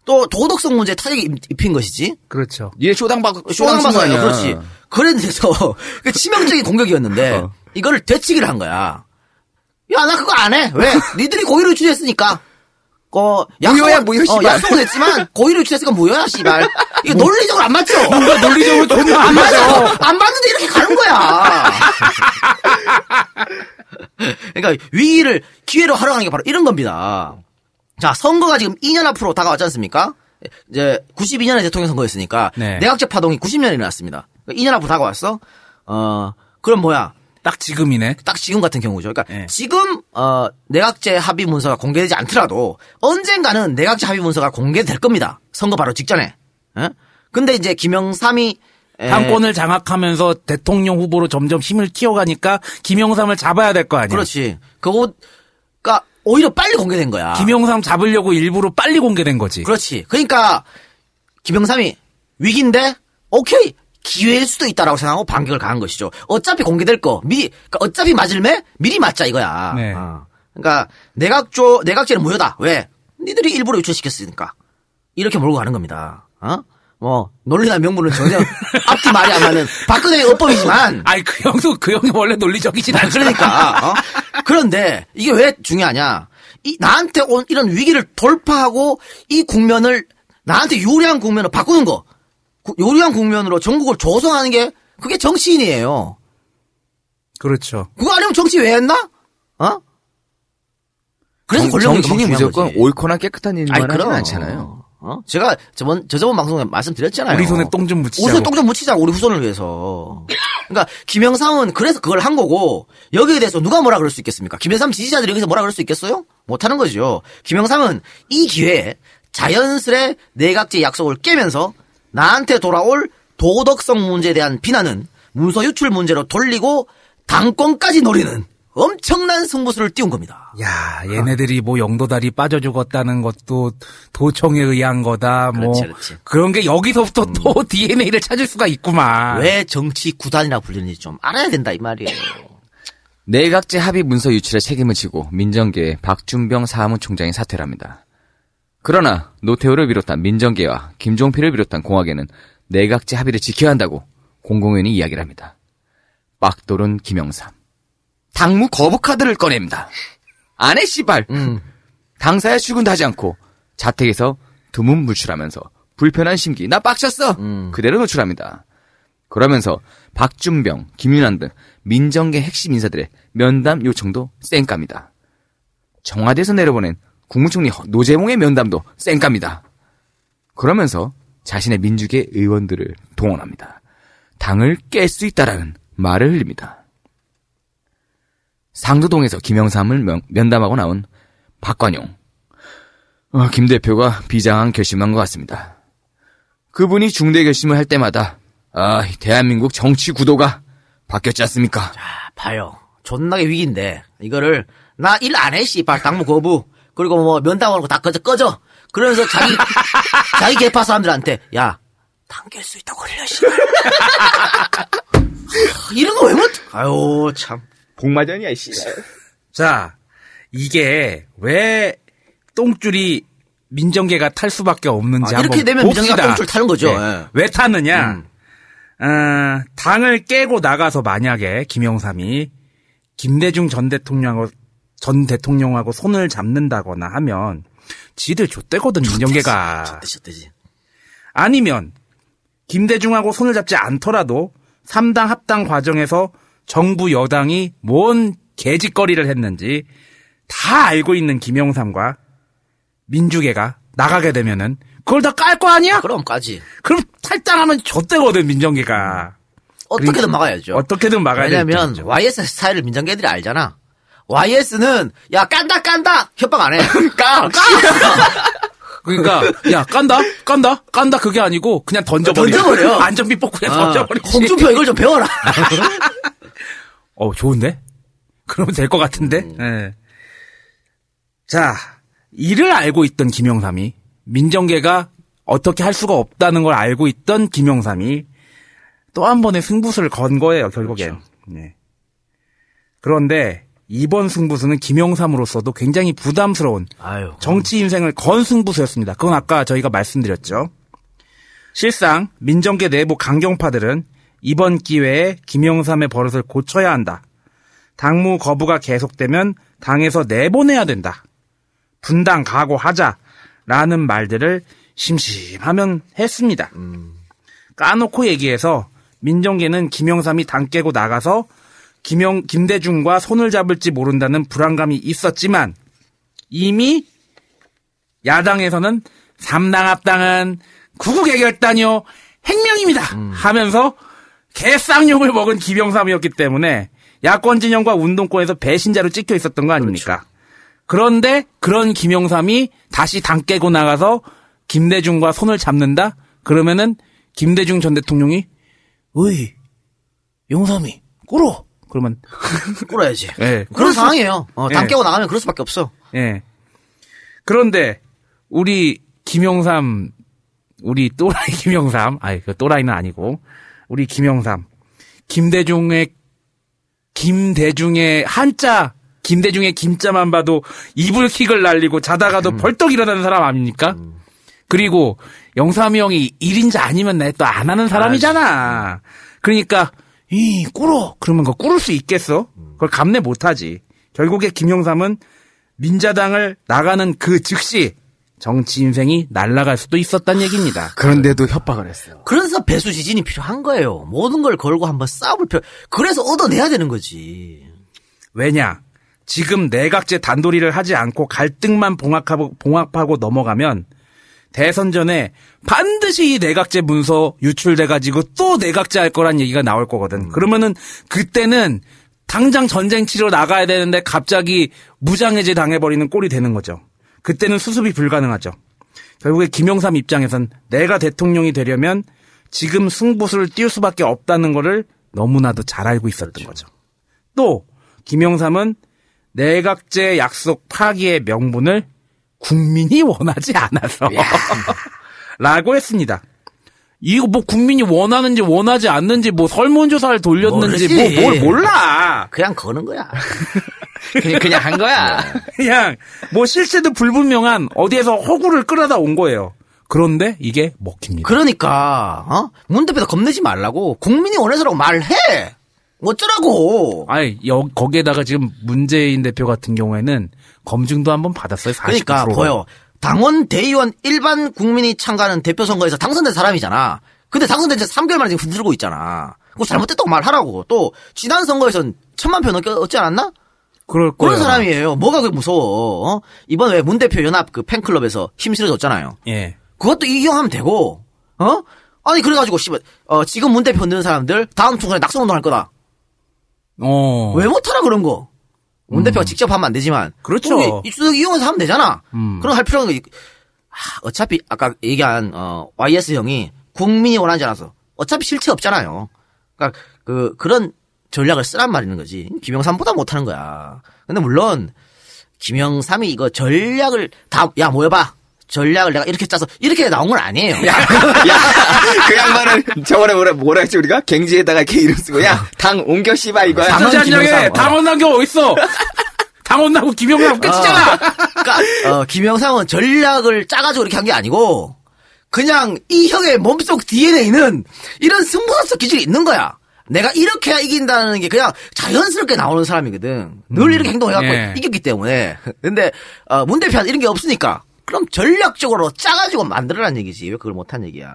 또 도덕성 문제 타격이 입- 입힌 것이지. 그렇죠. 얘 쇼당 박 쇼당 쇼당 박아요. 아니야. 그렇지. 그래서 그 치명적인 공격이었는데 이거를 되치기를 한 거야. 야, 나 그거 안 해. 왜? 니들이 고의로 유출했으니까. 어, 무효야, 무효, 어, 씨발. 약속은 했지만, 고의로 유출했으니까 무효야, 씨발. 이게 논리적으로 안 맞죠? 뭔가 논리적으로 전혀 안 맞아. 안 맞는데 이렇게 가는 거야. 그러니까 위기를 기회로 활용하는 게 바로 이런 겁니다. 자, 선거가 지금 2년 앞으로 다가왔지 않습니까? 이제 92년에 대통령 선거였으니까 네. 내각제 파동이 90년에 일어났습니다. 2년 앞으로 다가왔어. 어, 그럼 뭐야? 딱 지금이네. 딱 지금 같은 경우죠. 그러니까 지금 어, 내각제 합의 문서가 공개되지 않더라도 언젠가는 내각제 합의 문서가 공개될 겁니다. 선거 바로 직전에. 예? 근데 이제 김영삼이 에, 당권을 장악하면서 대통령 후보로 점점 힘을 키워가니까 김영삼을 잡아야 될 거 아니야. 그렇지. 그거가 오히려 빨리 공개된 거야. 김영삼 잡으려고 일부러 빨리 공개된 거지. 그렇지. 그러니까 김영삼이 위기인데 오케이 기회일 수도 있다라고 생각하고 반격을 가한 것이죠. 어차피 공개될 거 미리 그러니까 어차피 맞을매 미리 맞자 이거야. 네. 어. 그러니까 내각조 내각제는 무효다. 왜? 니들이 일부러 유출시켰으니까 이렇게 몰고 가는 겁니다. 어? 뭐 논리나 명분은 전혀 앞뒤 말이 안 맞는 박근혜의 어법이지만 아니 그 형도 그 형이 원래 논리적이진 않잖아. 그러니까 어? 그런데 이게 왜 중요하냐? 이 나한테 온 이런 위기를 돌파하고 이 국면을 나한테 유리한 국면으로 바꾸는 거, 구- 유리한 국면으로 전국을 조성하는 게 그게 정치인이에요. 그렇죠. 그거 아니면 정치 왜 했나? 어? 그래서 정- 권력이 중요한 무조건. 옳거나 깨끗한 일만 그럼. 않잖아요. 어? 제가 저번 저저번 방송에 말씀드렸잖아요. 우리 손에 똥 좀 묻히자고. 우리 손에 똥 좀 묻히자고 우리 후손을 위해서. 그러니까 김영삼은 그래서 그걸 한 거고 여기에 대해서 누가 뭐라 그럴 수 있겠습니까? 김영삼 지지자들이 여기서 뭐라 그럴 수 있겠어요? 못 하는 거죠. 김영삼은 이 기회에 자연스레 내각제 약속을 깨면서 나한테 돌아올 도덕성 문제에 대한 비난은 문서 유출 문제로 돌리고 당권까지 노리는 엄청난 승부수를 띄운 겁니다. 야, 얘네들이 뭐 영도다리 빠져 죽었다는 것도 도청에 의한 거다. 뭐 그렇지, 그렇지. 그런 게 여기서부터 또 DNA를 찾을 수가 있구만. 왜 정치 구단이라 불리는지 좀 알아야 된다 이 말이에요. 내각제 합의 문서 유출에 책임을 지고 민정계의 박준병 사무총장이 사퇴를 합니다. 그러나 노태우를 비롯한 민정계와 김종필을 비롯한 공화계는 내각제 합의를 지켜야 한다고 공공연히 이야기를 합니다. 빡돌은 김영삼. 당무 거부 카드를 꺼냅니다. 안해 씨발. 당사에 출근도 하지 않고 자택에서 두문 물출하면서 불편한 심기 나 빡쳤어. 그대로 노출합니다. 그러면서 박준병, 김윤환 등 민정계 핵심 인사들의 면담 요청도 쌩깝니다. 청와대에서 내려보낸 국무총리 노재몽의 면담도 쌩깝니다. 그러면서 자신의 민주계 의원들을 동원합니다. 당을 깰 수 있다라는 말을 흘립니다. 상도동에서 김영삼을 면, 면담하고 나온 박관용. 어, 김 대표가 비장한 결심한 것 같습니다. 그분이 중대 결심을 할 때마다 아, 이 대한민국 정치 구도가 바뀌었지 않습니까? 봐요. 존나게 위기인데 이거를 나 일 안 해 씨발 당무 거부 그리고 뭐 면담하는 거 다 꺼져 꺼져 그러면서 자기 자기 개파 사람들한테 야 당길 수 있다고 흘려 씨발 이런 거 왜 못? 아유 참 복마전이야 씨. 자, 이게 왜 똥줄이 민정계가 탈 수밖에 없는지 아, 이렇게 한번 되면 민정계가 봅시다. 똥줄 타는 거죠. 예. 예. 왜 타느냐? 어, 당을 깨고 나가서 만약에 김영삼이 김대중 전 대통령하고 전 대통령하고 손을 잡는다거나 하면 지들 좆대거든 민정계가. 좆대지. 아니면 김대중하고 손을 잡지 않더라도 3당 합당 과정에서 정부 여당이 뭔 개짓거리를 했는지 다 알고 있는 김영삼과 민주계가 나가게 되면은 그걸 다 깔 거 아니야? 그럼 까지. 그럼 탈당하면 좆대거든 민정계가. 어떻게든 그러니까 막아야죠. 어떻게든 막아야 왜냐면. YS 스타일을 민정계들이 알잖아. YS는 야 깐다 깐다 협박 안 해. 까 까. 그러니까 야 깐다 깐다 깐다 그게 아니고 그냥 던져버려. 던져버려. 안전비 뽑고 그냥 아, 던져버리지. 홍준표 이걸 좀 배워라. 어, 좋은데? 그러면 될 것 같은데? 음. 예. 자, 이를 알고 있던 김영삼이, 민정계가 어떻게 할 수가 없다는 걸 알고 있던 김영삼이 또 한 번의 승부수를 건 거예요, 결국엔. 그렇죠. 네. 그런데 이번 승부수는 김영삼으로서도 굉장히 부담스러운 아유. 정치 인생을 건 승부수였습니다. 그건 아까 저희가 말씀드렸죠. 실상 민정계 내부 강경파들은 이번 기회에 김영삼의 버릇을 고쳐야 한다. 당무 거부가 계속되면 당에서 내보내야 된다. 분당 각오하자 라는 말들을 심심하면 했습니다. 까놓고 얘기해서 민정계는 김영삼이 당 깨고 나가서 김영 김대중과 손을 잡을지 모른다는 불안감이 있었지만 이미 야당에서는 삼당 합당은 구국의 결단이요 행명입니다 하면서 개쌍욕을 먹은 김영삼이었기 때문에 야권 진영과 운동권에서 배신자로 찍혀 있었던 거 아닙니까? 그런데 그런 김영삼이 다시 당 깨고 나가서 김대중과 손을 잡는다? 그러면은 김대중 전 대통령이 어이 영삼이 꿇어 그러면 꿇어야지. 예. 그런 상황이에요. 어, 당 예. 깨고 나가면 그럴 수밖에 없어. 예. 그런데 우리 김영삼 우리 또라이 김영삼 아니 그 또라이는 아니고 우리 김영삼 김대중의 김대중의 한자 김대중의 김자만 봐도 이불킥을 날리고 자다가도 벌떡 일어나는 사람 아닙니까? 그리고 영삼이 형이 1인자 아니면 내 또 안 하는 사람이잖아. 그러니까 이 꿇어 그러면 그거 꿇을 수 있겠어? 그걸 감내 못하지. 결국에 김영삼은 민자당을 나가는 그 즉시 정치 인생이 날아갈 수도 있었단 얘기입니다. 그런데도 협박을 했어요. 그래서 배수 지진이 필요한 거예요. 모든 걸 걸고 한번 싸울 필요. 그래서 얻어내야 되는 거지. 왜냐? 지금 내각제 단도리를 하지 않고 갈등만 봉합하고, 봉합하고 넘어가면 대선 전에 반드시 이 내각제 문서 유출돼가지고 또 내각제 할 거란 얘기가 나올 거거든. 그러면은 그때는 당장 전쟁 치러 나가야 되는데 갑자기 무장해제 당해버리는 꼴이 되는 거죠. 그때는 수습이 불가능하죠. 결국에 김영삼 입장에선 내가 대통령이 되려면 지금 승부수를 띄울 수밖에 없다는 거를 너무나도 잘 알고 있었던 거죠. 또 김영삼은 내각제 약속 파기의 명분을 국민이 원하지 않아서 라고 했습니다. 이거 뭐 국민이 원하는지 원하지 않는지 뭐 설문조사를 돌렸는지 뭐. 뭘 몰라. 그냥 거는 거야. 그냥, 그냥 한 거야. 그냥 뭐 실체도 불분명한 어디에서 허구를 끌어다 온 거예요. 그런데 이게 먹힙니다. 그러니까 어? 문 대표도 겁내지 말라고 국민이 원해서라고 말해. 어쩌라고. 아니 여, 거기에다가 지금 문재인 대표 같은 경우에는 검증도 한번 받았어요. 49%로. 그러니까 보여. 당원 대의원 일반 국민이 참가하는 대표 선거에서 당선된 사람이잖아. 근데 당선된 지 3개월 만에 지금 흔들고 있잖아. 그거 잘못됐다고 말하라고. 또 지난 선거에선 천만 표 넘게 얻지 않았나? 그럴 거예요. 그런 사람이에요. 뭐가 그게 무서워? 어? 이번 왜 문 대표 연합 그 팬클럽에서 힘 실어줬잖아요. 예. 그것도 이용하면 되고, 어? 아니 그래가지고 씨발, 어, 지금 문 대표 넣는 사람들 다음 총선에 낙선운동 할 거다. 어. 왜 못하라 그런 거? 문 대표가 직접 하면 안 되지만. 그렇죠. 입수석 이용해서 하면 되잖아. 음. 그럼 할 있- 하, 어차피 아까 얘기한 어, YS 형이 국민이 원하지 않아서 어차피 실체 없잖아요. 그러니까 그 그런 전략을 쓰란 말이는 거지. 김영삼보다 못하는 거야. 근데 물론 김영삼이 이거 전략을 다 야 모여봐. 전략을 내가 이렇게 짜서 이렇게 나온 건 아니에요. 그 양반은 저번에 뭐라, 뭐라 했지, 우리가? 갱지에다가 이렇게 이름 쓰고, 야, 당 옮겨 씨바 이거야. 당원 김영삼. 당원 나겨 어딨어? 당원 나고 김영삼 끝이잖아. 그러니까 어, 김영삼은 전략을 짜가지고 이렇게 한 게 아니고 그냥 이 형의 몸속 DNA는 이런 승부사적 기질이 있는 거야. 내가 이렇게 해야 이긴다는 게 그냥 자연스럽게 나오는 사람이거든. 늘 이렇게 행동해갖고 예. 이겼기 때문에. 근데 어, 문 대표는 이런 게 없으니까 그럼 전략적으로 짜가지고 만들어란 얘기지. 왜 그걸 못한 얘기야.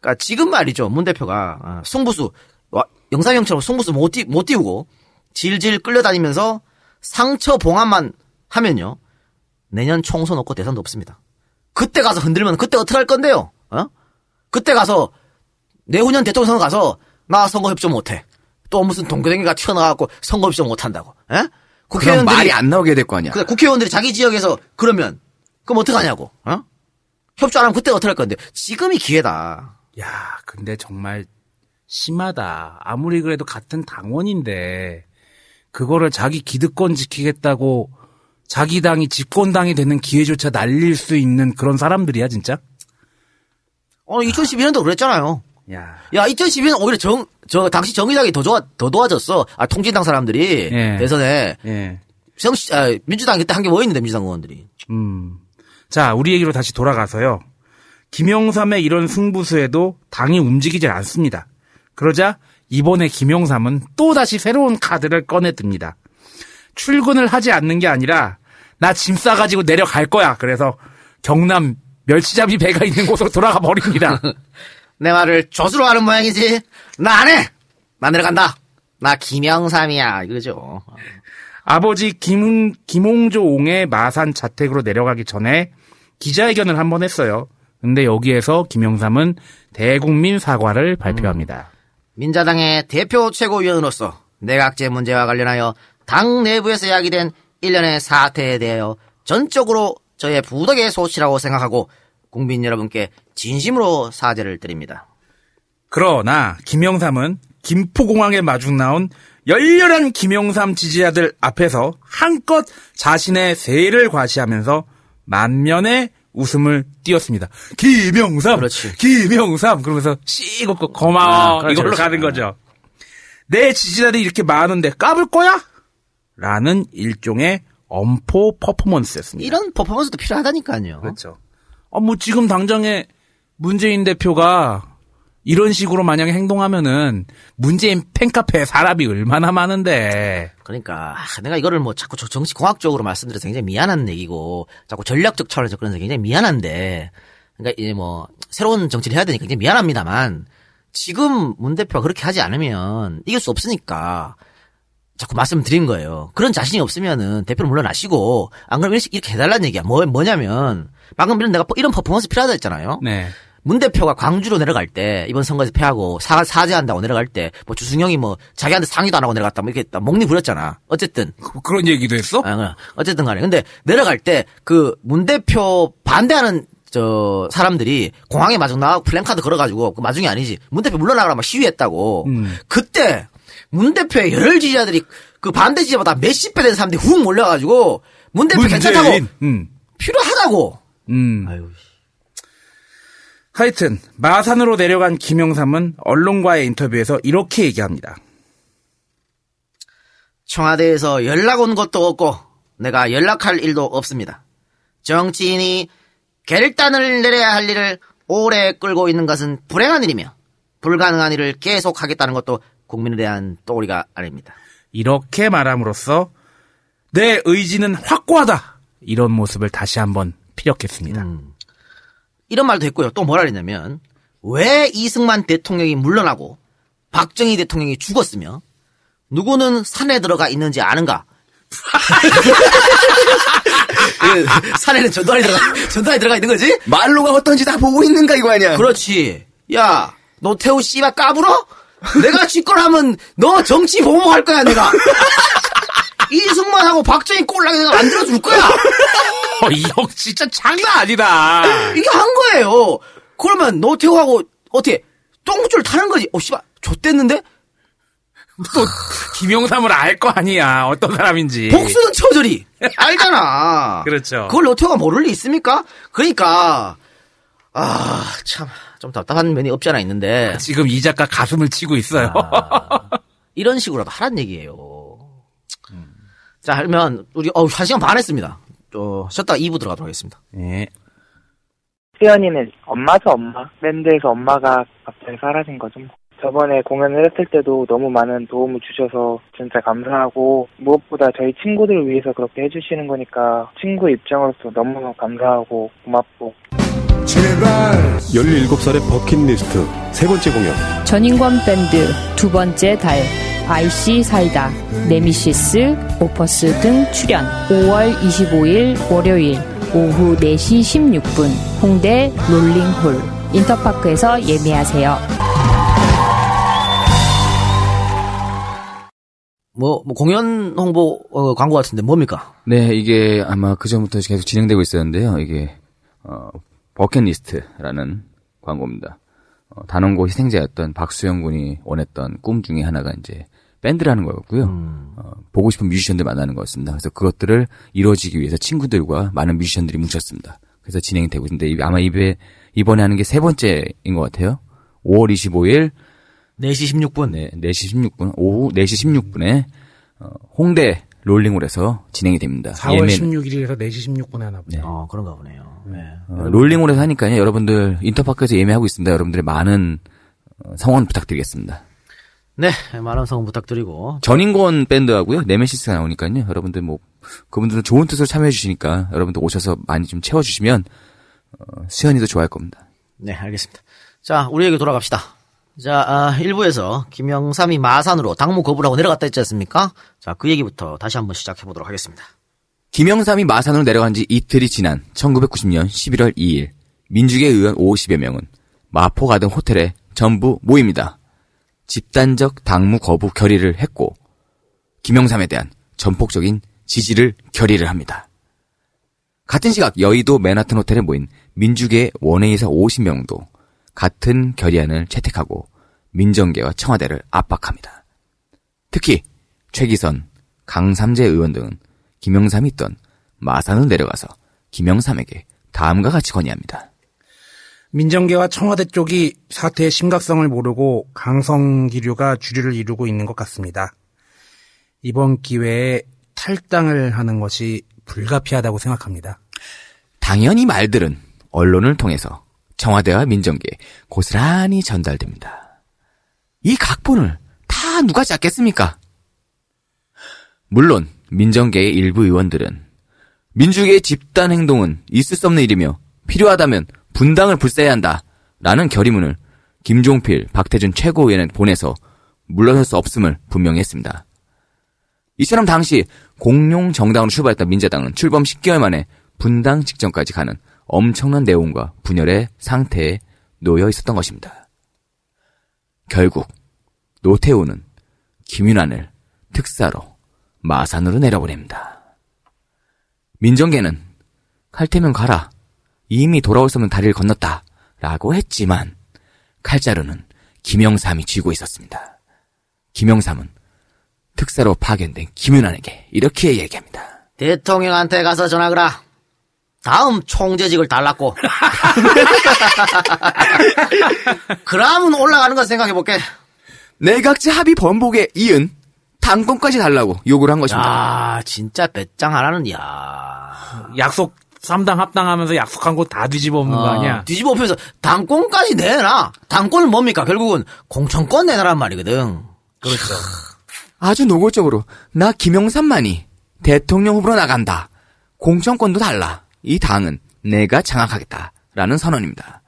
그러니까 지금 말이죠. 문 대표가 어, 승부수 와, 영삼 형처럼 승부수 못, 띄, 못 띄우고 질질 끌려다니면서 상처 봉합만 하면요. 내년 총선 없고 대선도 없습니다. 그때 가서 흔들면 그때 어떻게 할 건데요? 어? 그때 가서 내후년 대통령 선거 가서 나 선거 협조 못해. 또 무슨 동교댕이가 튀어나와갖고 선거 협조 못한다고. 에? 국회의원들이 말이 안 나오게 될 거 아니야. 그래, 국회의원들이 자기 지역에서 그러면 그럼 어떡하냐고. 어? 협조 안 하면 그때 어떻게 할 건데. 지금이 기회다. 야, 근데 정말 심하다. 아무리 그래도 같은 당원인데 그거를 자기 기득권 지키겠다고 자기 당이 집권당이 되는 기회조차 날릴 수 있는 그런 사람들이야, 진짜? 어, 2012년도 그랬잖아요. 야. 야, 2012년 오히려 정, 저, 당시 정의당이 더 좋아, 더 도와졌어. 아, 통진당 사람들이. 예. 대선에. 예. 정, 아, 민주당 그때 한 게뭐 있는데, 민주당 의원들이. 음. 자, 우리 얘기로 다시 돌아가서요. 김영삼의 이런 승부수에도 당이 움직이질 않습니다. 그러자 이번에 김영삼은 또 다시 새로운 카드를 꺼내 듭니다. 출근을 하지 않는 게 아니라 나 짐 싸가지고 내려갈 거야. 그래서 경남 멸치잡이 배가 있는 곳으로 돌아가 버립니다. 내 말을 조수로 하는 모양이지. 나 안 해! 나 내려간다. 나 김영삼이야. 이거죠. 아버지 김, 김홍조 옹의 마산 자택으로 내려가기 전에 기자회견을 한 번 했어요. 근데 여기에서 김영삼은 대국민 사과를 발표합니다. 민자당의 대표 최고위원으로서 내각제 문제와 관련하여 당 내부에서 야기된 일련의 사태에 대하여 전적으로 저의 부덕의 소치라고 생각하고 국민 여러분께 진심으로 사죄를 드립니다. 그러나 김영삼은 김포공항에 마중 나온 열렬한 김영삼 지지자들 앞에서 한껏 자신의 세를 과시하면서 만면의 웃음을 띄웠습니다. 김영삼, 김영삼 그러면서 씩 웃고 고마워 아, 그렇죠, 이걸로 그렇죠. 가는 거죠. 내 지지자들이 이렇게 많은데 까불 거야? 라는 일종의 엄포 퍼포먼스였습니다. 이런 퍼포먼스도 필요하다니까요. 그렇죠. 어, 뭐 지금 당장에 문재인 대표가 이런 식으로 만약에 행동하면은 문재인 팬카페에 사람이 얼마나 많은데. 그러니까 아, 내가 이거를 뭐 자꾸 저- 정치 공학적으로 말씀드려서 굉장히 미안한 얘기고 자꾸 전략적 차원에서 그래서 굉장히 미안한데 그러니까 이제 뭐 새로운 정치를 해야 되니까 굉장히 미안합니다만 지금 문 대표가 그렇게 하지 않으면 이길 수 없으니까 자꾸 말씀드린 거예요. 그런 자신이 없으면은 대표를 물러나시고 안 그러면 이렇게- 이렇게 해달라는 얘기야. 뭐 뭐냐면 방금 이런 내가 이런 퍼포먼스 필요하다 했잖아요. 네. 문 대표가 광주로 내려갈 때 이번 선거에서 패하고 사, 사죄한다고 내려갈 때 뭐 주승용이 뭐 자기한테 상의도 안 하고 내려갔다 뭐 이렇게 딱 목리 부렸잖아. 어쨌든 그런 얘기도 했어? 아, 어쨌든 간에 근데 내려갈 때 그 문 대표 반대하는 저 사람들이 공항에 마중 나가고 플랜카드 걸어가지고 그 마중이 아니지 문 대표 물러나가라 막 시위했다고. 음. 그때 문 대표의 열혈 지지자들이 그 반대 지지자보다 몇십 배 되는 사람들이 훅 몰려가지고 문 대표 괜찮다고 문재인. 음. 필요하다고. 음. 하여튼 마산으로 내려간 김영삼은 언론과의 인터뷰에서 이렇게 얘기합니다. 청와대에서 연락 온 것도 없고 내가 연락할 일도 없습니다. 정치인이 결단을 내려야 할 일을 오래 끌고 있는 것은 불행한 일이며 불가능한 일을 계속하겠다는 것도 국민에 대한 또리가 아닙니다. 이렇게 말함으로써 내 의지는 확고하다. 이런 모습을 다시 한번 피력했습니다. 이런 말도 했고요. 또 뭐라 그랬냐면 왜 이승만 대통령이 물러나고 박정희 대통령이 죽었으며 누구는 산에 들어가 있는지 아는가? 그 산에는 전두환이 들어가 전두환이 들어가 있는 거지? 말로가 어떤지 다 보고 있는가 이거 아니야? 그렇지. 야, 노태우 씨발 까불어? 내가 쥐걸 하면 너 정치 보복할 거야 내가. 이승만하고 박정희 꼴랑 내가 만들어줄 거야. 어, 이형 진짜 장난 아니다. 이게 한 거예요. 그러면 노태우하고 어떻게 똥줄 타는 거지? 어 씨발 좆됐는데? 또 김영삼을 알 거 아니야. 어떤 사람인지. 복수는 처절히 알잖아. 그렇죠. 그걸 노태우가 모를 리 있습니까? 그러니까 아 참 좀 답답한 면이 없지 않아 있는데 지금 이 작가 가슴을 치고 있어요. 이런 식으로도 하란 얘기예요. 자, 그러면 우리 어, 한 시간 반 했습니다. 어, 쉬었다가 2부 들어가도록 하겠습니다. 네. 수연이는 엄마죠 엄마 밴드에서 엄마가 갑자기 사라진 거죠 뭐. 저번에 공연을 했을 때도 너무 많은 도움을 주셔서 진짜 감사하고 무엇보다 저희 친구들을 위해서 그렇게 해주시는 거니까 친구 입장으로서 너무 감사하고 고맙고 17살의 버킷리스트 세 번째 공연 전인권 밴드 두 번째 달 IC 사이다 네미시스 오퍼스 등 출연 5월 25일 월요일 오후 4시 16분 홍대 롤링홀 인터파크에서 예매하세요. 뭐, 뭐 공연 홍보 어, 광고 같은데 뭡니까? 네, 이게 아마 그 전부터 계속 진행되고 있었는데요. 이게 어, 버킷리스트라는 광고입니다. 어, 단원고 희생자였던 박수영 군이 원했던 꿈 중에 하나가 이제 밴드라는 거였고요. 어, 보고 싶은 뮤지션들 만나는 거였습니다. 그래서 그것들을 이루어지기 위해서 친구들과 많은 뮤지션들이 뭉쳤습니다. 그래서 진행이 되고 있는데 이- 아마 이번 이번에 하는 게 세 번째인 것 같아요. 5월 25일 4시 16분. 네, 4시 16분. 오후 4시 16분에 어, 홍대 롤링홀에서 진행이 됩니다. 4월 예매는- 16일에서 4시 16분에 하나 보네. 어, 그런가 보네요. 네. 어, 롤링홀에서 하니까요. 여러분들 인터파크에서 예매하고 있습니다. 여러분들의 많은 어, 성원 부탁드리겠습니다. 네, 많은 성원 부탁드리고. 전인권 밴드하고요. 네메시스가 나오니까요. 여러분들 뭐 그분들은 좋은 뜻으로 참여해 주시니까 여러분들 오셔서 많이 좀 채워 주시면 어, 수현이도 좋아할 겁니다. 네, 알겠습니다. 자, 우리에게 돌아갑시다. 자, 아, 1부에서 김영삼이 마산으로 당무 거부라고 내려갔다 했지 않습니까? 자, 그 얘기부터 다시 한번 시작해 보도록 하겠습니다. 김영삼이 마산으로 내려간 지 이틀이 지난 1990년 11월 2일 민주계 의원 50여 명은 마포 가든 호텔에 전부 모입니다. 집단적 당무 거부 결의를 했고 김영삼에 대한 전폭적인 지지를 결의를 합니다. 같은 시각 여의도 맨하튼 호텔에 모인 민주계 원회의사 50명도 같은 결의안을 채택하고 민정계와 청와대를 압박합니다. 특히 최기선, 강삼재 의원 등은 김영삼이 있던 마산을 내려가서 김영삼에게 다음과 같이 건의합니다. 민정계와 청와대 쪽이 사태의 심각성을 모르고 강성기류가 주류를 이루고 있는 것 같습니다. 이번 기회에 탈당을 하는 것이 불가피하다고 생각합니다. 당연히 말들은 언론을 통해서 청와대와 민정계에 고스란히 전달됩니다. 이 각본을 다 누가 짰겠습니까? 물론 민정계의 일부 의원들은 민주계의 집단 행동은 있을 수 없는 일이며 필요하다면 분당을 불사해야 한다. 라는 결의문을 김종필, 박태준 최고위원에 보내서 물러설 수 없음을 분명히 했습니다. 이처럼 당시 공룡 정당으로 출발했던 민자당은 출범 10개월 만에 분당 직전까지 가는 엄청난 내용과 분열의 상태에 놓여 있었던 것입니다. 결국 노태우는 김윤환을 특사로 마산으로 내려보냅니다. 민정계는 칼테면 가라. 이미 돌아올 수 없는 다리를 건넜다. 라고 했지만 칼자루는 김영삼이 쥐고 있었습니다. 김영삼은 특사로 파견된 김윤환에게 이렇게 얘기합니다. 대통령한테 가서 전화하거라. 다음 총재직을 달랐고. 그러면 올라가는 거 생각해볼게. 내각제 합의 번복에 이은 당권까지 달라고 요구를 한 것입니다. 아, 진짜 배짱 하나는, 야 약속 3당 합당하면서 약속한 거 다 뒤집어 엎는 거 아니야? 뒤집어 엎면서 당권까지 내놔. 당권은 뭡니까? 결국은 공천권 내놔란 말이거든. 그렇죠. 아주 노골적으로 나 김영삼만이 대통령 후보로 나간다. 공천권도 달라. 이 당은 내가 장악하겠다. 라는 선언입니다.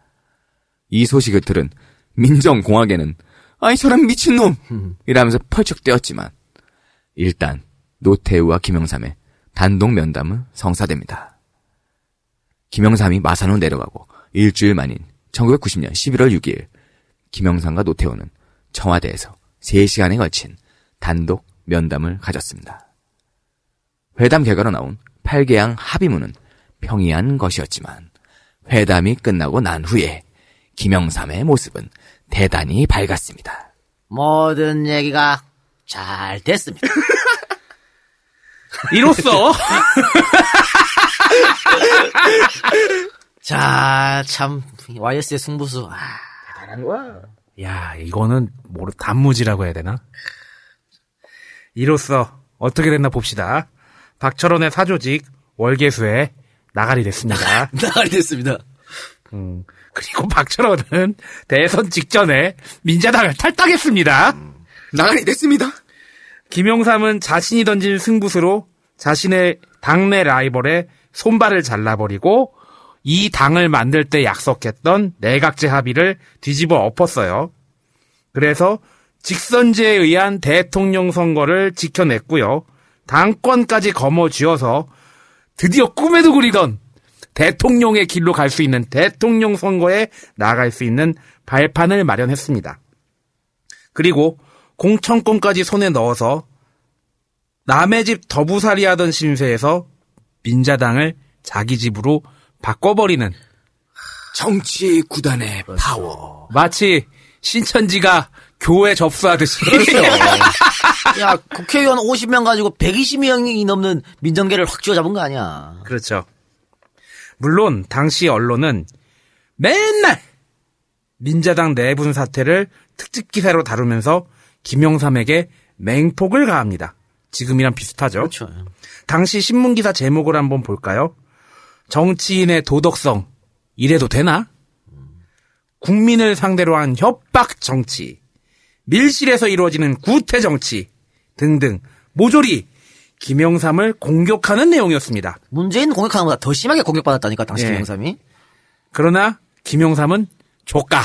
이 소식을 들은 민정공학에는 아이 저런 미친놈! 이라면서 펄쩍 뛰었지만 일단 노태우와 김영삼의 단독 면담은 성사됩니다. 김영삼이 마산으로 내려가고 일주일 만인 1990년 11월 6일 김영삼과 노태우는 청와대에서 3시간에 걸친 단독 면담을 가졌습니다. 회담 결과로 나온 8개항 합의문은 평이한 것이었지만 회담이 끝나고 난 후에 김영삼의 모습은 대단히 밝았습니다. 모든 얘기가 잘 됐습니다. 이로써 자, 참 YS의 승부수. 아, 대단한 거야. 야, 이거는 모르 단무지라고 해야 되나? 이로써 어떻게 됐나 봅시다. 박철원의 사조직 월계수에 나가리 됐습니다. 나가리 됐습니다. 음, 그리고 박철원은 대선 직전에 민자당을 탈당했습니다. 나가리 됐습니다. 김용삼은 자신이 던진 승부수로 자신의 당내 라이벌의 손발을 잘라버리고 이 당을 만들 때 약속했던 내각제 합의를 뒤집어 엎었어요. 그래서 직선제에 의한 대통령 선거를 지켜냈고요. 당권까지 거머쥐어서 드디어 꿈에도 그리던 대통령의 길로 갈 수 있는 대통령 선거에 나갈 수 있는 발판을 마련했습니다. 그리고 공천권까지 손에 넣어서 남의 집 더부살이 하던 신세에서 민자당을 자기 집으로 바꿔버리는 정치 구단의 파워. 마치 신천지가 교회 접수하듯이 그렇죠. 야, 국회의원 50명 가지고 120명이 넘는 민정계를 확 쥐어잡은 거 아니야. 그렇죠. 물론 당시 언론은 맨날 민자당 내분 사태를 특집 기사로 다루면서 김영삼에게 맹폭을 가합니다. 지금이랑 비슷하죠. 그렇죠. 당시 신문 기사 제목을 한번 볼까요? 정치인의 도덕성 이래도 되나? 국민을 상대로 한 협박 정치. 밀실에서 이루어지는 구태 정치 등등 모조리 김영삼을 공격하는 내용이었습니다. 문재인 공격하는 것보다 더 심하게 공격받았다니까 당시 예. 김영삼이. 그러나 김영삼은 조까.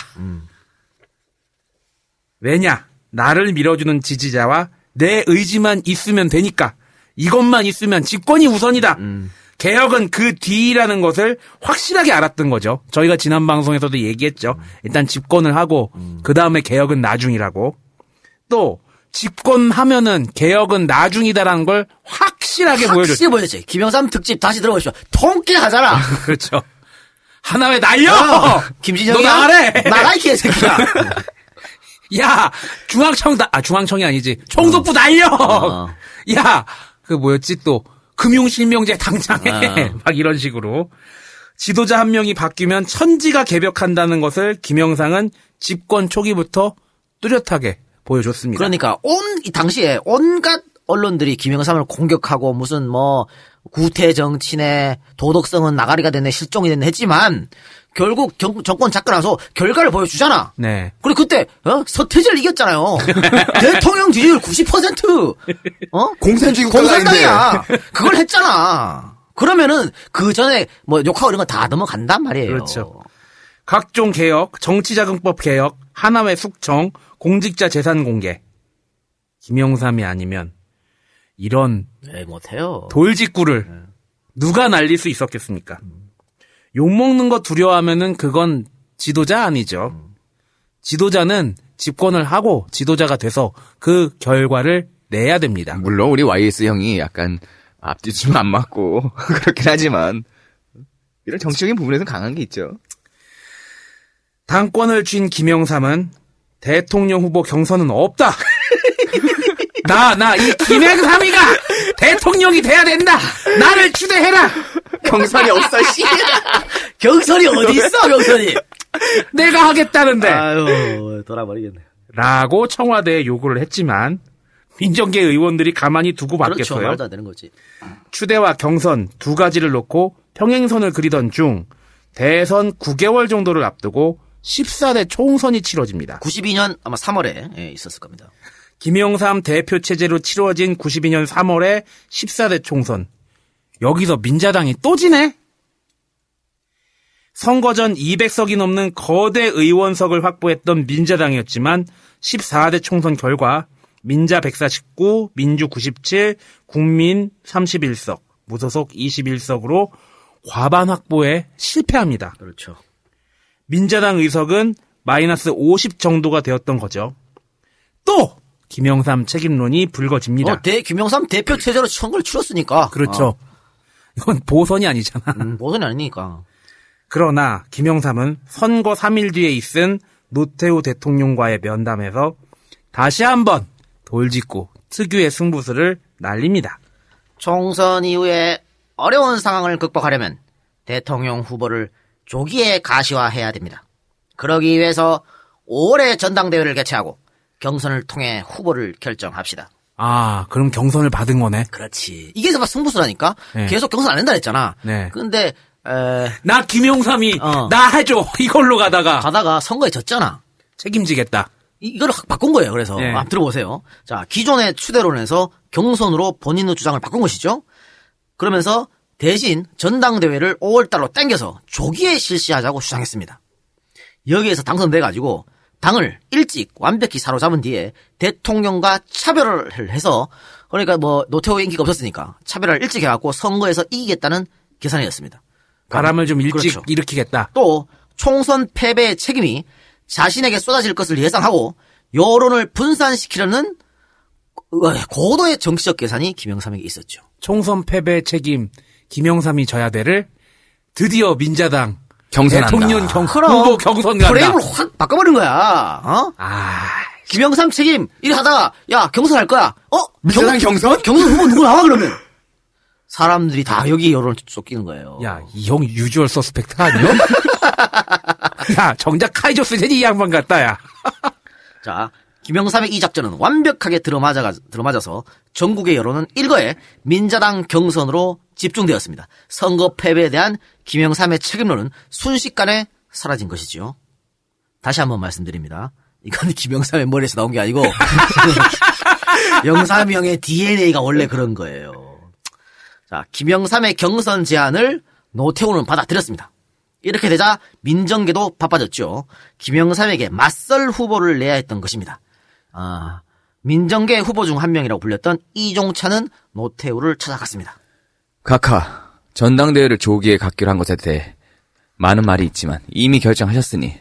왜냐? 나를 밀어주는 지지자와 내 의지만 있으면 되니까. 이것만 있으면 집권이 우선이다. 개혁은 그 뒤라는 것을 확실하게 알았던 거죠. 저희가 지난 방송에서도 얘기했죠. 일단 집권을 하고 그 다음에 개혁은 나중이라고. 또 집권하면은 개혁은 나중이다라는 걸 확실하게 보여줬죠. 확실히 보여줬지. 김영삼 특집 다시 들어보시오. 통쾌 하잖아. 그렇죠. 하나 왜 날려? 어, 김진영이야? 너 나가래. 나가 이 개새끼야. 야 중앙청 다, 아 중앙청이 아니지 총독부 날려. 어. 야그 뭐였지 또 금융실명제 당장에 어. 막 이런 식으로 지도자 한 명이 바뀌면 천지가 개벽한다는 것을 김영상은 집권 초기부터 뚜렷하게 보여줬습니다. 그러니까 온 이 당시에 온갖 언론들이 김영삼을 공격하고 무슨 뭐 구태 정치네 도덕성은 나가리가 됐네 실종이 됐네 했지만 결국 정, 정권 잡고 나서 결과를 보여주잖아. 네. 그리고 그때 어? 서태지를 이겼잖아요. 대통령 지지율 90%. 어? 공산주의 공산당이야. 그걸 했잖아. 그러면은 그 전에 뭐 욕하고 이런 거 다 넘어간단 말이에요. 그렇죠. 각종 개혁, 정치자금법 개혁, 하나회 숙청, 공직자 재산 공개. 김영삼이 아니면 이런 네, 못해요. 돌직구를 누가 날릴 수 있었겠습니까? 욕먹는 거 두려워하면은 그건 지도자 아니죠. 지도자는 집권을 하고 지도자가 돼서 그 결과를 내야 됩니다. 물론 우리 YS 형이 약간 앞뒤 좀 안 맞고 그렇긴 하지만 이런 정치적인 부분에서 강한 게 있죠. 당권을 쥔 김영삼은 대통령 후보 경선은 없다. 나, 나, 이 김영삼이가 대통령이 돼야 된다! 나를 추대해라! 경선이 없어, 씨. 경선이 어디 있어, 경선이? 내가 하겠다는데! 아유, 돌아버리겠네. 라고 청와대에 요구를 했지만, 민정계 의원들이 가만히 두고 그렇죠. 받겠어요. 말도 안 되는 거지. 추대와 경선 두 가지를 놓고 평행선을 그리던 중 대선 9개월 정도를 앞두고 14대 총선이 치러집니다. 92년 아마 3월에 예, 있었을 겁니다. 김영삼 대표 체제로 치러진 92년 3월에 14대 총선. 여기서 민자당이 또 지네? 선거 전 200석이 넘는 거대 의원석을 확보했던 민자당이었지만 14대 총선 결과 민자 149, 민주 97, 국민 31석, 무소속 21석으로 과반 확보에 실패합니다. 그렇죠. 민자당 의석은 마이너스 50 정도가 되었던 거죠. 또 김영삼 책임론이 불거집니다. 어, 대, 김영삼 대표 체제로 선거를 치렀으니까. 그렇죠. 어, 이건 보선이 아니잖아. 음, 모선이 아니니까. 그러나 김영삼은 선거 3일 뒤에 있은 노태우 대통령과의 면담에서 다시 한번 돌직구 특유의 승부수를 날립니다. 총선 이후에 어려운 상황을 극복하려면 대통령 후보를 조기에 가시화해야 됩니다. 그러기 위해서 올해 전당대회를 개최하고 경선을 통해 후보를 결정합시다. 아, 그럼 경선을 받은 거네. 그렇지. 이게 정말 승부수라니까. 네. 계속 경선 안 한다 했잖아. 네. 근데 에, 나 김영삼이 어. 나 해줘 이걸로 가다가 가다가 선거에 졌잖아. 책임지겠다. 이- 이걸 확 바꾼 거예요. 그래서 네. 한번 들어보세요. 자, 기존의 추대론에서 경선으로 본인의 주장을 바꾼 것이죠. 그러면서 대신 전당대회를 5월달로 땡겨서 조기에 실시하자고 주장했습니다. 여기에서 당선돼 가지고 당을 일찍 완벽히 사로잡은 뒤에 대통령과 차별을 해서 그러니까 뭐 노태우 인기가 없었으니까 차별을 일찍 해갖고 선거에서 이기겠다는 계산이었습니다. 바람을 좀 일찍 그렇죠. 일으키겠다. 또 총선 패배의 책임이 자신에게 쏟아질 것을 예상하고 여론을 분산시키려는 어, 고도의 정치적 계산이 김영삼에게 있었죠. 총선 패배 책임 김영삼이 져야 되를 드디어 민자당 경선한다. 대통령 경, 그럼 후보 경선 간다. 프레임을 확 바꿔버린 거야. 어? 아, 김영삼 책임 이래 하다가 야 경선 할 거야. 어? 민주당 경선? 경선 후보 누구 나와 그러면? 사람들이 다 여기 여론을 쫓기는 거예요. 야, 이 형 유주얼 서스펙트 아니요? 야, 정작 카이조스 제지 이 양반 같다, 야. 자, 김영삼의 이 작전은 완벽하게 들어맞아, 들어맞아서 전국의 여론은 일거에 민자당 경선으로 집중되었습니다. 선거 패배에 대한 김영삼의 책임론은 순식간에 사라진 것이지요. 다시 한번 말씀드립니다. 이건 김영삼의 머리에서 나온 게 아니고 영삼이 형의 DNA가 원래 그런 거예요. 자, 김영삼의 경선 제안을 노태우는 받아들였습니다. 이렇게 되자 민정계도 바빠졌죠. 김영삼에게 맞설 후보를 내야 했던 것입니다. 아, 민정계 후보 중 한 명이라고 불렸던 이종찬은 노태우를 찾아갔습니다. 각하, 전당대회를 조기에 갖기로 한 것에 대해 많은 말이 있지만 이미 결정하셨으니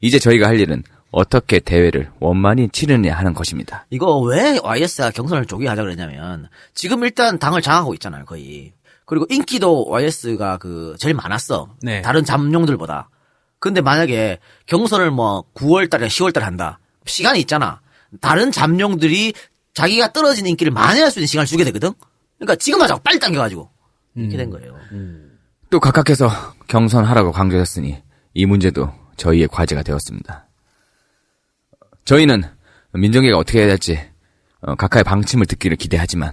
이제 저희가 할 일은 어떻게 대회를 원만히 치르느냐 하는 것입니다. 이거 왜 YS가 경선을 조기 하자 그랬냐면 지금 일단 당을 장악하고 있잖아요, 거의. 그리고 인기도 YS가 그 제일 많았어. 네. 다른 잠룡들보다. 근데 만약에 경선을 뭐 9월 달에 10월 달에 한다. 시간이 있잖아. 다른 잠룡들이 자기가 떨어진 인기를 만회할 수 있는 시간을 주게 되거든. 그러니까 지금 하자고 빨리 당겨가지고 이렇게 된 거예요. 또 각하께서 경선하라고 강조하셨으니 이 문제도 저희의 과제가 되었습니다. 저희는 민정계가 어떻게 해야 할지 어, 각하의 방침을 듣기를 기대하지만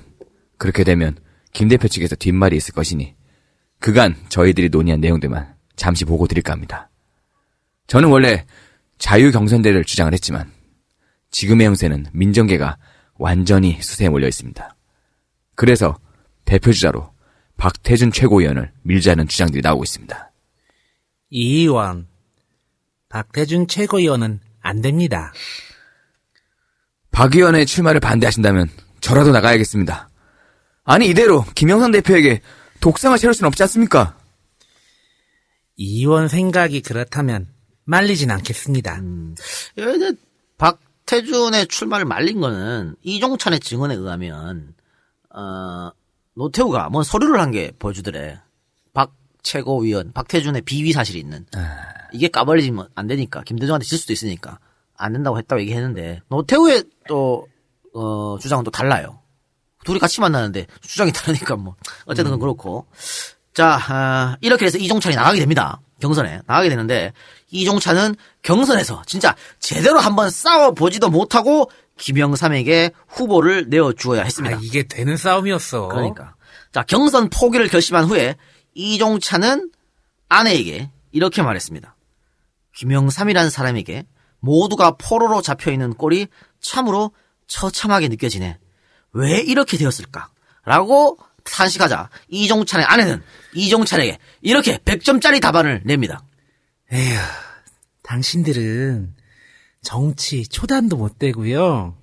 그렇게 되면 김 대표 측에서 뒷말이 있을 것이니 그간 저희들이 논의한 내용들만 잠시 보고 드릴까 합니다. 저는 원래 자유 경선대를 주장을 했지만 지금의 형세는 민정계가 완전히 수세에 몰려 있습니다. 그래서 대표주자로 박태준 최고위원을 밀자는 주장들이 나오고 있습니다. 이 의원, 박태준 최고위원은 안 됩니다. 박 의원의 출마를 반대하신다면 저라도 나가야겠습니다. 아니 이대로 김영선 대표에게 독상을 채울 수는 없지 않습니까? 이 의원 생각이 그렇다면 말리진 않겠습니다. 이제 박 태준의 출마를 말린 거는 이종찬의 증언에 의하면 어, 노태우가 뭔 서류를 한 게 보여주더래. 박 최고위원, 박태준의 비위 사실이 있는. 이게 까발리지면 안 되니까 김대중한테 질 수도 있으니까 안 된다고 했다고 얘기했는데 노태우의 또 어, 주장은 또 달라요. 둘이 같이 만나는데 주장이 다르니까 뭐 어쨌든 그건 그렇고 자 아, 이렇게 해서 이종찬이 나가게 됩니다 경선에 나가게 되는데 이종찬은 경선에서 진짜 제대로 한번 싸워 보지도 못하고 김영삼에게 후보를 내어 주어야 했습니다. 아, 이게 되는 싸움이었어. 그러니까 자 경선 포기를 결심한 후에 이종찬은 아내에게 이렇게 말했습니다. 김영삼이라는 사람에게 모두가 포로로 잡혀 있는 꼴이 참으로 처참하게 느껴지네. 왜 이렇게 되었을까? 라고 탄식하자 이종찬의 아내는 이종찬에게 이렇게 100점짜리 답안을 냅니다. 에휴, 당신들은 정치 초단도 못 되고요.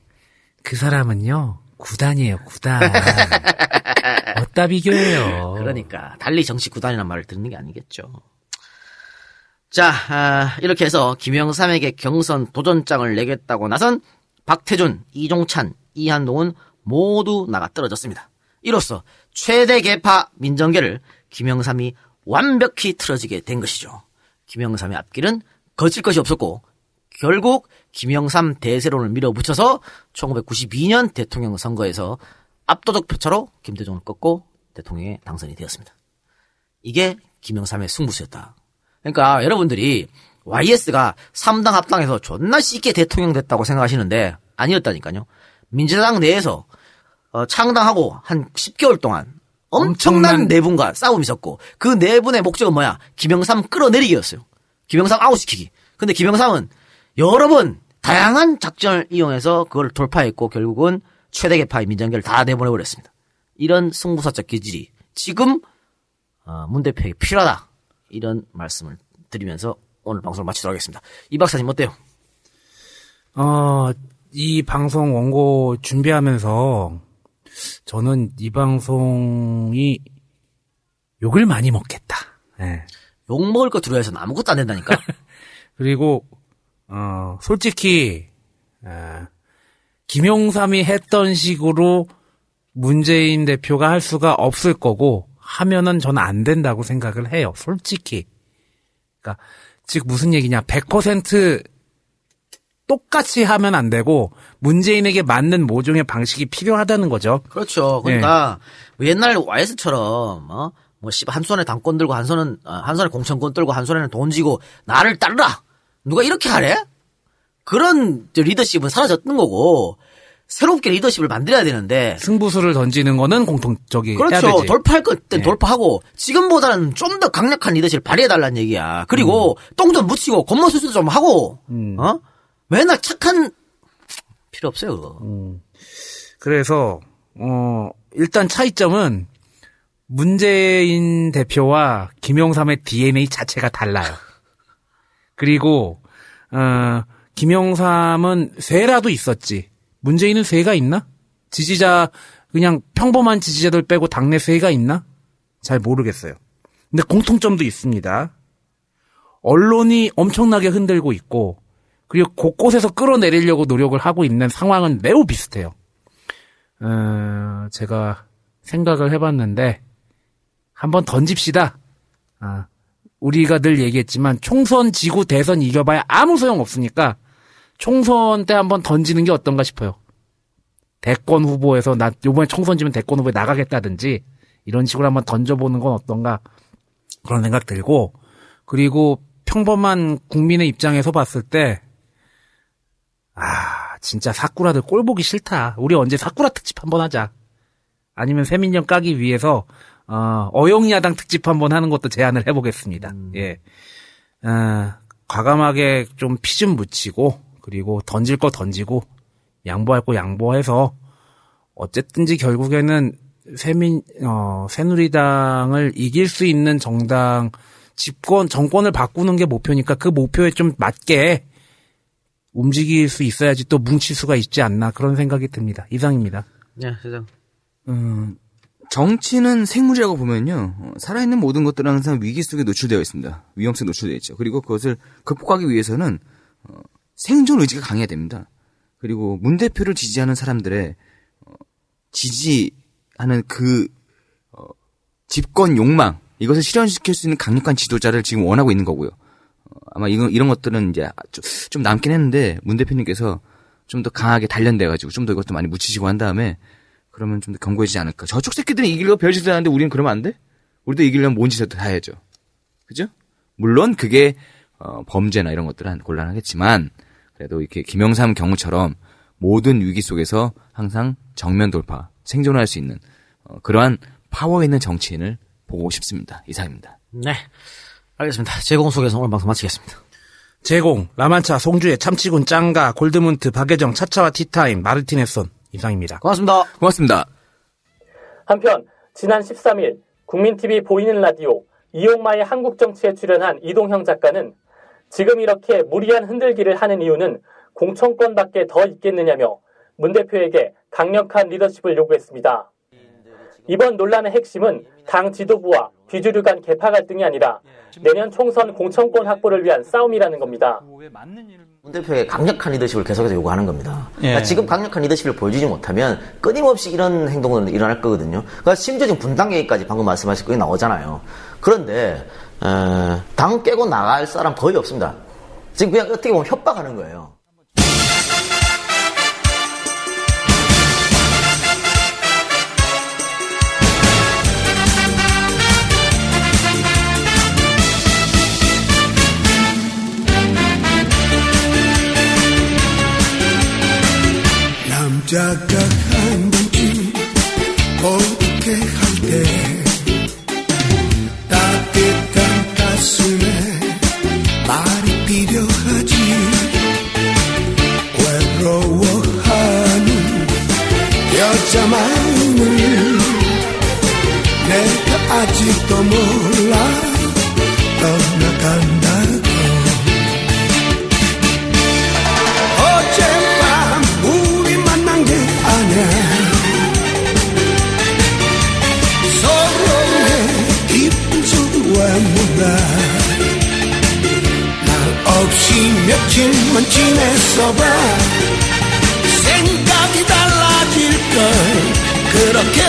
그 사람은요, 구단이에요, 구단. 어따 비교해요. 그러니까 달리 정치 구단이란 말을 듣는 게 아니겠죠. 자, 아, 이렇게 해서 김영삼에게 경선 도전장을 내겠다고 나선 박태준, 이종찬, 이한동은 모두 나가 떨어졌습니다. 이로써 최대 개파 민정계를 김영삼이 완벽히 틀어지게 된 것이죠. 김영삼의 앞길은 거칠 것이 없었고 결국 김영삼 대세론을 밀어붙여서 1992년 대통령 선거에서 압도적 표차로 김대중을 꺾고 대통령에 당선이 되었습니다. 이게 김영삼의 승부수였다. 그러니까 여러분들이 YS가 3당 합당해서 존나 쉽게 대통령 됐다고 생각하시는데 아니었다니까요. 민주당 내에서 어, 창당하고 한 10개월 동안 엄청난 내분과 싸움이 있었고 그 내분의 목적은 뭐야? 김영삼 끌어내리기였어요. 김영삼 아웃시키기. 근데 김영삼은 여러 번 다양한 작전을 이용해서 그걸 돌파했고 결국은 최대 개파의 민정계를 다 내보내버렸습니다. 이런 승부사적 기질이 지금 어, 문 대표에게 필요하다. 이런 말씀을 드리면서 오늘 방송을 마치도록 하겠습니다. 이 박사님 어때요? 어, 이 방송 원고 준비하면서 저는 이 방송이 욕을 많이 먹겠다. 예. 욕 먹을 거 들어야서는 아무것도 안 된다니까. 그리고 어, 솔직히 어, 김용삼이 했던 식으로 문재인 대표가 할 수가 없을 거고 하면은 저는 안 된다고 생각을 해요. 솔직히. 그러니까 즉 무슨 얘기냐? 100% 똑같이 하면 안 되고 문재인에게 맞는 모종의 방식이 필요하다는 거죠. 그렇죠. 그러니까 뭐 옛날 YS처럼 어? 뭐 씨발 한 손에 당권 들고 한 손은 어, 한 손에 공천권 들고 한 손에는 돈 쥐고 나를 따르라. 누가 이렇게 하래? 그런 저 리더십은 사라졌던 거고 새롭게 리더십을 만들어야 되는데 승부수를 던지는 거는 공통 저기 해야 그렇죠. 돌파할 것때 네. 돌파하고 지금보다는 좀 더 강력한 리더십을 발휘해 달라는 얘기야. 그리고 똥좀 묻히고 겉모술수도 좀 하고 음. 어? 맨날 착한 필요 없어요. 그거. 그래서 어 일단 차이점은 문재인 대표와 김영삼의 DNA 자체가 달라요. 그리고 어 김영삼은 쇠라도 있었지. 문재인은 쇠가 있나? 지지자 그냥 평범한 지지자들 빼고 당내 쇠가 있나? 잘 모르겠어요. 근데 공통점도 있습니다. 언론이 엄청나게 흔들고 있고 그리고 곳곳에서 끌어내리려고 노력을 하고 있는 상황은 매우 비슷해요. 어, 제가 생각을 해봤는데 한번 던집시다. 아, 우리가 늘 얘기했지만 총선 지구 대선 이겨봐야 아무 소용 없으니까 총선 때 한번 던지는 게 어떤가 싶어요. 대권 후보에서 나 요번에 총선 지면 대권 후보에 나가겠다든지 이런 식으로 한번 던져보는 건 어떤가 그런 생각 들고 그리고 평범한 국민의 입장에서 봤을 때 아, 진짜 사쿠라들 꼴 보기 싫다. 우리 언제 사쿠라 특집 한번 하자. 아니면 세민령 까기 위해서 어, 어용야당 특집 한번 하는 것도 제안을 해보겠습니다. 예. 아, 과감하게 좀 피 좀 묻히고 그리고 던질 거 던지고 양보할 거 양보해서 어쨌든지 결국에는 새민 어 새누리당을 이길 수 있는 정당 집권 정권을 바꾸는 게 목표니까 그 목표에 좀 맞게 움직일 수 있어야지 또 뭉칠 수가 있지 않나 그런 생각이 듭니다. 이상입니다. 네, 세상. 음, 정치는 생물이라고 보면요. 어, 살아있는 모든 것들은 항상 위기 속에 노출되어 있습니다. 위험성에 노출되어 있죠. 그리고 그것을 극복하기 위해서는 어, 생존 의지가 강해야 됩니다. 그리고 문 대표를 지지하는 사람들의 어, 지지하는 그 어, 집권 욕망 이것을 실현시킬 수 있는 강력한 지도자를 지금 원하고 있는 거고요. 어, 아마 이런 이런 것들은 이제 좀, 좀 남긴 했는데 문 대표님께서 좀 더 강하게 단련돼가지고 좀 더 이것도 많이 묻히시고 한 다음에 그러면 좀 더 견고해지지 않을까. 저쪽 새끼들은 이기려고 별짓을 하는데 우리는 그러면 안 돼? 우리도 이기려면 뭔 짓을 다 해야죠. 그죠? 물론 그게 어, 범죄나 이런 것들은 곤란하겠지만 그래도 이렇게 김영삼 경우처럼 모든 위기 속에서 항상 정면 돌파, 생존할 수 있는 어, 그러한 파워 있는 정치인을 보고 싶습니다. 이상입니다. 네. 알겠습니다. 제공 속에서 오늘 방송 마치겠습니다. 제공 라만차 송주의 참치군 짱가 골드문트 박예정 차차와 티타임 마르티네손 이상입니다. 고맙습니다. 고맙습니다. 한편 지난 13일 국민TV 보이는 라디오 이용마의 한국 정치에 출연한 이동형 작가는 지금 이렇게 무리한 흔들기를 하는 이유는 공천권밖에 더 있겠느냐며 문 대표에게 강력한 리더십을 요구했습니다. 이번 논란의 핵심은 당 지도부와 비주류 간 개파 갈등이 아니라 내년 총선 공천권 확보를 위한 싸움이라는 겁니다. 문 대표의 강력한 리더십을 계속해서 요구하는 겁니다. 그러니까 예. 지금 강력한 리더십을 보여주지 못하면 끊임없이 이런 행동은 일어날 거거든요. 그러니까 심지어 지금 분당 얘기까지 방금 말씀하신 거 나오잖아요. 그런데 어, 당 깨고 나갈 사람 거의 없습니다. 지금 그냥 어떻게 보면 협박하는 거예요. 남자가 한번 며칠만 지냈어봐. 생각이 달라질걸 그렇게